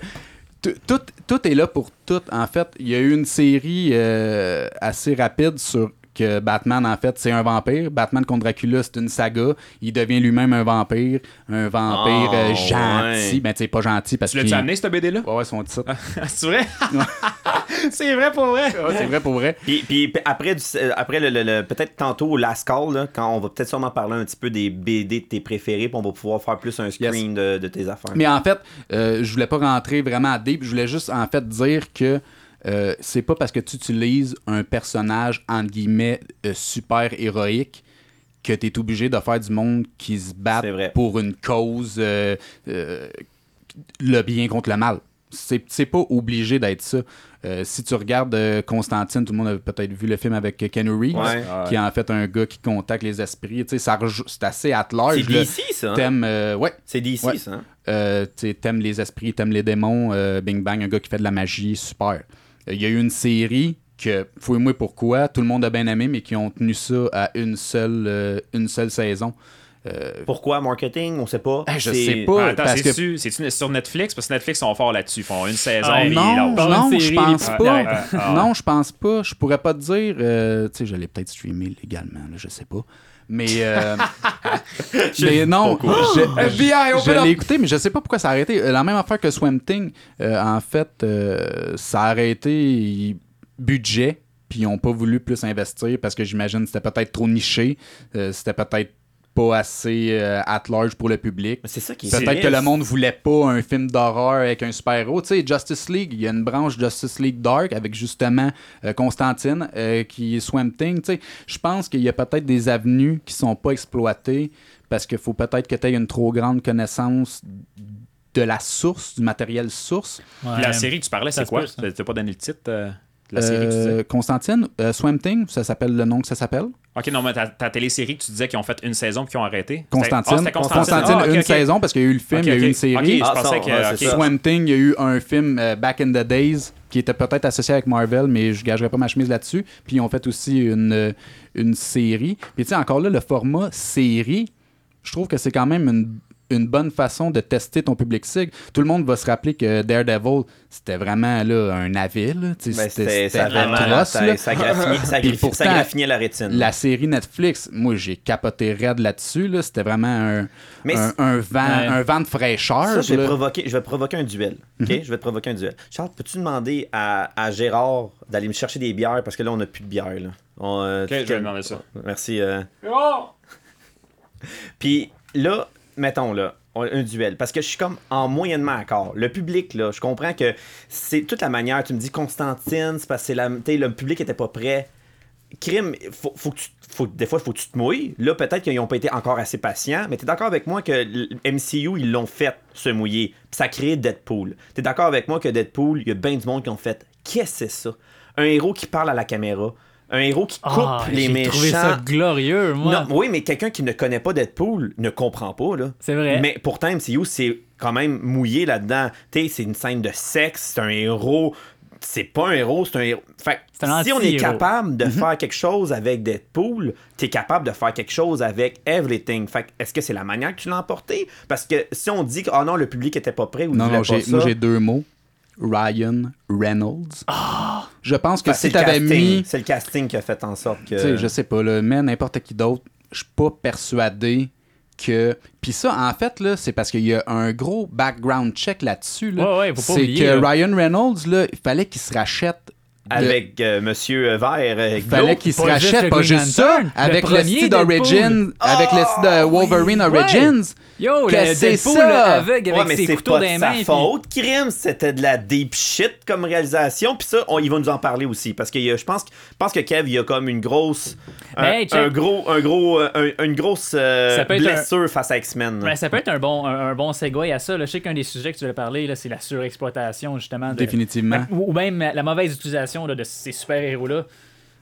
[SPEAKER 4] tout, est là pour tout. En fait, il y a eu une série euh, assez rapide sur que Batman, en fait, c'est un vampire. Batman contre Dracula, c'est une saga. Il devient lui-même un vampire. Un vampire
[SPEAKER 2] Oh,
[SPEAKER 4] euh, gentil.
[SPEAKER 2] ouais.
[SPEAKER 4] Ben, tu sais, pas gentil parce
[SPEAKER 1] Tu
[SPEAKER 4] que.
[SPEAKER 1] l'as-tu amené, cette BD-là?
[SPEAKER 4] Ouais, ouais, son titre.
[SPEAKER 1] C'est vrai? c'est vrai pour vrai?
[SPEAKER 4] Ouais, c'est vrai pour vrai.
[SPEAKER 2] Puis, puis après, du- euh, après le, le- le- peut-être tantôt au Last Call, là, quand on va peut-être sûrement parler un petit peu des BD de tes préférés, puis on va pouvoir faire plus un screen de, de tes affaires.
[SPEAKER 4] Mais en fait, euh, je voulais pas rentrer vraiment à deep. Je voulais juste en fait dire que euh, c'est pas parce que tu utilises un personnage entre guillemets euh, super héroïque que tu es obligé de faire du monde qui se bat pour une cause euh, euh, le bien contre le mal. C'est pas obligé d'être ça. Euh, si tu regardes euh, Constantine, tout le monde a peut-être vu le film avec Keanu Reeves,
[SPEAKER 2] Ouais.
[SPEAKER 4] qui est en fait un gars qui contacte les esprits. C'est assez at large.
[SPEAKER 2] c'est. DC, ça. hein?
[SPEAKER 4] T'aimes, euh, ouais,
[SPEAKER 2] C'est DC,
[SPEAKER 4] Ouais.
[SPEAKER 2] ça. hein?
[SPEAKER 4] euh, t'aimes les esprits, t'aimes les démons, euh, Bing Bang, un gars qui fait de la magie, super. Il y a eu une série que, fouille-moi pourquoi, tout le monde a bien aimé, mais qui ont tenu ça à une seule, euh, une seule saison. Euh,
[SPEAKER 2] Pourquoi marketing? On sait pas.
[SPEAKER 4] Eh, je
[SPEAKER 2] C'est-
[SPEAKER 4] sais pas.
[SPEAKER 1] Attends,
[SPEAKER 4] parce que-
[SPEAKER 1] c'est-tu sur Netflix? Parce que Netflix sont forts là-dessus. Ils font une saison. Puis
[SPEAKER 4] non, non, je pense pas.
[SPEAKER 3] Ouais.
[SPEAKER 4] Non, je pense pas. Je pourrais pas te dire. euh, tu sais, je l'ai peut-être streamé légalement, là, je sais pas. Mais, euh, mais non, je,
[SPEAKER 1] FBI,
[SPEAKER 4] je
[SPEAKER 1] open up!
[SPEAKER 4] l'ai écouté, mais je sais pas pourquoi ça a arrêté. Euh, La même affaire que Swamp Thing, euh, en fait, euh, ça a arrêté budget, puis ils n'ont pas voulu plus investir parce que j'imagine que c'était peut-être trop niché, euh, c'était peut-être pas assez euh, at large pour le public.
[SPEAKER 2] Mais C'est ça qui est
[SPEAKER 4] Peut-être que le monde voulait pas un film d'horreur avec un super-héros. Tu sais, Justice League, il y a une branche Justice League Dark avec justement euh, Constantine euh, qui est Swamp Thing. Tu sais, je pense qu'il y a peut-être des avenues qui sont pas exploitées parce qu'il faut peut-être que tu aies une trop grande connaissance de la source, du matériel source.
[SPEAKER 3] Ouais.
[SPEAKER 1] La série que tu parlais, c'est quoi? Tu n'as pas donné le titre euh, de la série que tu disais?
[SPEAKER 4] Constantine, euh, Swamp Thing, ça s'appelle le nom que ça s'appelle.
[SPEAKER 1] Ok, non, mais ta, ta télésérie que tu disais qu'ils ont fait une saison puis qu'ils ont arrêté.
[SPEAKER 4] Constantine.
[SPEAKER 1] Ah, Constantine.
[SPEAKER 4] Constantine,
[SPEAKER 1] Ah, ok,
[SPEAKER 4] une saison parce qu'il y a eu le film, il y a eu une série.
[SPEAKER 1] Ok, je
[SPEAKER 2] Ah,
[SPEAKER 1] pensais
[SPEAKER 2] ça,
[SPEAKER 1] que.
[SPEAKER 4] Swamp Thing, il y a eu un film euh, Back in the Days qui était peut-être associé avec Marvel, mais je gagerais pas ma chemise là-dessus. Puis ils ont fait aussi une, euh, une série. Puis tu sais, encore là, le format série, je trouve que c'est quand même une, une bonne façon de tester ton public cible. Tout le monde va se rappeler que Daredevil, c'était vraiment là, un sais,
[SPEAKER 2] Ben,
[SPEAKER 4] C'était atroce,
[SPEAKER 2] ça, graffinait, ça
[SPEAKER 4] Puis
[SPEAKER 2] graffi-
[SPEAKER 4] pourtant,
[SPEAKER 2] ça graffinait la rétine.
[SPEAKER 4] La série Netflix, moi j'ai capoté raide là-dessus. Là. C'était vraiment un,
[SPEAKER 2] Mais
[SPEAKER 4] un,
[SPEAKER 2] c'est-
[SPEAKER 4] un vent,
[SPEAKER 3] Ouais.
[SPEAKER 4] un vent de fraîcheur.
[SPEAKER 2] Ça, je vais, provoquer, je vais provoquer un duel. OK? Je vais te provoquer un duel. Charles, peux-tu demander à, à Gérard d'aller me chercher des bières? Parce que là, on n'a plus de bière. Là. On, euh,
[SPEAKER 1] Ok,
[SPEAKER 2] tu-
[SPEAKER 1] je vais demander ça.
[SPEAKER 2] Merci. euh. Puis là, mettons là, un duel. Parce que je suis comme en moyennement accord. Le public, là, je comprends que c'est toute la manière. Tu me dis Constantine, c'est parce que la, le public était pas prêt. Crime, faut, faut que tu, faut, des fois, faut que tu te mouilles. Là, peut-être qu'ils n'ont pas été encore assez patients, mais tu es d'accord avec moi que MCU, ils l'ont fait se mouiller. Puis ça a créé Deadpool. Tu es d'accord avec moi que Deadpool, il y a bien du monde qui ont fait Qu'est-ce que c'est ça? Un héros qui parle à la caméra. Un héros qui coupe
[SPEAKER 3] Ah,
[SPEAKER 2] les
[SPEAKER 3] j'ai
[SPEAKER 2] méchants.
[SPEAKER 3] trouvé ça glorieux, moi.
[SPEAKER 2] Non, oui, mais quelqu'un qui ne connaît pas Deadpool ne comprend pas, là.
[SPEAKER 3] C'est vrai.
[SPEAKER 2] Mais pourtant, MCU, c'est quand même mouillé là-dedans. Tu sais, c'est une scène de sexe, c'est un héros. C'est pas un héros, c'est un héros. Fait
[SPEAKER 3] C'est un
[SPEAKER 2] si on est capable de faire quelque chose avec Deadpool, t'es capable de faire quelque chose avec Everything. Fait que est-ce que c'est la manière que tu l'as emporté? Parce que si on dit que, oh non, le public était pas prêt ou
[SPEAKER 4] Non,
[SPEAKER 2] pas
[SPEAKER 4] j'ai-
[SPEAKER 2] ça,
[SPEAKER 4] moi j'ai deux mots. Ryan Reynolds. Je pense que si
[SPEAKER 2] c'est le
[SPEAKER 4] t'avais
[SPEAKER 2] casting.
[SPEAKER 4] mis,
[SPEAKER 2] C'est le casting qui a fait en sorte que.
[SPEAKER 4] tu sais, je sais pas, là, mais n'importe qui d'autre, je suis pas persuadé que. Puis ça, en fait, là, c'est parce qu'il y a un gros background check là-dessus. Là.
[SPEAKER 3] Ouais, ouais, faut pas
[SPEAKER 4] c'est que
[SPEAKER 3] là.
[SPEAKER 4] Ryan Reynolds, là, il fallait qu'il se rachète
[SPEAKER 2] avec euh, Monsieur Vert. euh,
[SPEAKER 4] Fallait qu'il se
[SPEAKER 3] Pas
[SPEAKER 4] rachète, pas
[SPEAKER 3] Green
[SPEAKER 4] juste ça,
[SPEAKER 3] le
[SPEAKER 4] avec le
[SPEAKER 3] premier
[SPEAKER 4] style
[SPEAKER 3] Deadpool.
[SPEAKER 4] d'Origin, avec le style de
[SPEAKER 2] Ah,
[SPEAKER 4] Wolverine
[SPEAKER 3] oui.
[SPEAKER 4] Origins.
[SPEAKER 3] Yo,
[SPEAKER 4] Que
[SPEAKER 3] le
[SPEAKER 4] c'est
[SPEAKER 3] Deadpool
[SPEAKER 4] ça?
[SPEAKER 3] là, aveugle
[SPEAKER 2] Ouais,
[SPEAKER 3] avec
[SPEAKER 2] mais
[SPEAKER 3] ses
[SPEAKER 2] c'est
[SPEAKER 3] couteaux
[SPEAKER 2] pas
[SPEAKER 3] dans
[SPEAKER 2] de
[SPEAKER 3] les
[SPEAKER 2] sa
[SPEAKER 3] mains. puis-
[SPEAKER 2] faute, crime. C'était de la deep shit comme réalisation. Puis ça, on, il va nous en parler aussi. Parce que euh, je pense, que- je pense que Kev, il y a comme une grosse. Un,
[SPEAKER 3] Mais hey, check.
[SPEAKER 2] un gros. Un gros euh, un- une grosse euh,
[SPEAKER 3] Ça peut être
[SPEAKER 2] blessure face à X-Men.
[SPEAKER 3] Ben, ça peut être un bon, un, un bon segue à ça. Là. Je sais qu'un des sujets que tu voulais parler, là, c'est la surexploitation, justement. de-
[SPEAKER 4] Définitivement.
[SPEAKER 3] Ben, Ou ou même la mauvaise utilisation là, de ces super-héros-là.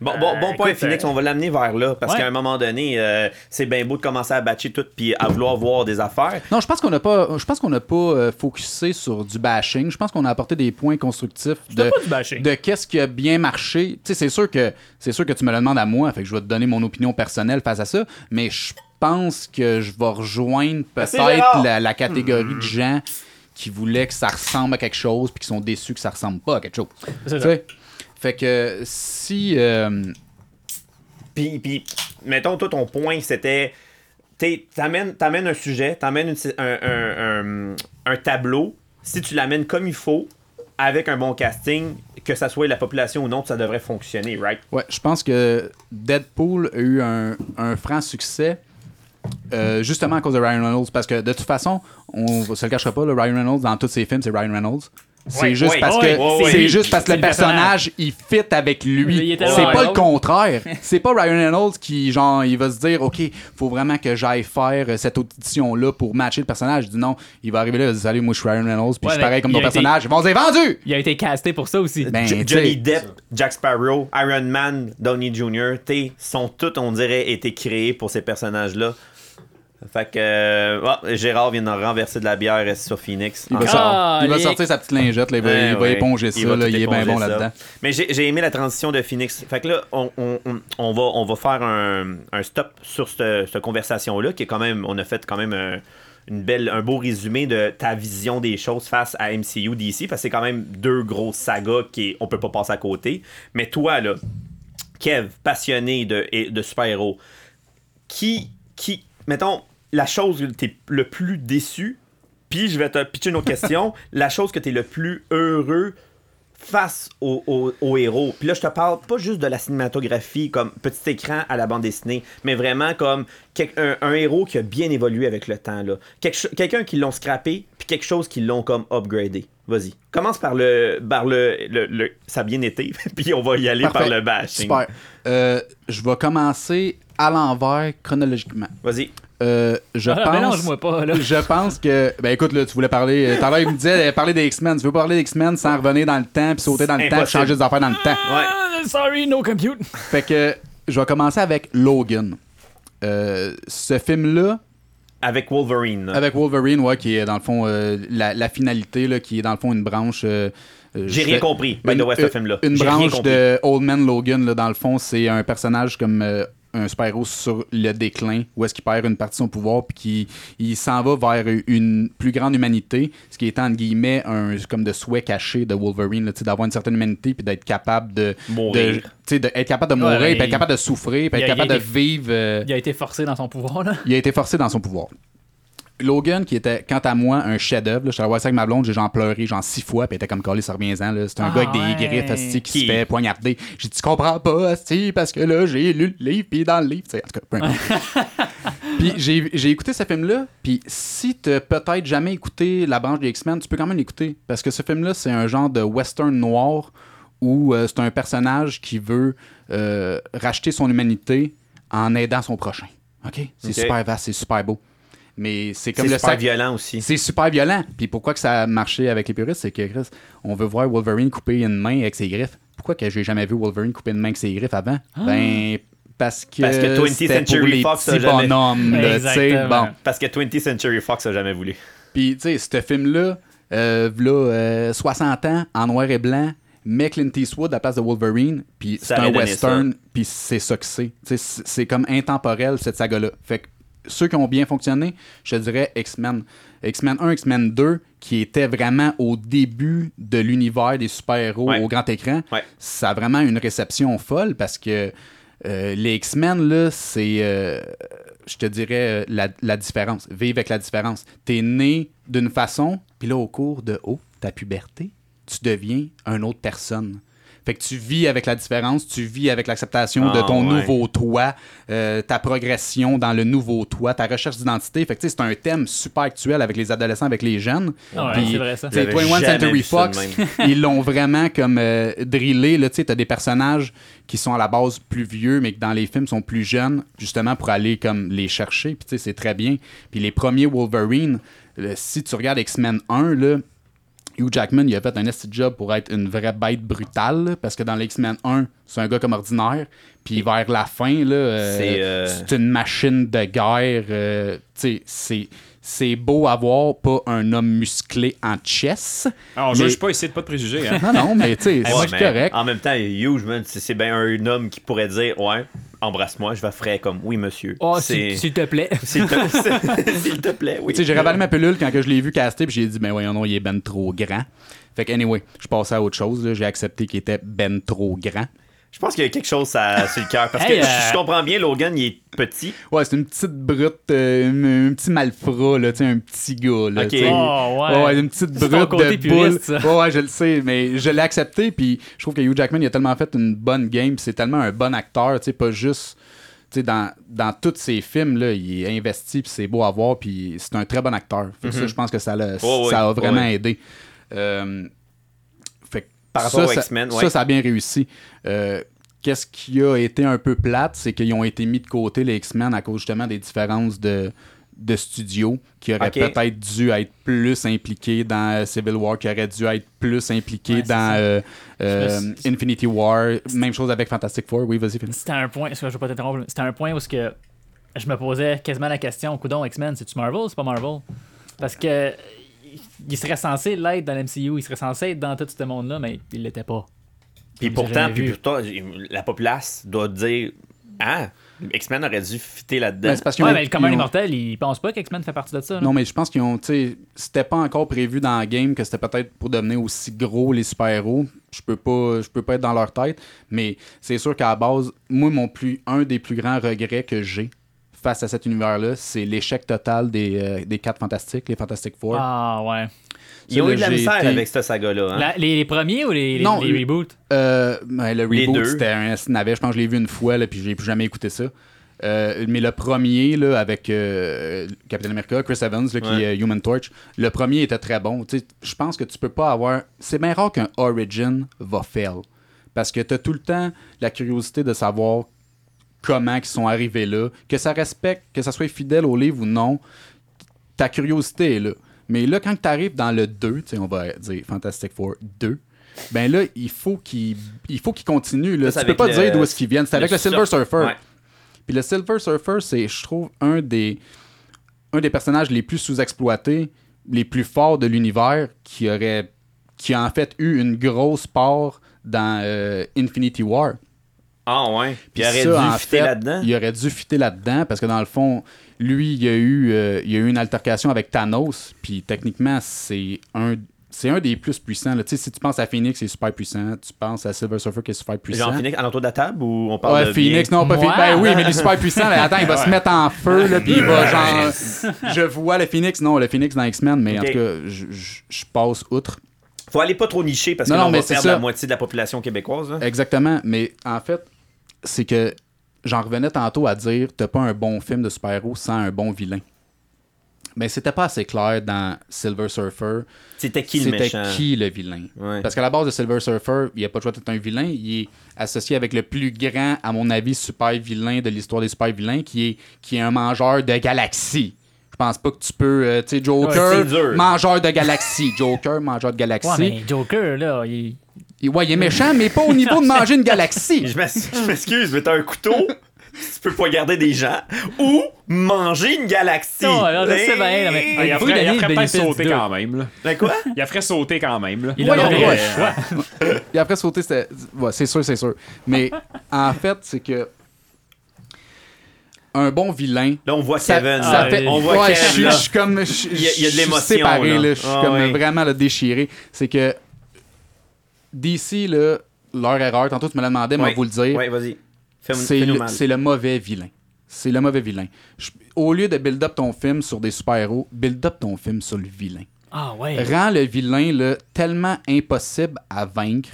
[SPEAKER 2] Bon, bon, bon
[SPEAKER 3] Euh,
[SPEAKER 2] point,
[SPEAKER 3] écoute,
[SPEAKER 2] Phoenix,
[SPEAKER 3] euh,
[SPEAKER 2] on va l'amener vers là. Parce
[SPEAKER 3] ouais.
[SPEAKER 2] qu'à un moment donné, euh, c'est bien beau de commencer à batcher tout puis à vouloir voir des affaires.
[SPEAKER 4] Non, je pense qu'on n'a pas, je pense qu'on n'a pas euh, focusé sur du bashing. Je pense qu'on a apporté des points constructifs de, de qu'est-ce qui a bien marché. Tu sais, c'est sûr que c'est sûr que tu me le demandes à moi, fait que je vais te donner mon opinion personnelle face à ça. Mais je pense que je vais rejoindre peut-être la, la catégorie de gens qui voulaient que ça ressemble à quelque chose puis qui sont déçus que ça ressemble pas à quelque chose. Fait que si euh,
[SPEAKER 2] Puis, puis, mettons, toi, ton point, c'était. T'amènes t'amènes un sujet, t'amènes une- un, un- un- un tableau. Si tu l'amènes comme il faut, avec un bon casting, que ça soit la population ou non, ça devrait fonctionner, right?
[SPEAKER 4] Ouais, je pense que Deadpool a eu un, un franc succès. euh, justement à cause de Ryan Reynolds parce que de toute façon on se le cachera pas le Ryan Reynolds dans tous ses films c'est Ryan Reynolds c'est
[SPEAKER 2] Ouais,
[SPEAKER 4] juste
[SPEAKER 2] ouais,
[SPEAKER 4] parce
[SPEAKER 2] ouais,
[SPEAKER 4] que
[SPEAKER 2] ouais, ouais.
[SPEAKER 4] c'est juste parce que le
[SPEAKER 3] personnage.
[SPEAKER 4] personnage il fit avec lui
[SPEAKER 3] est
[SPEAKER 4] c'est pas le contraire c'est pas Ryan Reynolds qui genre il va se dire ok faut vraiment que j'aille faire euh, cette audition là pour matcher le personnage il dit non il va arriver là il va dire salut moi je suis Ryan Reynolds puis
[SPEAKER 3] Ouais,
[SPEAKER 4] je suis pareil comme ton
[SPEAKER 3] été-
[SPEAKER 4] personnage ils vont dire vendu
[SPEAKER 3] Il a été casté pour ça aussi.
[SPEAKER 4] Ben,
[SPEAKER 2] Johnny Depp, Jack Sparrow, Iron Man, Downey Jr., t'es, sont tous, on dirait, été créés pour ces personnages-là. Fait que euh, ah, Gérard vient de renverser de la bière sur Phoenix?
[SPEAKER 4] il va,
[SPEAKER 2] Ah,
[SPEAKER 4] sor- il va
[SPEAKER 3] Calique.
[SPEAKER 4] sortir sa petite lingette là, il va,
[SPEAKER 2] Ouais,
[SPEAKER 4] il va
[SPEAKER 2] ouais.
[SPEAKER 4] éponger ça
[SPEAKER 2] Il va
[SPEAKER 4] là,
[SPEAKER 2] tout
[SPEAKER 4] il est bien bon là-dedans
[SPEAKER 2] Mais j'ai j'ai aimé la transition de Phoenix. Fait que là, on, on- on- on va, on va faire un, un stop sur cette, cette conversation-là, qui est quand même, on a fait quand même un, une belle, un beau résumé de ta vision des choses face à MCU DC, parce que c'est quand même deux grosses sagas qui on peut pas passer à côté. Mais toi, là, Kev, passionné de, de super-héros, qui, qui, mettons, la chose que t'es le plus déçu, puis je vais te pitcher une autre question, la chose que t'es le plus heureux face au, au- au héros. Puis là, je te parle pas juste de la cinématographie comme petit écran à la bande dessinée, mais vraiment comme un, un héros qui a bien évolué avec le temps. là. Quelque cho- Quelqu'un qui l'ont scrappé, puis quelque chose qui l'ont comme upgradé. Vas-y. Commence par le. Par le, le, le- ça a bien été, puis on va y aller par le bashing.
[SPEAKER 4] Super. Euh, je vais commencer à l'envers chronologiquement.
[SPEAKER 2] Vas-y.
[SPEAKER 4] Euh, je
[SPEAKER 3] Ah,
[SPEAKER 4] pense.
[SPEAKER 3] pas, là.
[SPEAKER 4] Je pense que. Ben écoute, là, tu voulais parler. euh, Tout à l'heure, il me disait parler des X-Men. Tu veux parler des X-Men sans revenir dans le temps, puis sauter dans le temps, puis changer des affaires dans le temps?
[SPEAKER 2] Ouais.
[SPEAKER 3] Ah, sorry, no compute.
[SPEAKER 4] Fait que je vais commencer avec Logan. Euh, ce film-là,
[SPEAKER 2] Avec Wolverine.
[SPEAKER 4] avec Wolverine, ouais, qui est dans le fond euh, la, la finalité, là, qui est dans le fond une branche. euh,
[SPEAKER 2] J'ai rien
[SPEAKER 4] fais-
[SPEAKER 2] compris, by the
[SPEAKER 4] une-
[SPEAKER 2] way, ce film-là.
[SPEAKER 4] Une branche de Old Man Logan, là, dans le fond, c'est un personnage comme euh, un super-héros sur le déclin, où est-ce qu'il perd une partie de son pouvoir, puis qu'il il s'en va vers une plus grande humanité, ce qui est entre guillemets un comme de souhait caché de Wolverine, d'avoir une certaine humanité, puis d'être capable de
[SPEAKER 2] Mourir.
[SPEAKER 4] de- de- être capable de mourir,
[SPEAKER 3] Ouais,
[SPEAKER 4] puis être capable de souffrir, puis être
[SPEAKER 3] a-
[SPEAKER 4] capable de vivre. euh,
[SPEAKER 3] Il a été forcé dans son pouvoir, là.
[SPEAKER 4] il a été forcé dans son pouvoir. Logan, qui était, quant à moi, un chef-d'œuvre. Je suis allé voir ça avec ma blonde, j'ai genre pleuré, genre six fois, puis était comme collé, ça revient-en. là. C'est un
[SPEAKER 3] Ah
[SPEAKER 4] gars avec des
[SPEAKER 3] ouais.
[SPEAKER 4] griffes, asti, qui,
[SPEAKER 2] Qui-
[SPEAKER 4] se fait poignarder. J'ai dit, tu comprends pas, asti, parce que là, j'ai lu le livre, puis dans le livre, tu sais, en tout cas, peu importe. puis j'ai j'ai écouté ce film-là, puis si t'as peut-être jamais écouté La branche des X-Men, tu peux quand même l'écouter, parce que ce film-là, c'est un genre de western noir où euh, c'est un personnage qui veut euh, racheter son humanité en aidant son prochain. OK? C'est super vaste, c'est super beau. Mais c'est comme
[SPEAKER 2] C'est
[SPEAKER 4] le
[SPEAKER 2] super
[SPEAKER 4] sac-
[SPEAKER 2] violent aussi.
[SPEAKER 4] C'est super violent. Puis pourquoi que ça a marché avec les puristes, c'est que Chris, on veut voir Wolverine couper une main avec ses griffes. Pourquoi que j'ai jamais vu Wolverine couper une main avec ses griffes avant? Ben parce que,
[SPEAKER 2] Parce que 20th
[SPEAKER 4] c'était pour
[SPEAKER 2] Century
[SPEAKER 4] les
[SPEAKER 2] Fox a
[SPEAKER 4] petits
[SPEAKER 2] jamais-
[SPEAKER 4] bonhommes, là. Bon.
[SPEAKER 2] Parce que 20th Century Fox a jamais voulu.
[SPEAKER 4] Puis, tu sais, ce film-là, euh, v'là, euh, 60 ans, en noir et blanc, met Clint Eastwood à la place de Wolverine, puis c'est un western, puis c'est ça que c'est. Tu sais, C'est c'est comme intemporel, cette saga-là. Fait que ceux qui ont bien fonctionné, je te dirais X-Men. X-Men 1, X-Men 2, qui était vraiment au début de l'univers des super-héros
[SPEAKER 2] Ouais.
[SPEAKER 4] au grand écran,
[SPEAKER 2] Ouais.
[SPEAKER 4] ça a vraiment une réception folle parce que euh, les X-Men, là, c'est, euh, je te dirais, euh, la, la différence. Vivre avec la différence. T'es né d'une façon, puis là, au cours de oh, ta puberté, tu deviens une autre personne. Fait que tu vis avec la différence, tu vis avec l'acceptation de
[SPEAKER 2] Ah,
[SPEAKER 4] ton
[SPEAKER 2] ouais.
[SPEAKER 4] nouveau toi, euh, ta progression dans le nouveau toi, ta recherche d'identité. Fait que tu sais, c'est un thème super actuel avec les adolescents, avec les jeunes.
[SPEAKER 3] Ah ouais, c'est vrai, ça.
[SPEAKER 4] tu sais,
[SPEAKER 2] J'avais
[SPEAKER 4] 21
[SPEAKER 2] jamais
[SPEAKER 4] Century Fox, ils l'ont vraiment comme euh, drillé. Là, tu sais, t'as des personnages qui sont à la base plus vieux, mais que dans les films sont plus jeunes, justement pour aller comme les chercher. Puis tu sais, c'est très bien. Puis les premiers Wolverine, euh, si tu regardes X-Men 1, là, Hugh Jackman, il a fait un esti job pour être une vraie bête brutale, parce que dans l'X-Men 1, c'est un gars comme ordinaire. Puis vers la fin, là, euh,
[SPEAKER 2] C'est, euh,
[SPEAKER 4] c'est une machine de guerre. euh, tu sais, c'est, c'est beau à voir, pas un homme musclé en chess.
[SPEAKER 1] Ah, on
[SPEAKER 4] Mais-
[SPEAKER 1] juge pas ici de pas de préjugés. Hein?
[SPEAKER 4] Non, non, mais tu sais,
[SPEAKER 2] Ouais,
[SPEAKER 4] c'est correct.
[SPEAKER 2] En même temps, man, c'est c'est bien un homme qui pourrait dire Ouais, embrasse-moi, je vais frais comme Oui, monsieur.
[SPEAKER 3] Oh,
[SPEAKER 2] C'est-
[SPEAKER 3] s'il te plaît.
[SPEAKER 2] S'il te... s'il te plaît, oui.
[SPEAKER 4] Tu sais, j'ai ravalé ma pilule quand que je l'ai vu caster, puis j'ai dit, ben voyons, non, il est ben trop grand. Fait que, anyway, je passais à autre chose. J'ai accepté qu'il était ben trop grand.
[SPEAKER 2] Je pense qu'il y a quelque chose à- sur le cœur. Parce
[SPEAKER 3] Hey,
[SPEAKER 2] que
[SPEAKER 3] euh,
[SPEAKER 2] je comprends bien, Logan, il est petit.
[SPEAKER 4] Ouais, c'est une petite brute, euh, un, un petit malfrat, là, tu sais, un petit gars. Là,
[SPEAKER 2] Ok.
[SPEAKER 4] tu sais.
[SPEAKER 3] Oh, ouais.
[SPEAKER 4] Ouais, une petite brute
[SPEAKER 3] côté
[SPEAKER 4] de boule.
[SPEAKER 3] puriste, ça.
[SPEAKER 4] Ouais, ouais, je le sais, mais je l'ai accepté, puis je trouve que Hugh Jackman, il a tellement fait une bonne game, puis c'est tellement un bon acteur, tu sais, pas juste... Tu sais, dans, dans tous ses films, là, il est investi, puis c'est beau à voir, puis c'est un très bon acteur. Fait que ça, je pense que ça, l'a-
[SPEAKER 2] Oh, oui.
[SPEAKER 4] ça a vraiment
[SPEAKER 2] oui.
[SPEAKER 4] aidé. Euh, ça,
[SPEAKER 2] rapport aux
[SPEAKER 4] ça-
[SPEAKER 2] X-Men,
[SPEAKER 4] ça,
[SPEAKER 2] ouais.
[SPEAKER 4] ça a bien réussi. Euh, Qu'est-ce qui a été un peu plate, c'est qu'ils ont été mis de côté, les X-Men, à cause justement des différences de, de studio, qui auraient
[SPEAKER 2] Ok.
[SPEAKER 4] peut-être dû être plus impliqués dans euh, Civil War, qui auraient dû être plus impliqués
[SPEAKER 3] Ouais, c'est
[SPEAKER 4] dans euh, euh, Infinity War. Même chose avec Fantastic Four. Oui, vas-y, Philippe.
[SPEAKER 3] C'était un point, excuse, je vais pas t'interrompre, c'était un point où que je me posais quasiment la question, coudon X-Men, c'est-tu Marvel ou c'est pas Marvel? Parce que il serait censé l'être dans l'MCU, il serait censé être dans tout ce monde-là, mais il l'était pas.
[SPEAKER 2] Puis pourtant, puis pourtant, la populace doit dire Ah, X-Men aurait dû fitter là-dedans.
[SPEAKER 4] Ben, parce
[SPEAKER 3] Ouais,
[SPEAKER 4] ont-
[SPEAKER 3] mais le commun
[SPEAKER 4] ont-
[SPEAKER 3] immortel, il pense pas qu'X-Men fait partie de ça. là.
[SPEAKER 4] Non, mais je pense qu'ils ont, tu sais, c'était pas encore prévu dans la game que c'était peut-être pour devenir aussi gros les super-héros. Je peux pas, je peux pas être dans leur tête, mais c'est sûr qu'à la base, moi, mon plus, un des plus grands regrets que j'ai face à cet univers-là, c'est l'échec total des, euh, des quatre fantastiques, les Fantastic Four.
[SPEAKER 3] Ah ouais.
[SPEAKER 2] Ils ont eu de la misère
[SPEAKER 4] été-
[SPEAKER 2] avec cette saga-là. hein.
[SPEAKER 3] La- les, les premiers ou les, les,
[SPEAKER 4] Non,
[SPEAKER 3] les
[SPEAKER 4] le-
[SPEAKER 3] reboots?
[SPEAKER 4] Euh, ben, le
[SPEAKER 2] Les
[SPEAKER 4] reboot,
[SPEAKER 2] deux.
[SPEAKER 4] c'était un navet. Je pense que je l'ai vu une fois, là, puis j'ai plus jamais écouté ça. Euh, mais le premier, là, avec euh, Captain America, Chris Evans, là, qui
[SPEAKER 2] Ouais.
[SPEAKER 4] est Human Torch, le premier était très bon. Tu sais, Je pense que tu peux pas avoir. C'est bien rare qu'un Origin va fail. Parce que tu as tout le temps la curiosité de savoir comment ils sont arrivés là. Que ça respecte, que ça soit fidèle au livre ou non, ta curiosité est là. Mais là, quand tu arrives dans le 2, tu sais, on va dire Fantastic Four 2, ben là, il faut qu'il il faut qu'il continue. Là.
[SPEAKER 2] Ça,
[SPEAKER 4] Tu peux pas
[SPEAKER 2] le-
[SPEAKER 4] dire d'où est-ce qu'ils viennent. C'est avec le Silver
[SPEAKER 2] surf-
[SPEAKER 4] Surfer.
[SPEAKER 2] Ouais.
[SPEAKER 4] Puis le Silver Surfer, c'est, je trouve, un des, un des personnages les plus sous-exploités, les plus forts de l'univers, qui aurait, qui a en fait eu une grosse part dans euh, Infinity War.
[SPEAKER 2] Ah ouais. Puis il aurait
[SPEAKER 4] ça, en
[SPEAKER 2] dû fitter
[SPEAKER 4] fait,
[SPEAKER 2] là-dedans.
[SPEAKER 4] Il aurait dû fitter là-dedans parce que dans le fond, lui, il y a eu, euh, il y a eu une altercation avec Thanos. Puis techniquement, c'est un, c'est un des plus puissants. là. Tu sais, si tu penses à Phoenix, il est super puissant. Tu penses à Silver Surfer qui est super puissant.
[SPEAKER 2] Genre Phoenix à l'entour de la table ou on parle
[SPEAKER 4] Ouais,
[SPEAKER 2] de
[SPEAKER 4] Phoenix,
[SPEAKER 2] bien?
[SPEAKER 4] non, pas. Phoenix. Ben oui, mais il est super puissant. là. Attends, il va se mettre en feu, là, puis il va genre. Je vois le Phoenix, non, le Phoenix dans X-Men, mais en tout cas, je, je- je passe outre.
[SPEAKER 2] Faut aller pas trop nicher parce que
[SPEAKER 4] Non,
[SPEAKER 2] là, on
[SPEAKER 4] mais
[SPEAKER 2] va
[SPEAKER 4] c'est
[SPEAKER 2] perdre
[SPEAKER 4] ça.
[SPEAKER 2] la moitié de la population québécoise. là.
[SPEAKER 4] Exactement, mais en fait, c'est que j'en revenais tantôt à dire t'as pas un bon film de super-héros sans un bon vilain. Mais c'était pas assez clair dans Silver Surfer.
[SPEAKER 2] C'était qui le
[SPEAKER 4] C'était qui le vilain?
[SPEAKER 2] Ouais.
[SPEAKER 4] Parce qu'à la base de Silver Surfer, il n'y a pas de choix d'être un vilain. Il est associé avec le plus grand, à mon avis, super vilain de l'histoire des super vilains, qui est, qui est un mangeur de galaxies. Je pense pas que tu peux. euh, tu sais, Joker,
[SPEAKER 2] Ouais, c'est dur.
[SPEAKER 4] mangeur de galaxies. Joker, mangeur de galaxies.
[SPEAKER 3] Ouais, mais Joker, là, il.
[SPEAKER 4] Il- ouais, il est méchant, mais pas au niveau de manger une galaxie.
[SPEAKER 2] Je m'ex- je m'excuse, mais t'as un couteau, tu peux pas garder des gens, ou manger une galaxie.
[SPEAKER 3] Non, alors, je sais bien, mais-
[SPEAKER 1] Ah, il a
[SPEAKER 3] Faut
[SPEAKER 1] ferait, il a
[SPEAKER 3] le
[SPEAKER 1] ferait peut-être
[SPEAKER 3] bénéfice
[SPEAKER 1] sauter quand même. Là.
[SPEAKER 2] Ben quoi?
[SPEAKER 1] Il a ferait sauter quand même. Là.
[SPEAKER 3] Il
[SPEAKER 4] Ouais,
[SPEAKER 3] a
[SPEAKER 4] ouais,
[SPEAKER 3] pas
[SPEAKER 4] ouais.
[SPEAKER 3] le choix.
[SPEAKER 4] Et après sauter, c'était. Ouais, c'est sûr, c'est sûr. Mais en fait, c'est que. Un bon vilain.
[SPEAKER 2] Là, on voit
[SPEAKER 4] Ça,
[SPEAKER 2] Kevin.
[SPEAKER 4] ça
[SPEAKER 2] là.
[SPEAKER 4] fait-
[SPEAKER 2] On voit
[SPEAKER 4] ouais,
[SPEAKER 2] Kevin.
[SPEAKER 4] je suis-
[SPEAKER 2] là.
[SPEAKER 4] je suis comme. je-
[SPEAKER 2] Il y a- il y a de
[SPEAKER 4] je suis
[SPEAKER 2] l'émotion,
[SPEAKER 4] séparé,
[SPEAKER 2] là.
[SPEAKER 4] là. Je suis
[SPEAKER 2] Ah,
[SPEAKER 4] comme
[SPEAKER 2] ouais.
[SPEAKER 4] vraiment là, déchiré. C'est que. DC, là, leur erreur, tantôt tu me l'as demandé, mais va vous le dire.
[SPEAKER 2] Ouais, vas-y.
[SPEAKER 4] C'est le,
[SPEAKER 2] mal.
[SPEAKER 4] c'est le mauvais vilain. C'est le mauvais vilain. Je- au lieu de build up ton film sur des super-héros, build up ton film sur le vilain.
[SPEAKER 3] Ah ouais.
[SPEAKER 4] Rends le vilain là, tellement impossible à vaincre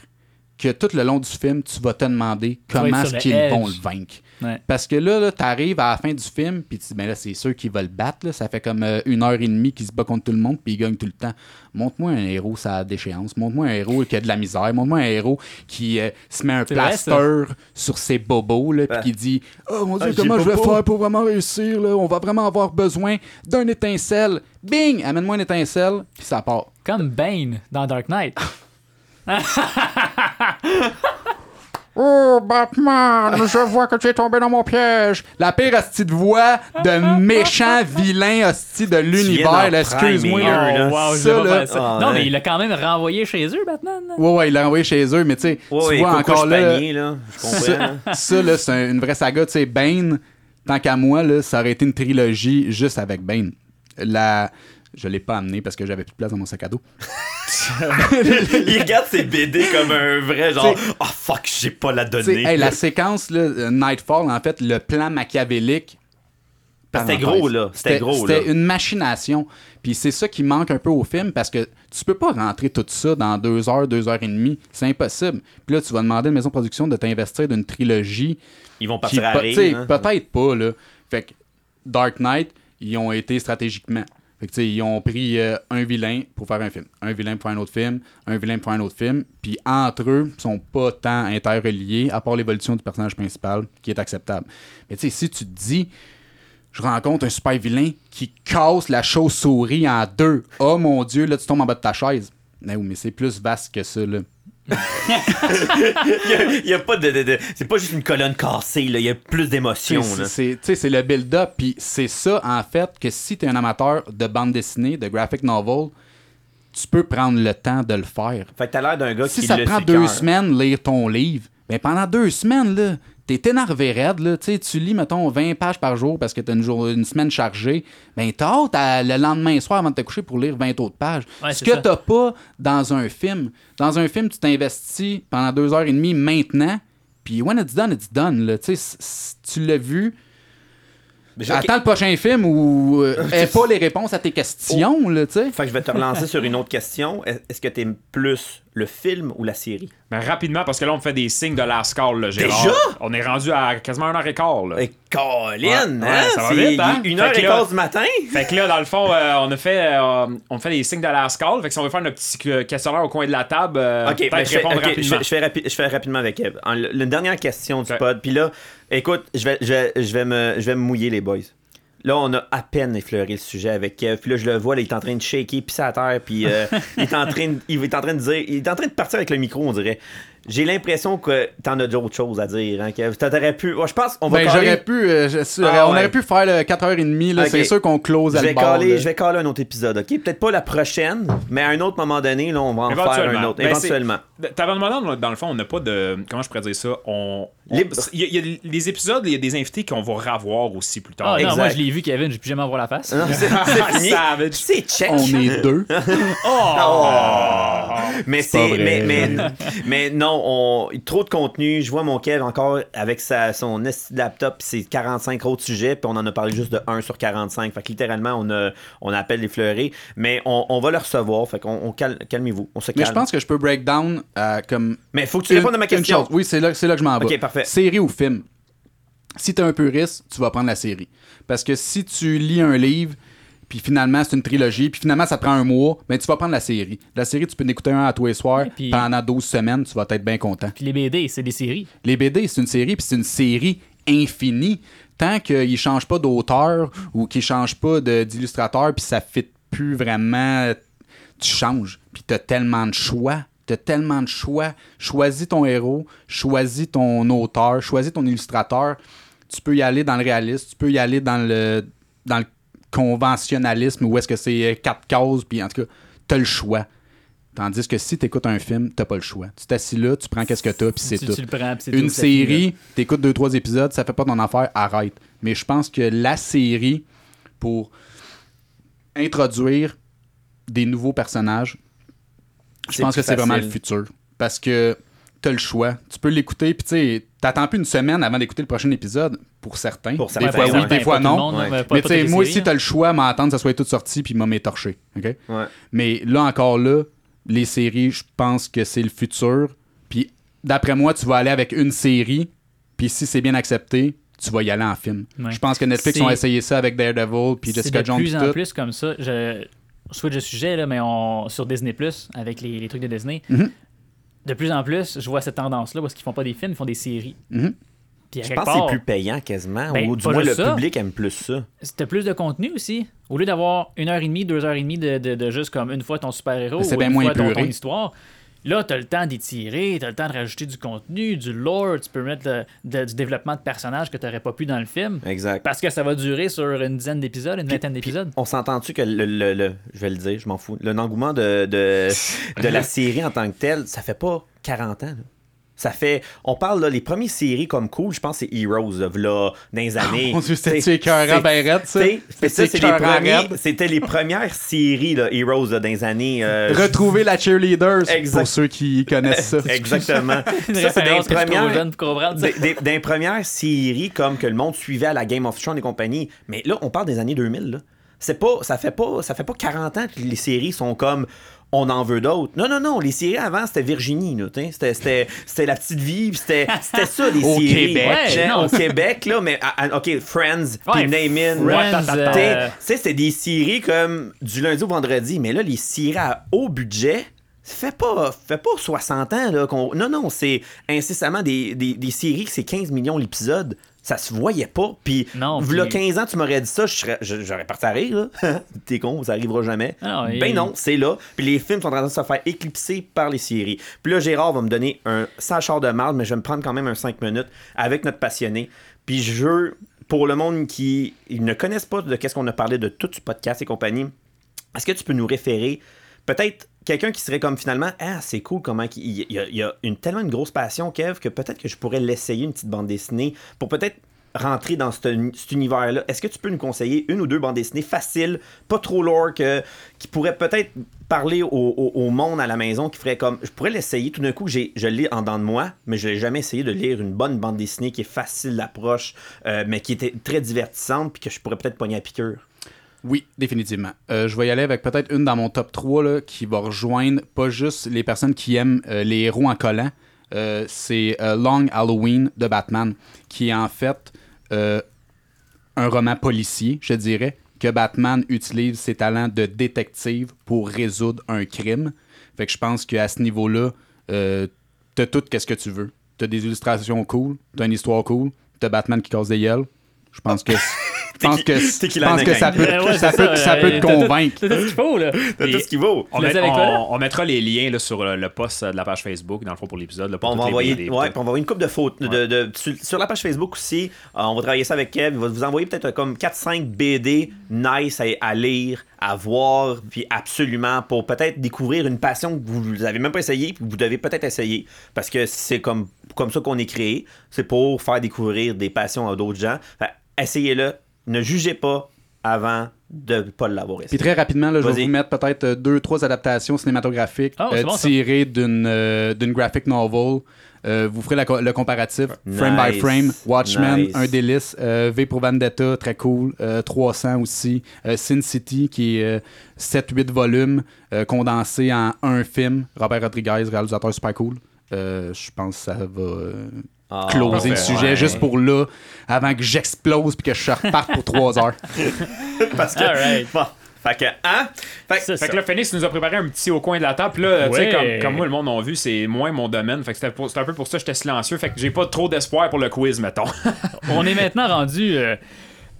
[SPEAKER 4] que tout le long du film, tu vas te demander comment est-ce qu'ils vont le vaincre.
[SPEAKER 3] Ouais.
[SPEAKER 4] Parce que là, là tu arrives à la fin du film, puis tu dis, ben là, c'est sûr qu'il va le battre. là. Ça fait comme euh, une heure et demie qu'il se bat contre tout le monde, puis il gagne tout le temps. Montre-moi un héros, ça a déchéance. Montre-moi un héros qui a de la misère. Montre-moi un héros qui euh, se met un
[SPEAKER 3] vrai,
[SPEAKER 4] plaster sur ses bobos, là, puis
[SPEAKER 2] Ouais.
[SPEAKER 4] qui dit, oh mon Dieu,
[SPEAKER 2] Ah,
[SPEAKER 4] comment je vais faire pour vraiment réussir? Là? On va vraiment avoir besoin d'un étincelle. Bing! Amène-moi une étincelle, puis ça part.
[SPEAKER 3] Comme Bane dans Dark Knight.
[SPEAKER 4] Oh, Batman, je vois que tu es tombé dans mon piège. La pire hostie de voix de méchant vilain hostie de l'univers. Excuse-moi.
[SPEAKER 3] wow, je
[SPEAKER 4] Ça, là-.
[SPEAKER 2] Ah,
[SPEAKER 3] Non,
[SPEAKER 2] ouais.
[SPEAKER 3] mais il l'a quand même renvoyé chez eux, Batman.
[SPEAKER 4] Ouais, ouais, il l'a envoyé chez eux, mais tu sais,
[SPEAKER 2] Ouais,
[SPEAKER 4] tu
[SPEAKER 2] ouais,
[SPEAKER 4] vois encore là.
[SPEAKER 2] panier, là. Je comprends. hein.
[SPEAKER 4] Ça, ça, là, c'est un- une vraie saga. Tu sais, Bane, tant qu'à moi, là, ça aurait été une trilogie juste avec Bane. La... Je l'ai pas amené parce que j'avais plus de place dans mon sac à dos.
[SPEAKER 2] il regarde ses BD comme un vrai genre, oh fuck, j'ai pas la donner.
[SPEAKER 4] hey, la séquence, là, euh, Nightfall, en fait, le plan machiavélique.
[SPEAKER 2] C'était gros, là. C'était gros,
[SPEAKER 4] C'était
[SPEAKER 2] là.
[SPEAKER 4] une machination. Puis c'est ça qui manque un peu au film parce que tu peux pas rentrer tout ça dans deux heures, deux heures et demie. C'est impossible. Puis là, tu vas demander à une maison de production de t'investir d'une trilogie
[SPEAKER 2] Ils vont
[SPEAKER 4] qui,
[SPEAKER 2] partir à rire.
[SPEAKER 4] t'sais,
[SPEAKER 2] hein.
[SPEAKER 4] peut-être pas, là. Fait que Dark Knight, ils ont été stratégiquement. Fait que, ils ont pris euh, un vilain pour faire un film, un vilain pour faire un autre film, un vilain pour faire un autre film, puis entre eux, ils sont pas tant interreliés, à part l'évolution du personnage principal, qui est acceptable. Mais tu sais, si tu te dis, je rencontre un super vilain qui casse la chauve-souris en deux, oh mon dieu, là, tu tombes en bas de ta chaise. Mais mais c'est plus vaste que ça, là.
[SPEAKER 2] Il a- pas de. de- de- c'est pas juste une colonne cassée, là. Il y a plus d'émotions,
[SPEAKER 4] C'est-. C'est le build-up, puis c'est ça, en fait, que si tu es un amateur de bande dessinée, de graphic novel, tu peux prendre le temps de le faire.
[SPEAKER 2] Fait que t'as l'air d'un gars
[SPEAKER 4] Si
[SPEAKER 2] qui
[SPEAKER 4] ça
[SPEAKER 2] l'a
[SPEAKER 4] prend deux
[SPEAKER 2] cœur.
[SPEAKER 4] semaines lire ton livre, ben pendant deux semaines, là, t'es énervé raide, là, tu lis, mettons, 20 pages par jour parce que t'as une, jour- une semaine chargée, ben à- le lendemain soir avant de te coucher pour lire 20 autres pages.
[SPEAKER 3] Ouais,
[SPEAKER 4] Ce que t'as pas dans un film. Dans un film, tu t'investis pendant deux heures et demie maintenant, puis when it's done, it's done, là, tu l'as vu,
[SPEAKER 2] Mais je-
[SPEAKER 4] Attends le prochain film où euh, aie pas les réponses à tes questions, là, tu sais.
[SPEAKER 2] Fait que je vais te relancer sur une autre question. Est- Est-ce que t'aimes plus le film ou la série?
[SPEAKER 1] Mais rapidement, parce que là, on me fait des signes de last call, là, Gérard.
[SPEAKER 2] Déjà?
[SPEAKER 1] On est rendu à quasiment une heure et quart, là.
[SPEAKER 2] Eh, Colin,
[SPEAKER 1] Ouais,
[SPEAKER 2] hein?
[SPEAKER 1] ouais, ça va
[SPEAKER 2] C'est
[SPEAKER 1] vite, hein?
[SPEAKER 2] Une heure et quart du matin?
[SPEAKER 1] Fait que là, dans le fond, euh, on a fait euh, on fait des signes de last call. Fait que si on veut faire notre petit questionnaire au coin de la table, euh,
[SPEAKER 2] Ok,
[SPEAKER 1] peut-être
[SPEAKER 2] ben, je, fais,
[SPEAKER 1] répondre
[SPEAKER 2] je,
[SPEAKER 1] rapidement.
[SPEAKER 2] fais, je fais rapi- je fais rapidement avec Eve. Une dernière question du pod. Puis là, écoute, je vais, je, vais, je, vais me, je vais me mouiller, les boys. Là, on a à peine effleuré le sujet avec Kev. Puis là, je le vois, là, il est en train de shaker, puis à terre. Puis euh, il, est en train de, il est en train de dire. Il est en train de partir avec le micro, on dirait. J'ai l'impression que t'en as d'autres choses à dire, hein, Kev. T'aurais pu. ouais, je pense qu'on va
[SPEAKER 4] Ben,
[SPEAKER 2] caler-
[SPEAKER 4] j'aurais pu, euh, je-
[SPEAKER 2] Ah,
[SPEAKER 4] on
[SPEAKER 2] ouais.
[SPEAKER 4] aurait pu faire le 4h30, là,
[SPEAKER 2] Ok.
[SPEAKER 4] c'est sûr qu'on close à
[SPEAKER 2] Je vais, caler, je vais caler un autre épisode, ok? Peut-être pas la prochaine, mais à un autre moment donné, là, on va en faire un autre.
[SPEAKER 1] Ben,
[SPEAKER 2] éventuellement.
[SPEAKER 1] demandé, dans le fond, on n'a pas de. Comment je pourrais dire ça? On. on-
[SPEAKER 2] Libre.
[SPEAKER 1] Il y, a- il y a des épisodes, il y a des invités qu'on va revoir aussi plus tard.
[SPEAKER 3] Ah non, moi je l'ai vu, Kevin, j'ai plus jamais voir la face.
[SPEAKER 2] Non, c'est c'est fini.
[SPEAKER 1] Savage.
[SPEAKER 2] C'est check.
[SPEAKER 4] On est deux.
[SPEAKER 2] Oh! Mais
[SPEAKER 4] C'est
[SPEAKER 2] mais, mais non, on, trop de contenu. Je vois mon Kev encore avec sa, son laptop, c'est 45 autres sujets, puis on en a parlé juste de 1 sur 45. Fait que littéralement, on a, on appelle les fleurés. Mais on, on va le recevoir. Fait qu'on on cal- calmez-vous. On se
[SPEAKER 4] Mais
[SPEAKER 2] calme.
[SPEAKER 4] je pense que je peux break down euh, comme.
[SPEAKER 2] Mais faut que tu répondes à ma
[SPEAKER 4] une
[SPEAKER 2] question.
[SPEAKER 4] chose. Oui, c'est là, c'est là que je m'en vais.
[SPEAKER 2] Ok, parfait.
[SPEAKER 4] Série ou film? Si t'es un puriste, tu vas prendre la série. Parce que si tu lis un livre, puis finalement c'est une trilogie, puis finalement ça prend un mois, ben tu vas prendre la série. La série, tu peux en écouter un à tous les soirs,
[SPEAKER 3] Ouais, puis-
[SPEAKER 4] pendant 12 semaines, tu vas être bien content.
[SPEAKER 3] Puis les BD, c'est des séries.
[SPEAKER 4] Les BD, c'est une série, puis c'est une série infinie. Tant qu'ils changent pas d'auteur ou qu'ils changent pas d'illustrateur, puis ça ne fit plus vraiment, tu changes. Puis t'as tellement de choix. T'as tellement de choix. Choisis ton héros, choisis ton auteur, choisis ton illustrateur. Tu peux y aller dans le réalisme, tu peux y aller dans le, dans le conventionnalisme, où est-ce que c'est euh, quatre cases, puis en tout cas, t'as le choix. Tandis que si t'écoutes un film, t'as pas le choix. Tu t'assis là, tu prends qu'est-ce que t'as, puis c'est
[SPEAKER 3] tu,
[SPEAKER 4] tout.
[SPEAKER 3] tu le prends, puis c'est
[SPEAKER 4] Une
[SPEAKER 3] tout,
[SPEAKER 4] série, t'écoutes deux, trois épisodes, ça fait pas ton affaire, arrête. Mais je pense que la série, pour introduire des nouveaux personnages, je pense que c'est vraiment le futur. Parce que t'as le choix. Tu peux l'écouter, puis tu sais, t'attends plus une semaine avant d'écouter le prochain épisode, pour certains.
[SPEAKER 2] Pour
[SPEAKER 4] des
[SPEAKER 2] certains,
[SPEAKER 4] fois oui, des fois non.
[SPEAKER 3] monde,
[SPEAKER 2] Ouais.
[SPEAKER 3] mais
[SPEAKER 4] tu sais, moi
[SPEAKER 3] séries,
[SPEAKER 4] aussi,
[SPEAKER 3] hein.
[SPEAKER 4] t'as le choix, m'attendre que ça soit tout sorti, puis m'a m'étorché.
[SPEAKER 2] Ouais.
[SPEAKER 4] Mais là encore là, les séries, je pense que c'est le futur. Puis d'après moi, tu vas aller avec une série, puis si c'est bien accepté, tu vas y aller en film.
[SPEAKER 3] Ouais.
[SPEAKER 4] Je pense que Netflix ont essayé ça avec Daredevil, puis
[SPEAKER 3] C'est
[SPEAKER 4] Jessica
[SPEAKER 3] de
[SPEAKER 4] Jones,
[SPEAKER 3] plus
[SPEAKER 4] puis
[SPEAKER 3] en
[SPEAKER 4] tout.
[SPEAKER 3] plus comme ça. Je switch de sujet, là, mais on... sur Disney Plus, avec les, les trucs de Disney,
[SPEAKER 4] Mhm.
[SPEAKER 3] De plus en plus, je vois cette tendance-là parce qu'ils font pas des films, ils font des séries.
[SPEAKER 4] Mhm.
[SPEAKER 3] Puis à
[SPEAKER 2] Je pense que c'est plus payant quasiment,
[SPEAKER 3] Ben,
[SPEAKER 2] ou du moins le
[SPEAKER 3] ça.
[SPEAKER 2] public aime plus ça.
[SPEAKER 3] c'était plus de contenu aussi. Au lieu d'avoir une heure et demie, deux heures et demie de, de, de juste comme une fois ton super-héros
[SPEAKER 4] c'est
[SPEAKER 3] ou
[SPEAKER 4] bien
[SPEAKER 3] une
[SPEAKER 4] moins
[SPEAKER 3] fois ton histoire, là, t'as le temps d'étirer, t'as le temps de rajouter du contenu, du lore, tu peux mettre de- du développement de personnages que t'aurais pas pu dans le film.
[SPEAKER 2] Exact.
[SPEAKER 3] Parce que ça va durer sur une dizaine d'épisodes, une vingtaine d'épisodes.
[SPEAKER 2] On s'entend-tu que le, le- le- je vais le dire, je m'en fous, le engouement de, de, de la série en tant que telle, ça fait pas 40 ans. là. Ça fait, on parle là, les premières séries comme cool, je pense que c'est Heroes, là, là, dans les années.
[SPEAKER 4] Ah, Mon Dieu,
[SPEAKER 2] T'sais,
[SPEAKER 4] c'était écœurant,
[SPEAKER 2] c'est-
[SPEAKER 4] ben raide, ça?
[SPEAKER 2] C'était les premières séries, là, Heroes, là, dans les années. euh,
[SPEAKER 4] Retrouver la cheerleaders,
[SPEAKER 2] Exact.
[SPEAKER 4] pour ceux qui connaissent ça.
[SPEAKER 2] Exactement. Ça, c'est des premières.
[SPEAKER 3] jeune pour comprendre ça.
[SPEAKER 2] Des, des- des premières séries comme que le monde suivait à la Game of Thrones et compagnie. Mais là, on parle des années 2000. Là. C'est pas, ça fait pas, ça fait pas 40 ans que les séries sont comme on en veut d'autres. Non, non, non. Les séries avant, c'était Virginie. C'était, La Petite Vie. C'était, c'était ça, les
[SPEAKER 4] Au
[SPEAKER 2] séries.
[SPEAKER 4] Québec.
[SPEAKER 3] Ouais, non.
[SPEAKER 2] au Québec, là. Mais, à- OK, Friends, puis Name
[SPEAKER 3] euh,
[SPEAKER 2] c'était des séries comme du lundi au vendredi. Mais là, les séries à haut budget, ça fait pas, fait pas 60 ans. Là, qu'on... Non, non, c'est incessamment des, des, des séries que c'est 15 millions l'épisode. Ça se voyait pas. Puis,
[SPEAKER 3] Non, puis-
[SPEAKER 2] 15 ans, tu m'aurais dit ça, je serais- je- j'aurais parti à rire. T'es con, ça arrivera jamais.
[SPEAKER 3] Ah
[SPEAKER 2] ben non, c'est là. Puis les films sont en train de se faire éclipser par les séries. Puis là, Gérard va me donner un sachard de marde, mais je vais me prendre quand même un 5 minutes avec notre passionné. Puis je veux, pour le monde qui ils ne connaissent pas de qu'est-ce qu'on a parlé de tout ce podcast et compagnie, est-ce que tu peux nous référer peut-être quelqu'un qui serait comme finalement ah c'est cool comment il y a, une tellement une grosse passion Kev que peut-être que je pourrais l'essayer une petite bande dessinée pour peut-être rentrer dans cet, univers-là. Est-ce que tu peux nous conseiller une ou deux bandes dessinées faciles, pas trop lourd, que, qui pourraient peut-être parler au, monde à la maison, qui ferait comme... Je pourrais l'essayer. Tout d'un coup, j'ai, je lis en dedans de moi, mais je n'ai jamais essayé de lire une bonne bande dessinée qui est facile d'approche, euh, mais qui était très divertissante, puis que je pourrais peut-être pogner à piqûre?
[SPEAKER 4] Oui, définitivement. Euh, je vais y aller avec peut-être une dans mon top 3 là, qui va rejoindre pas juste les personnes qui aiment euh, les héros en collant. Euh, c'est euh, Long Halloween de Batman, qui est en fait euh, un roman policier, je dirais, que Batman utilise ses talents de détective pour résoudre un crime. Fait que je pense qu'à ce niveau-là, t'as tout qu'est-ce que tu veux. T'as des illustrations cool, t'as une histoire cool, t'as Batman qui casse des gueules. Je pense que je pense que, pense que ça peut,
[SPEAKER 3] Ouais, ouais,
[SPEAKER 4] ça
[SPEAKER 3] c'est
[SPEAKER 4] peut, ça peut
[SPEAKER 3] euh,
[SPEAKER 4] te convaincre.
[SPEAKER 3] T'as tout ce qu'il faut, là.
[SPEAKER 2] T'as tout ce qu'il vaut.
[SPEAKER 1] On, mettra les liens là, sur le, le post de la page Facebook, dans le fond, pour l'épisode.
[SPEAKER 2] On va, envoyer,
[SPEAKER 1] BD,
[SPEAKER 2] ouais,
[SPEAKER 1] tout.
[SPEAKER 2] puis on va envoyer une coupe de photos. De, de- sur, sur la page Facebook aussi, euh, on va travailler ça avec Kev. Il va vous envoyer peut-être euh, comme 4-5 BD nice à, à lire, à voir, puis absolument pour peut-être découvrir une passion que vous n'avez même pas essayé, puis que vous devez peut-être essayer. Parce que c'est comme, comme ça qu'on est créé. C'est pour faire découvrir des passions à d'autres gens. Essayez-le. Ne jugez pas avant de ne pas l'avoir
[SPEAKER 4] Puis
[SPEAKER 2] essayé.
[SPEAKER 4] très rapidement, là, je vais vous mettre peut-être euh, deux, trois adaptations cinématographiques
[SPEAKER 3] Ah,
[SPEAKER 4] euh,
[SPEAKER 3] bon,
[SPEAKER 4] tirées d'une euh, d'une graphic novel. Euh, vous ferez la le comparatif frame by frame. Watchmen,
[SPEAKER 2] Nice.
[SPEAKER 4] un délice. Euh, v pour Vendetta, très cool. Euh, 300 aussi. Euh, Sin City, qui est 7-8 volumes euh, condensés en un film. Robert Rodriguez, réalisateur super cool. Euh, je pense que ça va euh,
[SPEAKER 2] Ah,
[SPEAKER 4] closer le sujet
[SPEAKER 2] ouais.
[SPEAKER 4] juste pour là, avant que j'explose puis que je reparte pour 3 heures.
[SPEAKER 2] Parce que. Bon. Fait que, hein? Fait que-
[SPEAKER 3] C'est
[SPEAKER 1] Fait
[SPEAKER 3] ça.
[SPEAKER 1] que là, Phoenix nous a préparé un petit au coin de la table. Puis là, tu sais, comme, comme moi, le monde a vu, c'est moins mon domaine. Fait que c'était pour- c'était un peu pour ça que j'étais silencieux. Fait que j'ai pas trop d'espoir pour le quiz, mettons.
[SPEAKER 3] On est maintenant rendu euh,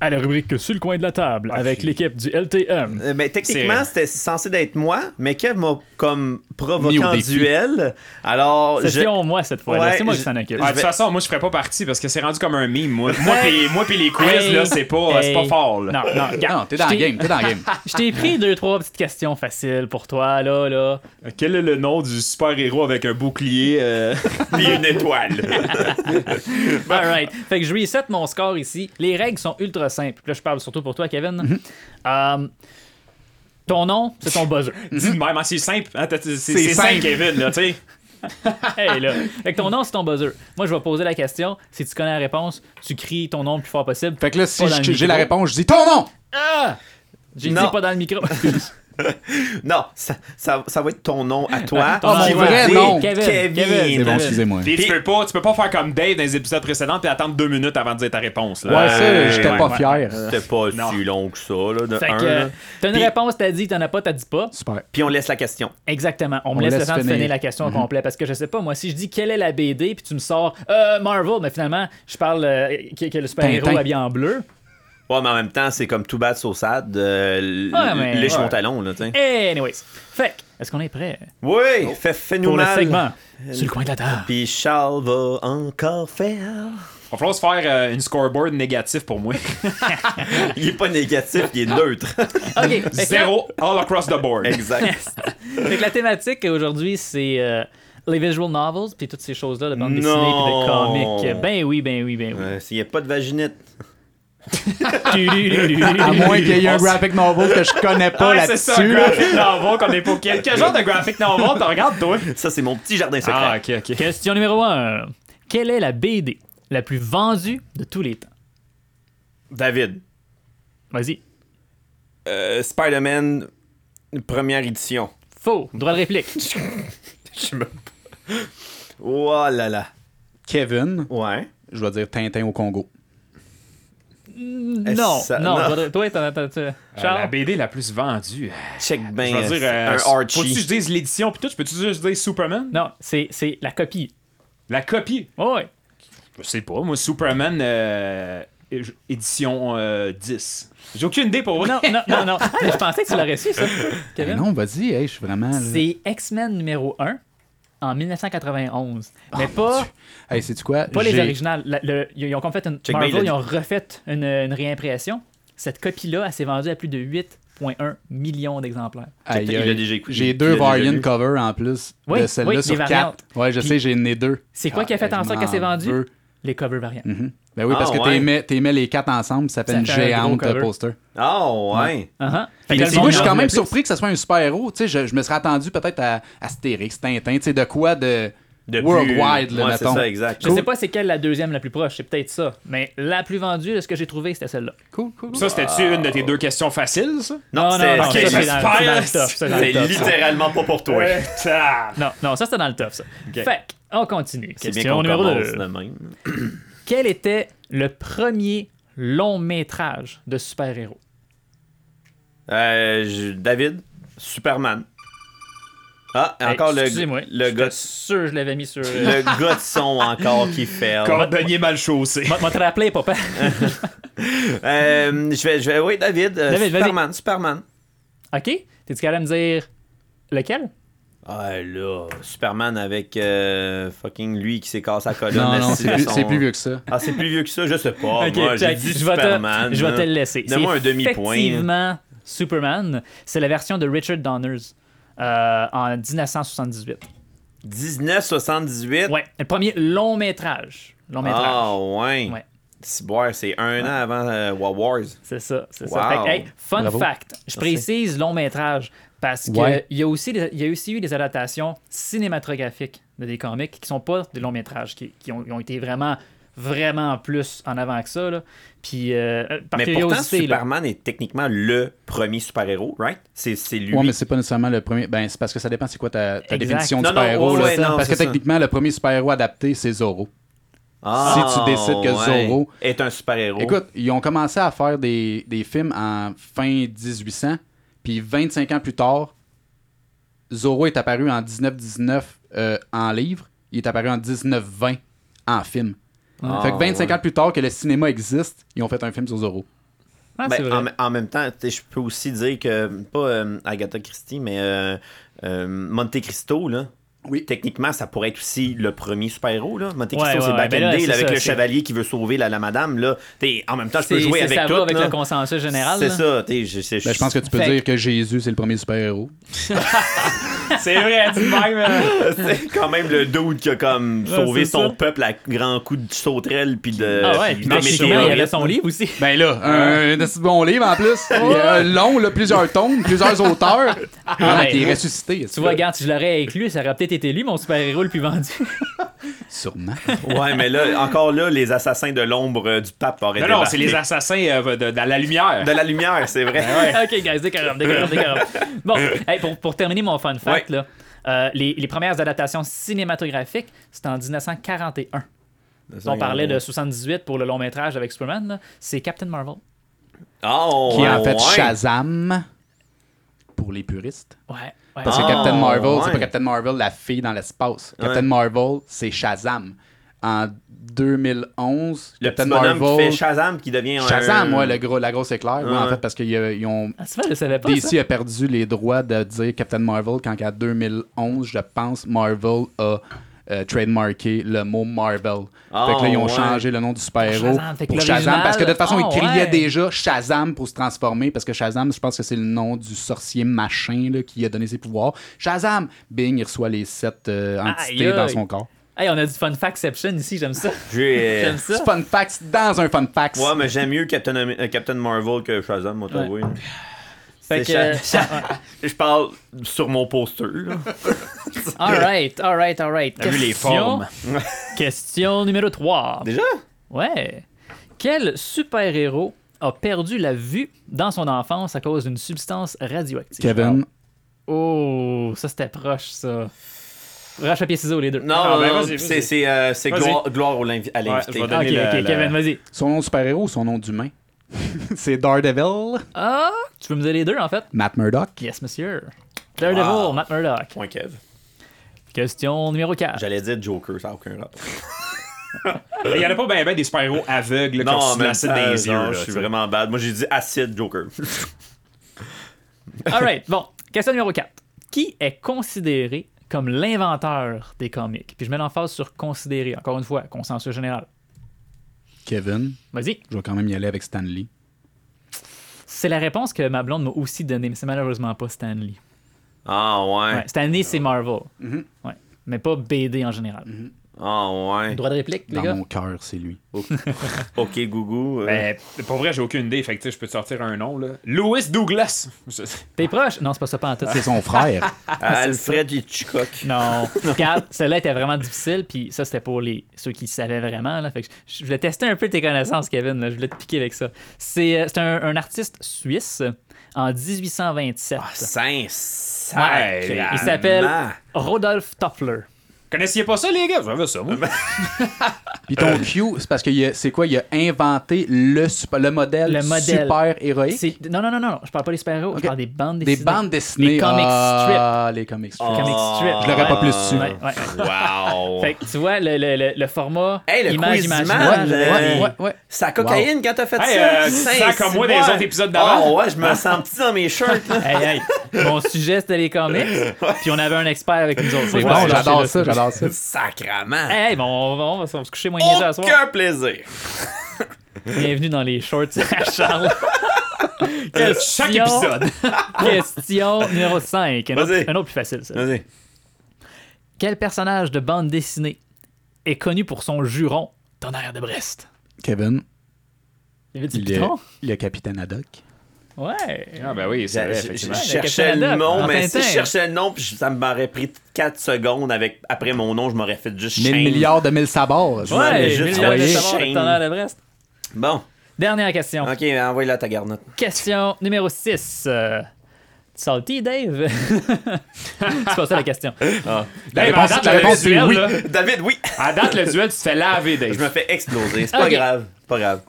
[SPEAKER 3] à la rubrique Sur le coin de la table avec l'équipe du LTM.
[SPEAKER 2] Euh, ben, techniquement, c'était censé d'être moi, mais Kev m'a comme provoqué en duel. Alors,
[SPEAKER 3] C'est
[SPEAKER 2] je...
[SPEAKER 3] Moi cette fois.
[SPEAKER 2] Ouais,
[SPEAKER 3] c'est moi qui s'en occupe.
[SPEAKER 1] Ah, de toute façon, moi, je ferais pas partie parce que c'est rendu comme un meme. Moi, moi, pis, moi pis les quiz,
[SPEAKER 3] Hey,
[SPEAKER 1] là, c'est pas, c'est pas
[SPEAKER 3] hey.
[SPEAKER 1] fort. Là.
[SPEAKER 3] Non, non, regarde.
[SPEAKER 4] Non, t'es dans
[SPEAKER 3] t'ai-
[SPEAKER 4] game, t'es dans le game.
[SPEAKER 3] Je t'ai pris deux, trois petites questions faciles pour toi, là, là.
[SPEAKER 1] Quel est le nom du super-héros avec un bouclier euh,
[SPEAKER 2] Puis une étoile?
[SPEAKER 3] Alright. Fait que je reset mon score ici. Les règles sont ultra simples. Là, je parle surtout pour toi, Kevin.
[SPEAKER 2] Mhm.
[SPEAKER 3] Euh, ton nom, c'est ton buzzer.
[SPEAKER 1] Dis même, hein, c'est simple. hein, c'est simple,
[SPEAKER 4] simple.
[SPEAKER 1] Kevin, là, tu sais.
[SPEAKER 3] hey, là. Fait que ton nom, c'est ton buzzer. Moi, je vais poser la question. Si tu connais la réponse, tu cries ton nom le plus fort possible.
[SPEAKER 4] Fait que là, si j'ai la réponse, je dis ton nom!
[SPEAKER 3] Ah! J'ai dit pas dans le micro.
[SPEAKER 2] Non, ça, ça, ça va être ton nom à toi.
[SPEAKER 3] Ton nom
[SPEAKER 4] vrai
[SPEAKER 2] dire
[SPEAKER 4] nom.
[SPEAKER 3] Kevin,
[SPEAKER 2] Kevin.
[SPEAKER 4] Bon, excusez-moi.
[SPEAKER 1] Puis tu peux pas, tu peux pas faire comme Dave dans les épisodes précédents puis attendre deux minutes avant de dire ta réponse. Là.
[SPEAKER 4] Ouais, ça,
[SPEAKER 2] Ouais,
[SPEAKER 4] j'étais
[SPEAKER 2] ouais,
[SPEAKER 4] pas
[SPEAKER 3] ouais.
[SPEAKER 4] fier.
[SPEAKER 2] C'était pas
[SPEAKER 1] Non.
[SPEAKER 2] si long que ça, là, de
[SPEAKER 3] Fait
[SPEAKER 2] un,
[SPEAKER 3] que
[SPEAKER 2] là.
[SPEAKER 3] euh, t'as une
[SPEAKER 2] Puis-
[SPEAKER 3] réponse, t'as dit, t'en as pas, t'as dit pas.
[SPEAKER 4] Super.
[SPEAKER 2] Puis on laisse la question.
[SPEAKER 3] Exactement. On me laisse,
[SPEAKER 4] laisse
[SPEAKER 3] le temps de
[SPEAKER 4] finir.
[SPEAKER 3] la question au complet parce que je sais pas, moi, si je dis quelle est la BD puis tu me sors euh, Marvel, mais finalement, je parle euh, que, que le super-héros habillé en bleu.
[SPEAKER 2] Ouais, mais en même temps, c'est comme tout bad so sad. Euh,
[SPEAKER 3] Ouais, mais-
[SPEAKER 2] lèche mon
[SPEAKER 3] ouais.
[SPEAKER 2] talon, là, tu sais.
[SPEAKER 3] Anyways. Fait que, est-ce qu'on est prêt?
[SPEAKER 2] Oui, fais, fais-nous
[SPEAKER 3] pour le
[SPEAKER 2] mal.
[SPEAKER 3] segment sur le coin de la table?
[SPEAKER 2] Puis Charles va encore faire.
[SPEAKER 1] Va falloir se faire euh, une scoreboard négatif pour moi.
[SPEAKER 2] Il est pas négatif, il est neutre.
[SPEAKER 3] OK. Fait
[SPEAKER 1] Zéro all across the board.
[SPEAKER 2] exact.
[SPEAKER 3] Fait que la thématique aujourd'hui, c'est euh, les visual novels puis toutes ces choses-là de bande dessinée puis de comics. Ben oui, ben oui, ben oui.
[SPEAKER 2] Euh, S'il n'y a pas de vaginette.
[SPEAKER 4] À moins qu'il y ait un graphic novel que je connais pas
[SPEAKER 1] Ah, c'est ça, un
[SPEAKER 4] là-dessus.
[SPEAKER 1] graphic novel qu'on est pour quel, quel genre de graphic novel t'en regardes toi?
[SPEAKER 2] Ça, c'est mon petit jardin secret.
[SPEAKER 1] Ah ok ok.
[SPEAKER 3] Question numéro 1. Quelle est la BD la plus vendue de tous les temps?
[SPEAKER 2] David,
[SPEAKER 3] Vas-y.
[SPEAKER 2] euh, Spider-Man, première édition.
[SPEAKER 3] Faux. Droit de réplique.
[SPEAKER 2] Je me... Oh là là.
[SPEAKER 4] Kevin,
[SPEAKER 2] Ouais.
[SPEAKER 4] je vais dire Tintin au Congo.
[SPEAKER 3] Non.
[SPEAKER 2] ça-
[SPEAKER 3] non. Toi, t'en as...
[SPEAKER 1] Euh, la
[SPEAKER 3] Charles?
[SPEAKER 1] BD la plus vendue.
[SPEAKER 2] Check
[SPEAKER 1] Je
[SPEAKER 2] bien.
[SPEAKER 1] vais dire euh,
[SPEAKER 2] un
[SPEAKER 1] Faut-tu que je
[SPEAKER 2] Archie.
[SPEAKER 1] dise l'édition puis tout, peux-tu juste dire Superman?
[SPEAKER 3] Non, c'est c'est la copie.
[SPEAKER 1] La copie?
[SPEAKER 3] Oh, ouais.
[SPEAKER 1] Je sais pas, moi Superman euh, édition euh, 10. J'ai aucune idée pour vrai.
[SPEAKER 3] Non, non, non, non. Mais je pensais que tu l'aurais su, ça.
[SPEAKER 4] Ben
[SPEAKER 3] Kevin?
[SPEAKER 4] non, vas-y, hey, je suis vraiment. là.
[SPEAKER 3] C'est X-Men numéro 1 en 1991. Mais pas,
[SPEAKER 4] Hey, sais-tu quoi?
[SPEAKER 3] pas les originales. La- le- ils ont comme fait une.
[SPEAKER 2] Check
[SPEAKER 3] Marvel, ils ont refait une, une réimpression. Cette copie-là, elle s'est vendue à plus de 8,1 millions d'exemplaires.
[SPEAKER 4] J'ai deux variant
[SPEAKER 2] lu.
[SPEAKER 4] cover en plus
[SPEAKER 3] Oui,
[SPEAKER 4] de celle-là
[SPEAKER 3] oui,
[SPEAKER 4] sur quatre. Ouais, je
[SPEAKER 3] Puis-
[SPEAKER 4] sais, j'ai né deux.
[SPEAKER 3] C'est quoi qui a fait en sorte qu'elle s'est vendue? Les cover variants.
[SPEAKER 4] Mhm. Ben oui,
[SPEAKER 2] Ah,
[SPEAKER 4] parce que
[SPEAKER 2] ouais.
[SPEAKER 4] t'aimais t'aimais les quatre ensemble, ça fait
[SPEAKER 3] Ça
[SPEAKER 4] une
[SPEAKER 3] fait
[SPEAKER 4] géante poster.
[SPEAKER 2] Ah, ouais.
[SPEAKER 3] Fait que
[SPEAKER 4] tu
[SPEAKER 3] le
[SPEAKER 4] vois,
[SPEAKER 3] monde
[SPEAKER 4] je suis quand même surpris que ce soit un super-héros. Tu sais, je, je me serais attendu peut-être à Astérix, Tintin, tu sais, de quoi de,
[SPEAKER 2] De
[SPEAKER 4] worldwide,
[SPEAKER 2] plus-
[SPEAKER 4] là,
[SPEAKER 2] ouais, c'est
[SPEAKER 4] mettons.
[SPEAKER 2] ça, exact.
[SPEAKER 3] Je sais pas c'est quelle la deuxième la plus proche, c'est peut-être ça. Mais la plus vendue de ce que j'ai trouvé, c'était celle-là.
[SPEAKER 4] Cool, cool.
[SPEAKER 1] Ça, c'était-tu une de tes deux questions faciles, ça?
[SPEAKER 2] Non,
[SPEAKER 3] non,
[SPEAKER 2] c'est-
[SPEAKER 3] non, c'est dans, dans le top. C'est
[SPEAKER 2] littéralement pas pour toi.
[SPEAKER 3] Non, non, ça c'était dans le top, ça. Fait que, on continue.
[SPEAKER 2] C'est bien
[SPEAKER 3] Question
[SPEAKER 2] qu'on
[SPEAKER 3] numéro
[SPEAKER 2] commence
[SPEAKER 3] 2.
[SPEAKER 2] de même.
[SPEAKER 3] Quel était le premier long métrage de super-héros?
[SPEAKER 2] Euh, je- David, Superman. Ah,
[SPEAKER 3] Hey,
[SPEAKER 2] encore le,
[SPEAKER 3] excusez-moi,
[SPEAKER 2] le,
[SPEAKER 3] j'étais
[SPEAKER 2] gars,
[SPEAKER 3] sûr que je l'avais mis sur... euh,
[SPEAKER 2] le gars de son encore qui fait.
[SPEAKER 1] Cordonnier mal chaussé.
[SPEAKER 3] M'a te rappelé, papa.
[SPEAKER 2] Euh, je vais, je vais, oui, David, euh,
[SPEAKER 3] David.
[SPEAKER 2] Superman, Superman.
[SPEAKER 3] OK? T'es-tu capable de me dire lequel?
[SPEAKER 2] Ah là, Superman avec euh, fucking lui qui s'est cassé la colonne.
[SPEAKER 4] Non, non, c'est plus,
[SPEAKER 2] son-
[SPEAKER 4] c'est plus vieux que ça.
[SPEAKER 2] Ah, c'est plus vieux que ça, je sais pas.
[SPEAKER 3] Ok,
[SPEAKER 2] Moi, j'ai dit
[SPEAKER 3] je vais te-
[SPEAKER 2] Superman.
[SPEAKER 3] je vais te
[SPEAKER 2] là.
[SPEAKER 3] le laisser.
[SPEAKER 2] Donne-moi
[SPEAKER 3] C'est
[SPEAKER 2] un demi-point.
[SPEAKER 3] Effectivement, Superman, c'est la version de Richard Donners euh, en 1978.
[SPEAKER 2] 1978.
[SPEAKER 3] Ouais, le premier long métrage. Long métrage.
[SPEAKER 2] Ah, ouais.
[SPEAKER 3] Ouais.
[SPEAKER 2] C'est boire, c'est un an avant euh, War Wars.
[SPEAKER 3] C'est ça, c'est
[SPEAKER 2] Wow.
[SPEAKER 3] ça. Fait que, hey, fun
[SPEAKER 4] Bravo.
[SPEAKER 3] fact, je précise long métrage parce qu'il
[SPEAKER 4] Ouais.
[SPEAKER 3] y, a aussi y a aussi eu des adaptations cinématographiques de des comics qui sont pas des longs métrages, qui, qui ont, qui ont été vraiment, vraiment plus en avant que ça. Là. Puis, euh, par
[SPEAKER 2] Mais pourtant,
[SPEAKER 3] là,
[SPEAKER 2] Superman est techniquement le premier super-héros, right? C'est c'est lui.
[SPEAKER 4] Ouais, mais c'est pas nécessairement le premier. Ben, c'est parce que ça dépend c'est quoi ta, définition de super-héros.
[SPEAKER 2] ouais,
[SPEAKER 4] parce que
[SPEAKER 2] ça.
[SPEAKER 4] techniquement, le premier super-héros adapté, c'est Zorro.
[SPEAKER 2] Ah,
[SPEAKER 4] si tu décides que
[SPEAKER 2] ouais.
[SPEAKER 4] Zorro-
[SPEAKER 2] est un super-héros.
[SPEAKER 4] Écoute, ils ont commencé à faire des, des films en fin 1800, puis 25 ans plus tard, Zorro est apparu en 1919 euh, en livre, il est apparu en 1920 en film.
[SPEAKER 2] Ah,
[SPEAKER 4] fait que 25
[SPEAKER 2] ouais.
[SPEAKER 4] ans plus tard que le cinéma existe, ils ont fait un film sur Zorro.
[SPEAKER 3] ah,
[SPEAKER 2] Ben,
[SPEAKER 3] vrai.
[SPEAKER 2] en, même temps, je peux aussi dire que, pas euh, Agatha Christie, mais euh, euh, Monte Cristo, là.
[SPEAKER 4] Oui.
[SPEAKER 2] Techniquement, ça pourrait être aussi le premier super-héros. Là. Monte Cristo,
[SPEAKER 3] Ouais, ouais,
[SPEAKER 2] c'est
[SPEAKER 3] ouais,
[SPEAKER 2] Back
[SPEAKER 3] ben là,
[SPEAKER 2] Day,
[SPEAKER 3] c'est
[SPEAKER 2] là, avec
[SPEAKER 3] ça,
[SPEAKER 2] le
[SPEAKER 3] c'est-
[SPEAKER 2] chevalier qui veut sauver la, la madame. Là. T'sais, en même temps, je peux
[SPEAKER 3] C'est-
[SPEAKER 2] jouer
[SPEAKER 3] c'est-
[SPEAKER 2] avec
[SPEAKER 3] ça
[SPEAKER 2] tout.
[SPEAKER 3] va avec
[SPEAKER 2] là.
[SPEAKER 3] le consensus général.
[SPEAKER 2] C'est
[SPEAKER 3] là.
[SPEAKER 2] ça. t'sais, Je, je-
[SPEAKER 4] Ben, je pense que tu peux
[SPEAKER 3] Fait-
[SPEAKER 4] dire que Jésus, c'est le premier super-héros.
[SPEAKER 1] C'est vrai, de même. euh.
[SPEAKER 2] c'est quand même le dude qui a comme
[SPEAKER 3] Ouais,
[SPEAKER 2] sauvé
[SPEAKER 3] c'est
[SPEAKER 2] son
[SPEAKER 3] ça.
[SPEAKER 2] peuple à grands coups de sauterelle puis de,
[SPEAKER 3] Ah ouais,
[SPEAKER 2] puis
[SPEAKER 3] puis
[SPEAKER 2] de
[SPEAKER 3] techniquement, il y avait son livre aussi.
[SPEAKER 4] Ben là, un, bon livre en plus. Il y a un long, là, plusieurs tomes, plusieurs auteurs. Ah,
[SPEAKER 3] ben,
[SPEAKER 4] qui est ressuscité.
[SPEAKER 3] Tu vois, regarde, si je l'aurais inclus, ça aurait peut-être été lui, mon super-héros le plus vendu.
[SPEAKER 4] Sûrement.
[SPEAKER 2] Ouais, mais là, encore là, les assassins de l'ombre euh, du pape auraient
[SPEAKER 1] Non, non,
[SPEAKER 2] débarqué.
[SPEAKER 1] c'est les assassins euh, de, de la lumière.
[SPEAKER 2] De la lumière, c'est vrai.
[SPEAKER 3] ok, guys, décorum, décorum, décorum. Bon, hey, pour, pour terminer mon fun fact,
[SPEAKER 2] Ouais.
[SPEAKER 3] là, euh, les, les premières adaptations cinématographiques, c'était en 1941. On parlait de 78 pour le long métrage avec Superman. là. C'est Captain Marvel.
[SPEAKER 2] Oh,
[SPEAKER 4] Qui est en fait
[SPEAKER 2] ouais.
[SPEAKER 4] Shazam pour les puristes.
[SPEAKER 3] Ouais. Ouais.
[SPEAKER 4] Parce que
[SPEAKER 2] Ah,
[SPEAKER 4] Captain Marvel, c'est
[SPEAKER 2] ouais.
[SPEAKER 4] pas Captain Marvel, la fille dans l'espace.
[SPEAKER 2] Ouais.
[SPEAKER 4] Captain Marvel, c'est Shazam. En 2011,
[SPEAKER 2] Le
[SPEAKER 4] Captain
[SPEAKER 2] petit bonhomme qui
[SPEAKER 4] Marvel.
[SPEAKER 2] fait Shazam qui devient un...
[SPEAKER 4] Shazam, ouais, le gros, la grosse éclair. Ouais, en fait, parce qu'ils ont.
[SPEAKER 3] Ah, c'est vrai, je savais pas.
[SPEAKER 4] DC
[SPEAKER 3] ça.
[SPEAKER 4] a perdu les droits de dire Captain Marvel quand qu'en 2011, je pense, Marvel a euh, trademarké le mot Marvel.
[SPEAKER 2] Ah,
[SPEAKER 4] fait que là, ils ont
[SPEAKER 2] ouais.
[SPEAKER 4] changé le nom du super-héros
[SPEAKER 3] que
[SPEAKER 4] pour Shazam. Parce que de toute façon,
[SPEAKER 3] Ah,
[SPEAKER 4] ils criaient
[SPEAKER 3] ouais.
[SPEAKER 4] déjà Shazam pour se transformer. Parce que Shazam, je pense que c'est le nom du sorcier machin là, qui a donné ses pouvoirs. Shazam! Bing, il reçoit les sept euh, entités
[SPEAKER 3] Aïe,
[SPEAKER 4] dans son corps.
[SPEAKER 3] Hey, on a du fun factception ici, j'aime ça.
[SPEAKER 2] J'ai...
[SPEAKER 3] J'aime ça.
[SPEAKER 4] Fun facts dans un fun facts.
[SPEAKER 2] Ouais, mais j'aime mieux Captain, euh, Captain Marvel que Shazam, moi, t'as
[SPEAKER 3] Ouais. Fait que, euh,
[SPEAKER 2] Je parle sur mon poster, là.
[SPEAKER 3] alright, alright, alright.
[SPEAKER 1] T'as vu les
[SPEAKER 3] Question-
[SPEAKER 1] formes.
[SPEAKER 3] Question numéro 3.
[SPEAKER 2] Déjà?
[SPEAKER 3] Ouais. Quel super-héros a perdu la vue dans son enfance à cause d'une substance radioactive?
[SPEAKER 4] Kevin,
[SPEAKER 3] Oh, ça c'était proche, ça. Roche, papier, ciseaux, les deux.
[SPEAKER 2] Non,
[SPEAKER 1] Ah, ben,
[SPEAKER 2] non,
[SPEAKER 1] vas-y,
[SPEAKER 2] c'est
[SPEAKER 1] vas-y.
[SPEAKER 2] c'est, euh, gloire, gloire au à
[SPEAKER 1] Ouais,
[SPEAKER 2] l'invité.
[SPEAKER 1] je vais
[SPEAKER 3] Ok, Kevin, vas-y.
[SPEAKER 4] son nom de super-héros ou son nom d'humain? c'est Daredevil,
[SPEAKER 3] Ah, tu peux me dire les deux, en fait?
[SPEAKER 4] Matt Murdock.
[SPEAKER 3] Yes, monsieur. Daredevil,
[SPEAKER 2] Wow.
[SPEAKER 3] Matt Murdock.
[SPEAKER 2] Point Kev.
[SPEAKER 3] Question numéro 4.
[SPEAKER 2] J'allais dire Joker, ça n'a aucun rapport.
[SPEAKER 1] Il y en a pas ben ben des super-héros aveugles là, ont
[SPEAKER 2] Non,
[SPEAKER 1] sur de
[SPEAKER 2] mais
[SPEAKER 1] l'acide dans les yeux. là,
[SPEAKER 2] je suis
[SPEAKER 1] tu sais.
[SPEAKER 2] vraiment bad. Moi, j'ai dit acide Joker.
[SPEAKER 3] Alright, bon. Question numéro 4. Qui est considéré comme l'inventeur des comics? Puis je mets l'emphase sur considéré, encore une fois, consensus général.
[SPEAKER 4] Kevin,
[SPEAKER 3] Vas-y.
[SPEAKER 4] je vais quand même y aller avec Stanley.
[SPEAKER 3] C'est la réponse que ma blonde m'a aussi donnée, mais c'est malheureusement pas Stanley.
[SPEAKER 2] Ah, ouais.
[SPEAKER 3] Ouais, Stanley, c'est Marvel.
[SPEAKER 4] Mhm.
[SPEAKER 3] Ouais. Mais pas BD en général.
[SPEAKER 2] Ah, ouais.
[SPEAKER 3] Droit de réplique, les
[SPEAKER 4] Dans
[SPEAKER 3] gars?
[SPEAKER 4] mon cœur, c'est lui.
[SPEAKER 2] Ok, Gougou. euh,
[SPEAKER 1] Ben, pour vrai, j'ai aucune idée. Fait que tu sais, je peux te sortir un nom. là. Louis Douglas.
[SPEAKER 3] T'es proche? Non, c'est pas ça, pas en tout.
[SPEAKER 4] C'est son frère.
[SPEAKER 2] Alfred Hitchcock.
[SPEAKER 3] Non. Regarde, celle-là était vraiment difficile, puis ça, c'était pour les ceux qui savaient vraiment. Là. Fait que je, voulais tester un peu tes connaissances, Kevin. là. Je voulais te piquer avec ça. C'est euh, c'est un, un artiste suisse en 1827.
[SPEAKER 2] Ah, Saint
[SPEAKER 1] Ouais,
[SPEAKER 3] Il s'appelle Rodolphe Toffler.
[SPEAKER 1] Connaissiez pas ça, les gars? J'avais ça, moi.
[SPEAKER 4] Puis ton Q, c'est parce que c'est quoi? Il a inventé le, super- le modèle,
[SPEAKER 3] Le modèle.
[SPEAKER 4] super héroïque.
[SPEAKER 3] Non, non, non, non, je parle pas des super-héros, je parle des bandes
[SPEAKER 4] Des
[SPEAKER 3] dessinées.
[SPEAKER 4] bandes dessinées.
[SPEAKER 3] Les comic
[SPEAKER 4] Ah, les comic strips.
[SPEAKER 3] Comic strip.
[SPEAKER 4] Je l'aurais pas plus su.
[SPEAKER 3] Ouais, ouais.
[SPEAKER 2] Wow.
[SPEAKER 3] Fait que tu vois, le, le, le, le format
[SPEAKER 2] Hey, le
[SPEAKER 3] image,
[SPEAKER 2] euh,
[SPEAKER 3] avec les-
[SPEAKER 4] Ouais, ouais.
[SPEAKER 2] Sa cocaïne quand t'as fait
[SPEAKER 1] Hey,
[SPEAKER 2] ça?
[SPEAKER 1] euh, sens comme moi
[SPEAKER 2] c'est
[SPEAKER 1] dans les
[SPEAKER 2] bon.
[SPEAKER 1] autres épisodes d'avant.
[SPEAKER 2] Oh, ouais, je me sens petit dans mes shirts, là.
[SPEAKER 3] Hey, hey, mon sujet c'était les comics, puis on avait un expert avec nous autres.
[SPEAKER 4] C'est bon, j'adore ça,
[SPEAKER 3] le-
[SPEAKER 4] j'adore ça.
[SPEAKER 2] Sacrement.
[SPEAKER 3] Hey, hey, bon, on va, on va se coucher moins niaiseux à soir.
[SPEAKER 2] Aucun plaisir.
[SPEAKER 3] Bienvenue dans les shorts à Charles. Question-
[SPEAKER 1] Chaque épisode.
[SPEAKER 3] Question numéro 5. Un, autre-
[SPEAKER 2] Vas-y.
[SPEAKER 3] un autre plus facile, ça.
[SPEAKER 2] Vas-y.
[SPEAKER 3] Quel personnage de bande dessinée est connu pour son juron Tonnerre de Brest?
[SPEAKER 4] Kevin,
[SPEAKER 3] Il y avait du piton?
[SPEAKER 4] il est capitaine Haddock.
[SPEAKER 3] Ouais.
[SPEAKER 1] Ah, ben oui, c'est vrai,
[SPEAKER 2] Je, je- cherchais
[SPEAKER 3] le
[SPEAKER 2] nom, mais si je cherchais le nom, puis ça m'aurait pris 4 secondes avec après mon nom, je m'aurais fait juste
[SPEAKER 4] Mille
[SPEAKER 2] Shane.
[SPEAKER 4] milliards de mille sabords.
[SPEAKER 3] Ouais,
[SPEAKER 2] juste
[SPEAKER 3] milliard de Brest.
[SPEAKER 2] Bon,
[SPEAKER 3] Dernière question.
[SPEAKER 2] ok, envoie-la ta garnotte.
[SPEAKER 3] Question numéro 6. Salty, Dave? c'est pas ça la question.
[SPEAKER 2] Ah.
[SPEAKER 1] Dave,
[SPEAKER 4] réponse-
[SPEAKER 1] à date,
[SPEAKER 4] la
[SPEAKER 1] le
[SPEAKER 4] réponse, c'est
[SPEAKER 1] duel,
[SPEAKER 4] oui.
[SPEAKER 1] là,
[SPEAKER 2] David, oui.
[SPEAKER 1] À date, le duel, tu te fais laver, Dave.
[SPEAKER 2] Je me fais exploser, c'est pas grave. Pas grave.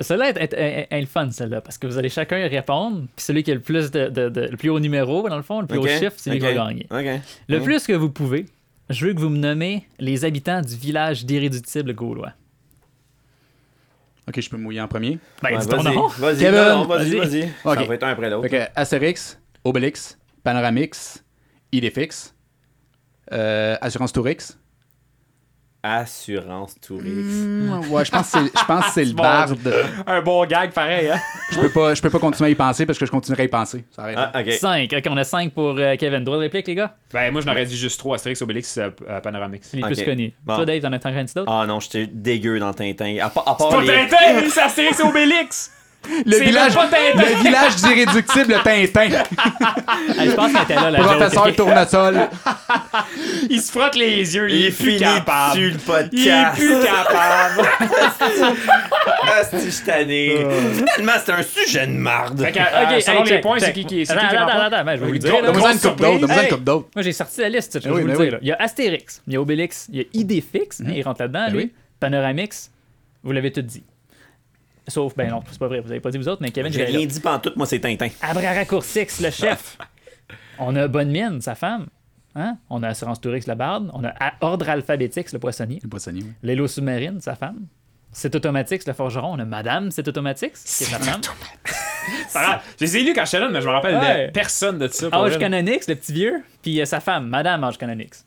[SPEAKER 3] Celle-là est, est- est- est le fun, celle-là, parce que vous allez chacun y répondre, puis celui qui a le plus de, de- de- le plus haut numéro, dans le fond, le plus
[SPEAKER 2] Ok,
[SPEAKER 3] haut chiffre, c'est lui qui
[SPEAKER 2] ok,
[SPEAKER 3] va gagner.
[SPEAKER 2] Ok.
[SPEAKER 3] Le
[SPEAKER 2] Mm.
[SPEAKER 3] plus que vous pouvez, je veux que vous me nommez les habitants du village d'Irréductible gaulois.
[SPEAKER 4] Ok, je peux mouiller en premier?
[SPEAKER 3] Ben,
[SPEAKER 2] Ouais,
[SPEAKER 3] dis ton
[SPEAKER 2] vas-y,
[SPEAKER 3] nom.
[SPEAKER 2] Vas-y, vas-y,
[SPEAKER 3] vas-y.
[SPEAKER 4] Ok.
[SPEAKER 2] Ça va être un après l'autre.
[SPEAKER 4] Que Astérix, Obélix, Panoramix, Idéfix, euh, Assurance Tourix.
[SPEAKER 2] Assurance touriste.
[SPEAKER 4] Hmm, ouais, je pense que c'est, je pense que c'est le barde.
[SPEAKER 1] Un bon gag, pareil, hein?
[SPEAKER 4] Je peux pas, je peux pas continuer à y penser parce que je continuerai à y penser. Ça arrête.
[SPEAKER 2] Ah, ok.
[SPEAKER 3] 5. Ok, on a 5 pour euh, Kevin. Droit de réplique, les gars?
[SPEAKER 1] Ben, moi, je n'aurais dit juste 3 Astérix, Obélix, euh, euh, Panoramix.
[SPEAKER 3] C'est les plus connus.
[SPEAKER 2] Bon.
[SPEAKER 3] Toi, Dave, t'en as un d'autres?
[SPEAKER 2] Ah non, j'étais dégueu dans Tintin. À, part- à part
[SPEAKER 1] Pas
[SPEAKER 2] les...
[SPEAKER 1] Tintin, c'est Astérix, Obélix!
[SPEAKER 4] Le village, le village d'irréductible Tintin.
[SPEAKER 3] Je pense qu'elle était là, la joke.
[SPEAKER 4] Professeur Tournesol.
[SPEAKER 1] Il se frotte les yeux, il,
[SPEAKER 2] Il
[SPEAKER 1] est plus capable.
[SPEAKER 2] le podcast.
[SPEAKER 1] Il est plus capable.
[SPEAKER 2] Ah, c'est je tanné. Tellement, c'est un sujet de marde.
[SPEAKER 1] Fait que,
[SPEAKER 3] Ok,
[SPEAKER 1] euh, selon
[SPEAKER 3] hey,
[SPEAKER 1] les
[SPEAKER 3] check,
[SPEAKER 1] points, c'est qui qui c'est qui
[SPEAKER 3] Attends,
[SPEAKER 1] qui
[SPEAKER 3] attends, attends, ben, je vais vous dire.
[SPEAKER 4] Donne-moi une coupe d'autre. Donne-moi une coupe d'autre.
[SPEAKER 3] Moi, j'ai sorti la liste, je
[SPEAKER 4] Ben
[SPEAKER 3] vais vous le dire. Il y a Astérix, il y a Obélix, il y a Idéfix, hein, il rentre là-dedans,
[SPEAKER 4] Ben
[SPEAKER 3] lui. Panoramix, vous l'avez tout dit. Sauf, ben non, c'est pas vrai, vous avez pas dit vous autres, mais Kevin,
[SPEAKER 2] J'ai
[SPEAKER 3] j'ai
[SPEAKER 2] rien dit pantoute, moi c'est Tintin.
[SPEAKER 3] Abraracoursix, le chef. On a Bonne Mine, sa femme. Hein? On a Assurance Tourix, le barde. On a Ordre Alphabétix, le poissonnier.
[SPEAKER 4] Le poissonnier, oui.
[SPEAKER 3] L'élo sous-marine, sa femme. C'est Automatix, le forgeron. On a Madame C'est Automatix, qui est sa femme.
[SPEAKER 1] Ça va. Je les ai lus quand j'étais là, mais je me rappelle
[SPEAKER 3] Ouais.
[SPEAKER 1] de personne de ça.
[SPEAKER 3] Ange. Canonix, le petit vieux. Puis euh, sa femme, Madame Ange Canonix.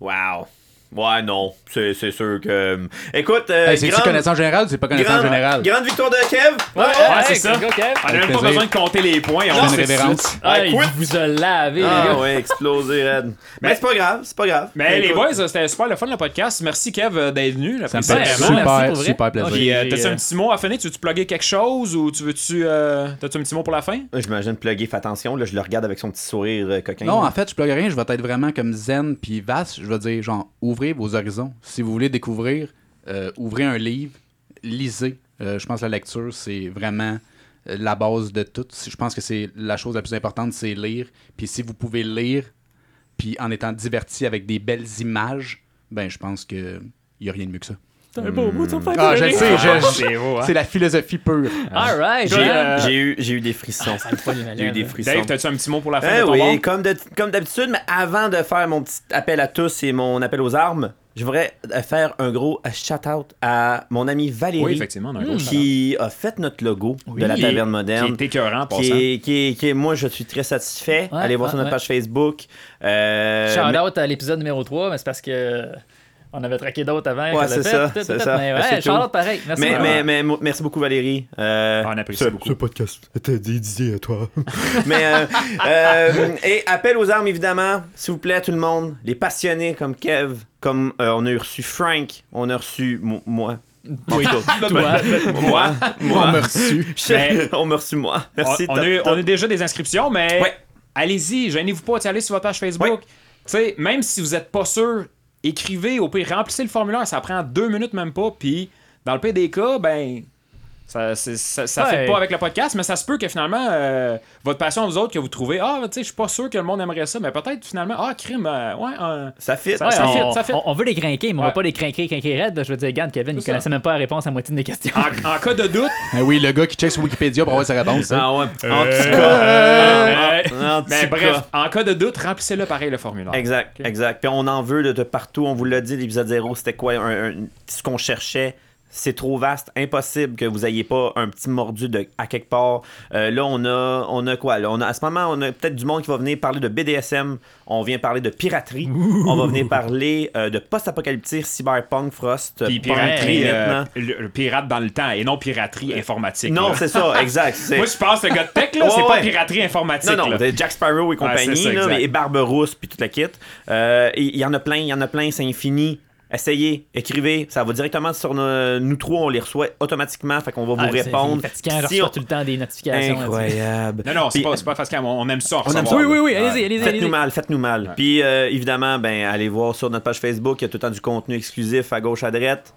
[SPEAKER 2] Wow. Ouais, non. C'est c'est sûr que. Écoute, euh,
[SPEAKER 4] Hey, C'est-tu
[SPEAKER 2] grande-
[SPEAKER 4] connaissance générale ou c'est pas connaissance
[SPEAKER 2] grande-
[SPEAKER 4] générale?
[SPEAKER 2] Grande victoire de Kev.
[SPEAKER 3] Ouais,
[SPEAKER 1] Ouais, c'est ça.
[SPEAKER 3] go, Kev.
[SPEAKER 1] On a même pas
[SPEAKER 4] plaisir.
[SPEAKER 1] besoin de compter les points. On
[SPEAKER 4] Une
[SPEAKER 1] fait de
[SPEAKER 4] révérence.
[SPEAKER 3] Ah,
[SPEAKER 2] Ouais,
[SPEAKER 3] il
[SPEAKER 2] quit.
[SPEAKER 3] vous a lavé, les
[SPEAKER 2] Ah
[SPEAKER 3] gars.
[SPEAKER 2] ouais, explosé, Red. Mais c'est pas grave, c'est pas grave.
[SPEAKER 1] Mais les
[SPEAKER 2] Écoute,
[SPEAKER 1] boys, c'était super le fun le podcast. Merci Kev euh, d'être venu.
[SPEAKER 4] Ça me fait
[SPEAKER 3] Ouais,
[SPEAKER 4] super, super plaisir.
[SPEAKER 1] Puis, euh, t'as-tu
[SPEAKER 3] euh,
[SPEAKER 1] un petit mot à finir? Tu veux-tu plugger quelque chose ou tu veux-tu. euh, T'as-tu un petit mot pour la fin?
[SPEAKER 2] J'imagine plugger, fais attention, là, je le regarde avec son petit sourire euh, coquin.
[SPEAKER 4] Non, en fait, je plug rien. Je vais être vraiment comme zen puis vaste. Je vais dire, genre, vos horizons. Si vous voulez découvrir, euh, ouvrez un livre, lisez. Euh, je pense que la lecture, c'est vraiment euh, la base de tout. Je pense que c'est la chose la plus importante, c'est lire. Puis si vous pouvez lire, puis en étant diverti avec des belles images, ben, je pense que il y a rien de mieux que ça.
[SPEAKER 3] C'est un beau son
[SPEAKER 4] Ah, je le sais, je-
[SPEAKER 1] c'est hein?
[SPEAKER 4] c'est la philosophie pure.
[SPEAKER 3] Alright,
[SPEAKER 1] Toi,
[SPEAKER 3] j'ai
[SPEAKER 1] euh,
[SPEAKER 2] J'ai eu, j'ai eu des frissons.
[SPEAKER 3] Ça me fout les malades,
[SPEAKER 2] J'ai eu des frissons.
[SPEAKER 1] Dave, t'as-tu un petit mot pour la fin
[SPEAKER 2] Eh
[SPEAKER 1] de ton
[SPEAKER 2] oui,
[SPEAKER 1] bord?
[SPEAKER 2] comme de- comme d'habitude, mais avant de faire mon petit appel à tous et mon appel aux armes, je voudrais euh, faire un gros shout-out à mon ami Valérie.
[SPEAKER 1] Oui, effectivement, on a un gros
[SPEAKER 2] qui a fait notre logo de la
[SPEAKER 1] Qui
[SPEAKER 2] taverne
[SPEAKER 1] Qui
[SPEAKER 2] moderne.
[SPEAKER 1] est écœurant, en
[SPEAKER 2] Qui est, qui est- qui est- moi, je suis très satisfait.
[SPEAKER 3] Ouais,
[SPEAKER 2] Allez voir
[SPEAKER 3] ouais,
[SPEAKER 2] sur notre
[SPEAKER 3] ouais.
[SPEAKER 2] page Facebook. Euh, mais-
[SPEAKER 3] Shout out à l'épisode numéro 3, mais c'est parce que on avait traqué d'autres avant.
[SPEAKER 2] Ouais, c'est ça, c'est ça.
[SPEAKER 3] Mais ouais, pareil. Merci.
[SPEAKER 2] mais,
[SPEAKER 3] beaucoup.
[SPEAKER 2] mais, mais, merci beaucoup, Valérie. Euh,
[SPEAKER 1] On apprécie
[SPEAKER 2] ce-
[SPEAKER 1] beaucoup.
[SPEAKER 2] Ce podcast était dédié à toi. mais, euh, euh, et appel aux armes, évidemment. S'il vous plaît, tout le monde. Les passionnés comme Kev, comme euh, on a reçu Frank, on a reçu mo- moi.
[SPEAKER 3] Oui, toi.
[SPEAKER 2] Moi, moi.
[SPEAKER 4] On m'a reçu.
[SPEAKER 2] On m'a reçu moi. Merci.
[SPEAKER 1] on, a, on a déjà des inscriptions, mais
[SPEAKER 2] Ouais.
[SPEAKER 1] allez-y, gênez-vous pas, allez sur votre page Facebook.
[SPEAKER 2] Ouais.
[SPEAKER 1] Tu sais, même si vous n'êtes pas sûr, écrivez, au pire, remplissez le formulaire, ça prend deux minutes même pas, puis dans le pire des cas, ben. Ça, ça, ça
[SPEAKER 3] Ouais.
[SPEAKER 1] fait pas avec le podcast, mais ça se peut que finalement, euh, votre passion, vous autres, que vous trouvez, ah, tu sais, je suis pas sûr que le monde aimerait ça, mais peut-être finalement, ah, crime, euh, ouais, euh,
[SPEAKER 2] Ça fit.
[SPEAKER 1] Ça-
[SPEAKER 3] Ouais,
[SPEAKER 1] ça
[SPEAKER 3] on,
[SPEAKER 1] fit, ça fit.
[SPEAKER 3] on- on veut les crinquer, mais on
[SPEAKER 1] Ouais.
[SPEAKER 3] va pas les crinquer, crinquer raide. Je veux dire, regarde, Kevin, il connaissait même pas la réponse à moitié des questions.
[SPEAKER 1] en, en cas de doute,
[SPEAKER 4] Ah oui, le gars qui check sur Wikipédia pour avoir sa réponse. hein.
[SPEAKER 2] Ah ouais. En tout
[SPEAKER 1] euh,
[SPEAKER 2] cas. En
[SPEAKER 1] mais
[SPEAKER 2] cas.
[SPEAKER 1] bref, en cas de doute, remplissez-le pareil le formulaire.
[SPEAKER 2] Exact, exact. Puis on en veut de, de partout. On vous l'a dit, l'épisode 0, c'était quoi un- un- ce qu'on cherchait. C'est trop vaste, impossible que vous ayez pas un petit mordu de, à quelque part. Euh, là, on a, on a quoi? Là? On a, à ce moment, on a peut-être du monde qui va venir parler de BDSM. On vient parler de piraterie. On va venir parler euh, de post-apocalyptique, cyberpunk, Frost.
[SPEAKER 1] Puis
[SPEAKER 2] punk,
[SPEAKER 1] piraterie, euh, le, le pirate dans le temps et non piraterie informatique.
[SPEAKER 2] Non, c'est ça, exact.
[SPEAKER 1] Moi, je pense que le gars de tech, là,
[SPEAKER 2] Ouais,
[SPEAKER 1] c'est pas
[SPEAKER 2] ouais.
[SPEAKER 1] piraterie informatique.
[SPEAKER 2] Non, non,
[SPEAKER 1] là.
[SPEAKER 2] Jack Sparrow et compagnie,
[SPEAKER 1] c'est ça,
[SPEAKER 2] là, et Barberousse, puis toute la kit. Il y en a plein, il y en a plein, c'est infini. Essayez, écrivez, ça va directement sur nos- nous trois, on les reçoit automatiquement, fait qu'on va
[SPEAKER 3] Ah,
[SPEAKER 2] vous
[SPEAKER 3] c'est-
[SPEAKER 2] répondre.
[SPEAKER 3] C'est fatigant,
[SPEAKER 2] Si on-
[SPEAKER 3] tout le temps des notifications.
[SPEAKER 2] Incroyable.
[SPEAKER 1] Non, non, c'est pas, c'est pas fatigant. On, aime ça.
[SPEAKER 2] On aime ça.
[SPEAKER 3] Oui, oui, oui, allez-y, allez-y.
[SPEAKER 2] Faites-nous mal, faites-nous mal. Puis euh, évidemment, ben allez voir sur notre page Facebook, il y a tout le temps du contenu exclusif à gauche à droite.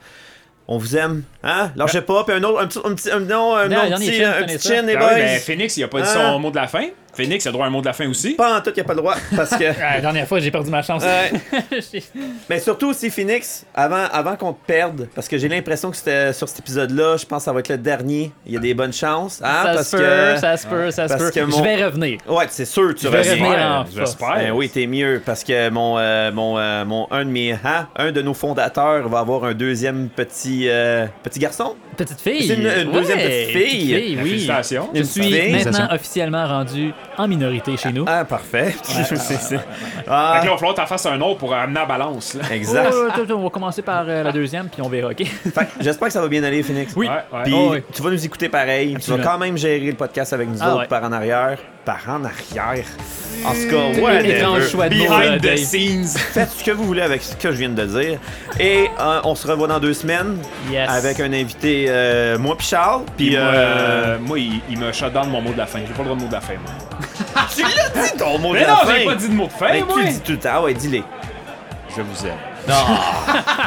[SPEAKER 2] On vous aime, hein? Lâchez pas, puis un autre, un petit, un petit, un, non, un
[SPEAKER 3] Non,
[SPEAKER 2] autre petit,
[SPEAKER 3] chin,
[SPEAKER 2] un petit chin, les
[SPEAKER 1] Ah
[SPEAKER 2] boys.
[SPEAKER 1] ben, Phoenix, il a pas dit
[SPEAKER 2] Hein?
[SPEAKER 1] son mot de la fin. Phoenix, il a droit à un mot de la fin aussi.
[SPEAKER 2] Pas en tout, il n'y a pas le droit, parce que...
[SPEAKER 3] Ah, La dernière fois, j'ai perdu ma chance.
[SPEAKER 2] Ouais. Mais surtout aussi, Phoenix, avant, avant qu'on te perde, parce que j'ai l'impression que c'était sur cet épisode-là, je pense que ça va être le dernier. Il y a des bonnes chances. Hein,
[SPEAKER 3] ça
[SPEAKER 2] parce
[SPEAKER 3] se peut,
[SPEAKER 2] que...
[SPEAKER 3] ça se peut, ça se
[SPEAKER 2] parce
[SPEAKER 3] peut.
[SPEAKER 2] que mon-
[SPEAKER 3] Je vais revenir.
[SPEAKER 2] Ouais, c'est sûr, tu
[SPEAKER 3] Je vais
[SPEAKER 2] reviens.
[SPEAKER 3] revenir
[SPEAKER 1] J'espère.
[SPEAKER 2] Ben oui, t'es mieux parce que mon, euh, mon, euh, mon un de mes hein, un de nos fondateurs va avoir un deuxième petit euh, petit garçon.
[SPEAKER 3] Petite fille.
[SPEAKER 2] C'est une- une deuxième petite fille.
[SPEAKER 3] oui.
[SPEAKER 1] Félicitations.
[SPEAKER 3] Je suis
[SPEAKER 2] fille.
[SPEAKER 3] maintenant officiellement rendu en minorité chez nous.
[SPEAKER 2] Ah parfait. C'est-
[SPEAKER 1] Fait
[SPEAKER 2] ah,
[SPEAKER 1] que là, il va falloir que t'en fasses un autre pour amener la balance. Là.
[SPEAKER 2] exact.
[SPEAKER 3] Oh, attends, attends, on va commencer par euh, la deuxième, puis on verra, ok?
[SPEAKER 2] Fait que J'espère que ça va bien aller, Phoenix.
[SPEAKER 3] Oui.
[SPEAKER 1] Ouais, ouais.
[SPEAKER 2] Puis
[SPEAKER 3] Oh, oui.
[SPEAKER 2] tu vas nous écouter pareil.
[SPEAKER 3] Absolument.
[SPEAKER 2] Tu vas quand même gérer le podcast avec nous
[SPEAKER 3] Ah
[SPEAKER 2] autres
[SPEAKER 3] ouais.
[SPEAKER 2] par en arrière. Par en arrière. En tout cas, ouais,
[SPEAKER 3] Étrange choix de mots, là,
[SPEAKER 1] Behind the
[SPEAKER 3] Dave.
[SPEAKER 1] scenes.
[SPEAKER 2] Faites ce que vous voulez avec ce que je viens de dire. Et euh, on se revoit dans deux semaines
[SPEAKER 3] Yes.
[SPEAKER 2] avec un invité, euh, moi puis Charles. Puis
[SPEAKER 1] moi,
[SPEAKER 2] euh,
[SPEAKER 1] moi, il, il me shut down mon mot de la fin. J'ai pas le droit de mot de la fin, moi.
[SPEAKER 2] tu l'as dit ton mot de
[SPEAKER 1] Mais
[SPEAKER 2] la
[SPEAKER 1] non,
[SPEAKER 2] fin.
[SPEAKER 1] j'ai pas dit de mot de fin,
[SPEAKER 2] Mais
[SPEAKER 1] moi.
[SPEAKER 2] tu dis tout le temps? Ah ouais, dis-les.
[SPEAKER 1] Je vous aime.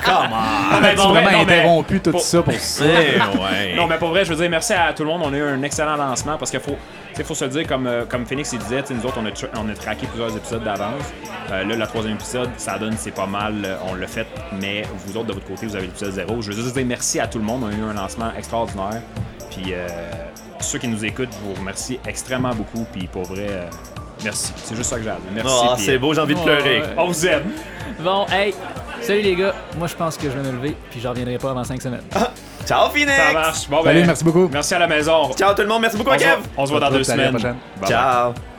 [SPEAKER 2] Comment?
[SPEAKER 1] Vrai,
[SPEAKER 4] vraiment
[SPEAKER 1] non, mais-
[SPEAKER 4] interrompu tout
[SPEAKER 1] pour-
[SPEAKER 4] ça pour ça.
[SPEAKER 2] ouais.
[SPEAKER 1] Non, mais pour vrai, je veux dire merci à tout le monde. On a eu un excellent lancement parce qu'il faut, sais, faut se dire, comme, euh, comme Phoenix il disait, nous autres, on a, tra- on a traqué plusieurs épisodes d'avance. Euh, là, le troisième épisode, ça donne, c'est pas mal, euh, on l'a fait, mais vous autres, de votre côté, vous avez l'épisode zéro. Je veux juste dire merci à tout le monde. On a eu un lancement extraordinaire. Puis, euh, ceux qui nous écoutent, je vous remercie extrêmement beaucoup. Puis, pour vrai, euh, merci. C'est juste ça que dire. Merci.
[SPEAKER 2] Ah, c'est beau, j'ai envie de pleurer.
[SPEAKER 1] On vous aime.
[SPEAKER 3] Bon, hey, salut les gars. Moi, je pense que je vais me lever, puis je reviendrai pas avant 5 semaines.
[SPEAKER 2] Ciao, Phoenix!
[SPEAKER 1] Ça marche. Bon,
[SPEAKER 4] Salut,
[SPEAKER 1] ben,
[SPEAKER 4] merci beaucoup.
[SPEAKER 1] Merci à la maison.
[SPEAKER 2] Ciao tout le monde, merci beaucoup,
[SPEAKER 1] On
[SPEAKER 2] Kev!
[SPEAKER 1] on se voit dans deux
[SPEAKER 4] Salut, à la
[SPEAKER 1] semaines.
[SPEAKER 4] prochaine.
[SPEAKER 1] Bye bye.
[SPEAKER 2] Ciao!